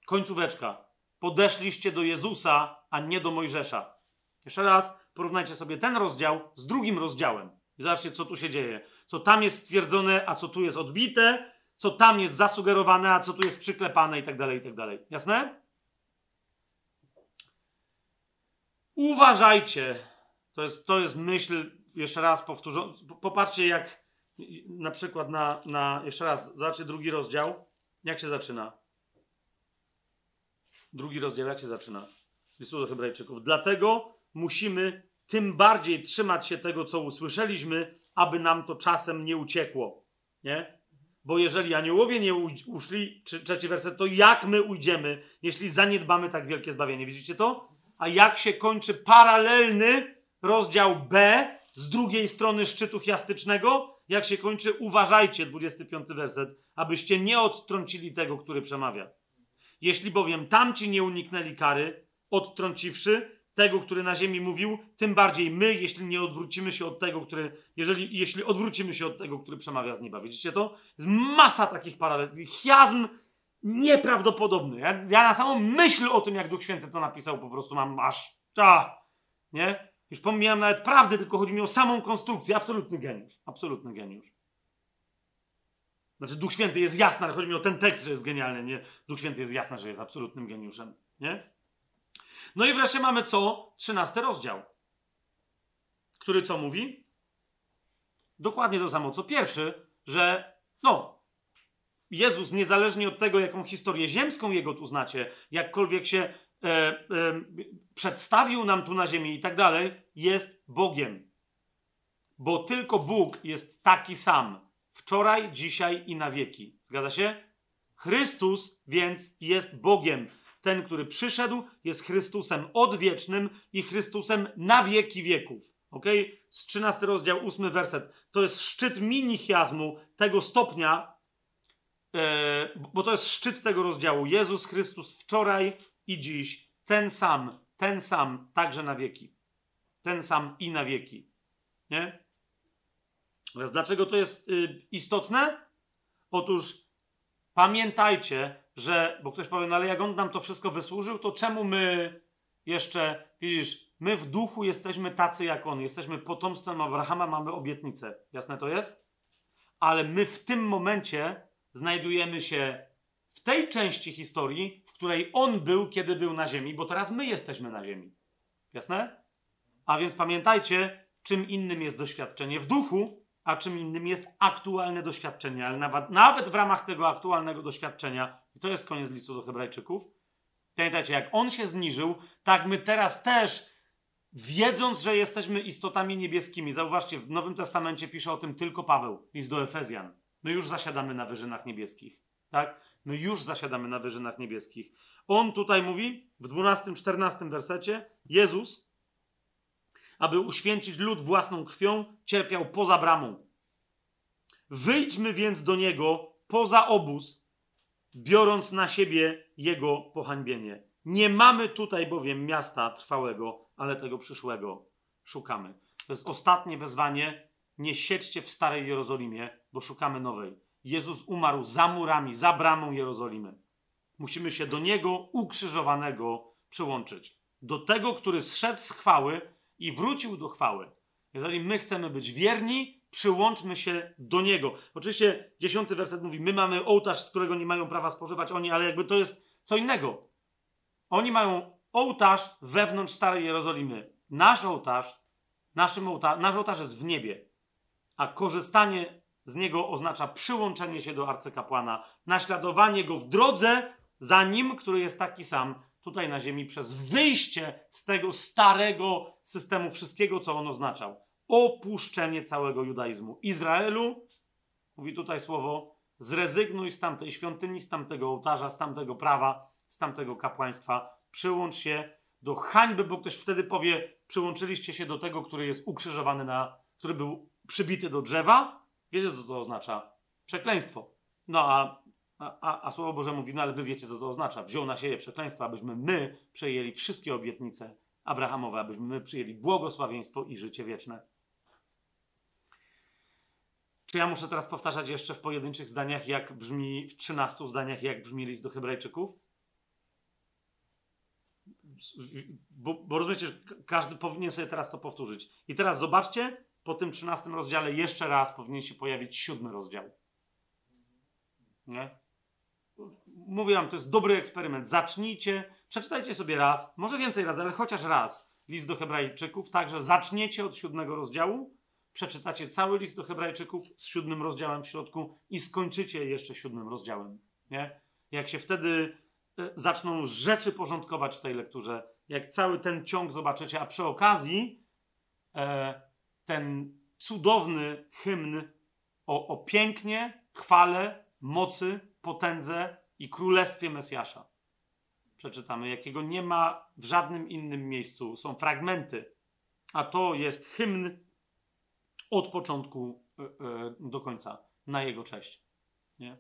S1: Końcóweczka. Podeszliście do Jezusa, a nie do Mojżesza. Jeszcze raz porównajcie sobie ten rozdział z drugim rozdziałem. I zobaczcie, co tu się dzieje. Co tam jest stwierdzone, a co tu jest odbite, co tam jest zasugerowane, a co tu jest przyklepane i tak dalej, i tak dalej. Jasne? Uważajcie. To jest, to jest myśl, jeszcze raz powtórzę. Popatrzcie, jak na przykład na, na jeszcze raz, zobaczcie drugi rozdział. Jak się zaczyna? Drugi rozdział, jak się zaczyna? Listu do Hebrajczyków. Dlatego musimy tym bardziej trzymać się tego, co usłyszeliśmy, aby nam to czasem nie uciekło. Nie? Bo jeżeli aniołowie nie uszli, trzeci werset, to jak my ujdziemy, jeśli zaniedbamy tak wielkie zbawienie? Widzicie to? A jak się kończy paralelny rozdział B z drugiej strony szczytu chiastycznego? Jak się kończy, uważajcie, 25 werset, abyście nie odtrącili tego, który przemawia. Jeśli bowiem tamci nie uniknęli kary, odtrąciwszy, tego, który na ziemi mówił, tym bardziej my, jeśli nie odwrócimy się od tego, który, jeżeli, jeśli odwrócimy się od tego, który przemawia z nieba. Widzicie to? Jest masa takich paralel. Chiazm nieprawdopodobny. Ja, ja, na samą myśl o tym, jak Duch Święty to napisał, po prostu mam aż ta, nie? Już pomijam nawet prawdę, tylko chodzi mi o samą konstrukcję. Absolutny geniusz. Absolutny geniusz. Znaczy, Duch Święty jest jasny, ale chodzi mi o ten tekst, że jest genialny, nie? Duch Święty jest jasny, że jest absolutnym geniuszem, nie? No i wreszcie mamy co? Trzynasty rozdział. Który co mówi? Dokładnie to samo co pierwszy, że no, Jezus, niezależnie od tego, jaką historię ziemską jego tu znacie, jakkolwiek się e, e, przedstawił nam tu na ziemi i tak dalej, jest Bogiem. Bo tylko Bóg jest taki sam. Wczoraj, dzisiaj i na wieki. Zgadza się? Chrystus więc jest Bogiem. Ten, który przyszedł, jest Chrystusem odwiecznym i Chrystusem na wieki wieków. Ok? Z 13 rozdział, 8 werset. To jest szczyt minichiazmu tego stopnia, e, bo to jest szczyt tego rozdziału. Jezus Chrystus wczoraj i dziś. Ten sam, ten sam, także na wieki. Ten sam i na wieki. Nie? Teraz dlaczego to jest y, istotne? Otóż pamiętajcie, że, bo ktoś powie, no ale jak on nam to wszystko wysłużył, to czemu my jeszcze, widzisz, my w duchu jesteśmy tacy jak on, jesteśmy potomstwem Abrahama, mamy obietnicę. Jasne to jest? Ale my w tym momencie znajdujemy się w tej części historii, w której on był, kiedy był na ziemi, bo teraz my jesteśmy na ziemi. Jasne? A więc pamiętajcie, czym innym jest doświadczenie w duchu, a czym innym jest aktualne doświadczenie. Ale nawet, nawet w ramach tego aktualnego doświadczenia, i to jest koniec listu do Hebrajczyków, pamiętajcie, jak on się zniżył, tak my teraz też, wiedząc, że jesteśmy istotami niebieskimi, zauważcie, w Nowym Testamencie pisze o tym tylko Paweł, list do Efezjan. My już zasiadamy na wyżynach niebieskich. Tak? My już zasiadamy na wyżynach niebieskich. On tutaj mówi w 12-14 wersecie: Jezus, aby uświęcić lud własną krwią, cierpiał poza bramą. Wyjdźmy więc do niego poza obóz, biorąc na siebie jego pohańbienie. Nie mamy tutaj bowiem miasta trwałego, ale tego przyszłego szukamy. To jest ostatnie wezwanie. Nie siedźcie w starej Jerozolimie, bo szukamy nowej. Jezus umarł za murami, za bramą Jerozolimy. Musimy się do niego ukrzyżowanego przyłączyć. Do tego, który zszedł z chwały, i wrócił do chwały. Jeżeli my chcemy być wierni, przyłączmy się do Niego. Oczywiście dziesiąty werset mówi, my mamy ołtarz, z którego nie mają prawa spożywać oni, ale jakby to jest co innego. Oni mają ołtarz wewnątrz Starej Jerozolimy. Nasz ołtarz, naszym nasz ołtarz jest w niebie, a korzystanie z niego oznacza przyłączenie się do arcykapłana, naśladowanie go w drodze za nim, który jest taki sam, tutaj na ziemi przez wyjście z tego starego systemu, wszystkiego, co on oznaczał. Opuszczenie całego judaizmu. Izraelu, mówi tutaj słowo, zrezygnuj z tamtej świątyni, z tamtego ołtarza, z tamtego prawa, z tamtego kapłaństwa. Przyłącz się do hańby, bo ktoś wtedy powie, przyłączyliście się do tego, który jest ukrzyżowany na, który był przybity do drzewa. Wiecie, co to oznacza? Przekleństwo. No a A, a, Słowo Boże mówi, no ale wy wiecie, co to oznacza. Wziął na siebie przekleństwo, abyśmy my przejęli wszystkie obietnice Abrahamowe, abyśmy my przyjęli błogosławieństwo i życie wieczne. Czy ja muszę teraz powtarzać jeszcze w pojedynczych zdaniach, jak brzmi, w 13 zdaniach, jak brzmi list do Hebrajczyków? Bo, bo rozumiecie, że każdy powinien sobie teraz to powtórzyć. I teraz zobaczcie, po tym 13 rozdziale jeszcze raz powinien się pojawić siódmy rozdział. Nie? Mówię wam, to jest dobry eksperyment. Zacznijcie, przeczytajcie sobie raz, może więcej razy, ale chociaż raz list do Hebrajczyków, także zaczniecie od siódmego rozdziału, przeczytacie cały list do Hebrajczyków z siódmym rozdziałem w środku i skończycie jeszcze siódmym rozdziałem. Nie? Jak się wtedy e, zaczną rzeczy porządkować w tej lekturze, jak cały ten ciąg zobaczycie, a przy okazji e, ten cudowny hymn o, o pięknie, chwale, mocy, potędze i królestwie Mesjasza. Przeczytamy, jakiego nie ma w żadnym innym miejscu. Są fragmenty, a to jest hymn od początku e, e, do końca na jego cześć. Nie?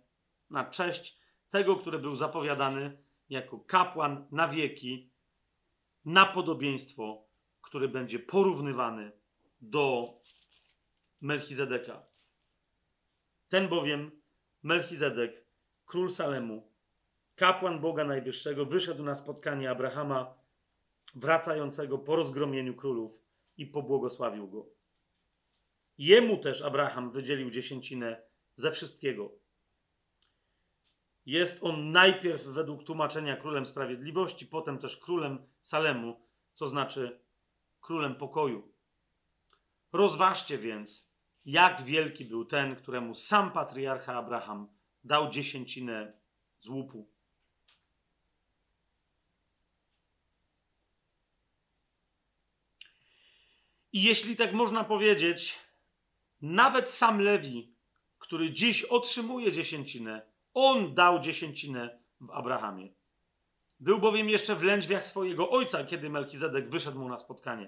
S1: Na cześć tego, który był zapowiadany jako kapłan na wieki, na podobieństwo, który będzie porównywany do Melchizedeka. Ten bowiem, Melchizedek, król Salemu, kapłan Boga Najwyższego, wyszedł na spotkanie Abrahama, wracającego po rozgromieniu królów i pobłogosławił go. Jemu też Abraham wydzielił dziesięcinę ze wszystkiego. Jest on najpierw według tłumaczenia królem sprawiedliwości, potem też królem Salemu, co znaczy królem pokoju. Rozważcie więc, jak wielki był ten, któremu sam patriarcha Abraham dał dziesięcinę z łupu. I jeśli tak można powiedzieć, nawet sam Lewi, który dziś otrzymuje dziesięcinę, on dał dziesięcinę w Abrahamie. Był bowiem jeszcze w lędźwiach swojego ojca, kiedy Melchizedek wyszedł mu na spotkanie.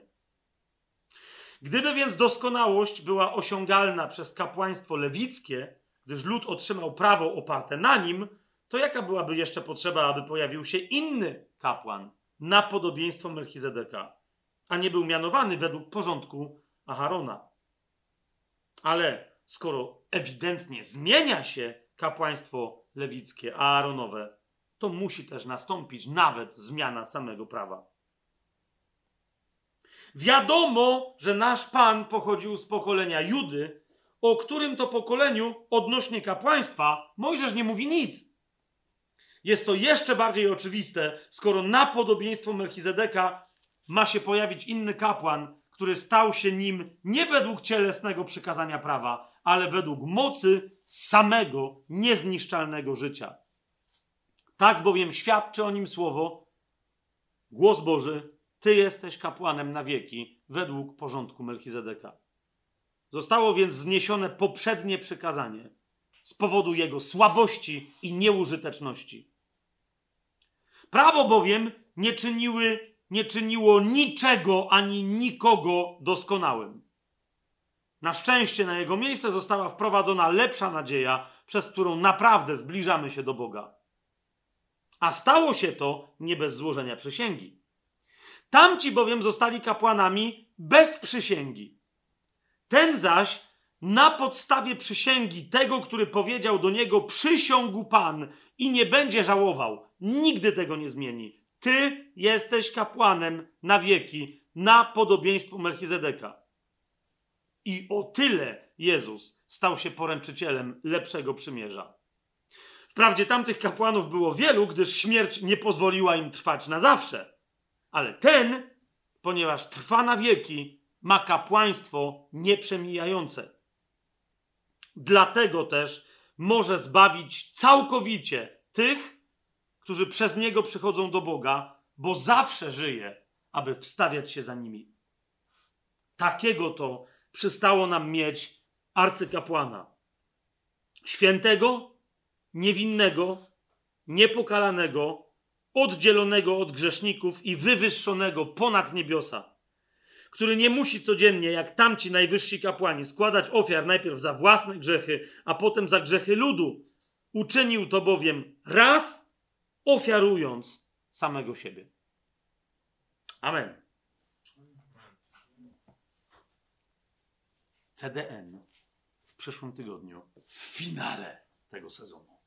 S1: Gdyby więc doskonałość była osiągalna przez kapłaństwo lewickie, gdyż lud otrzymał prawo oparte na nim, to jaka byłaby jeszcze potrzeba, aby pojawił się inny kapłan na podobieństwo Melchizedeka, a nie był mianowany według porządku Aharona? Ale skoro ewidentnie zmienia się kapłaństwo lewickie, Aaronowe, to musi też nastąpić nawet zmiana samego prawa. Wiadomo, że nasz Pan pochodził z pokolenia Judy, o którym to pokoleniu odnośnie kapłaństwa Mojżesz nie mówi nic. Jest to jeszcze bardziej oczywiste, skoro na podobieństwo Melchizedeka ma się pojawić inny kapłan, który stał się nim nie według cielesnego przykazania prawa, ale według mocy samego niezniszczalnego życia. Tak bowiem świadczy o nim słowo, głos Boży, Ty jesteś kapłanem na wieki, według porządku Melchizedeka. Zostało więc zniesione poprzednie przykazanie z powodu jego słabości i nieużyteczności. Prawo bowiem nie czyniły nie czyniło niczego ani nikogo doskonałym. Na szczęście na jego miejsce została wprowadzona lepsza nadzieja, przez którą naprawdę zbliżamy się do Boga. A stało się to nie bez złożenia przysięgi. Tamci bowiem zostali kapłanami bez przysięgi. Ten zaś na podstawie przysięgi tego, który powiedział do niego: Przysiągł Pan i nie będzie żałował, nigdy tego nie zmieni. Ty jesteś kapłanem na wieki, na podobieństwo Melchizedeka. I o tyle Jezus stał się poręczycielem lepszego przymierza. Wprawdzie tamtych kapłanów było wielu, gdyż śmierć nie pozwoliła im trwać na zawsze. Ale ten, ponieważ trwa na wieki, ma kapłaństwo nieprzemijające. Dlatego też może zbawić całkowicie tych, którzy przez niego przychodzą do Boga, bo zawsze żyje, aby wstawiać się za nimi. Takiego to przystało nam mieć arcykapłana. Świętego, niewinnego, niepokalanego, oddzielonego od grzeszników i wywyższonego ponad niebiosa, który nie musi codziennie, jak tamci najwyżsi kapłani, składać ofiar najpierw za własne grzechy, a potem za grzechy ludu. Uczynił to bowiem raz, ofiarując samego siebie. Amen. CDN w przyszłym tygodniu, w finale tego sezonu.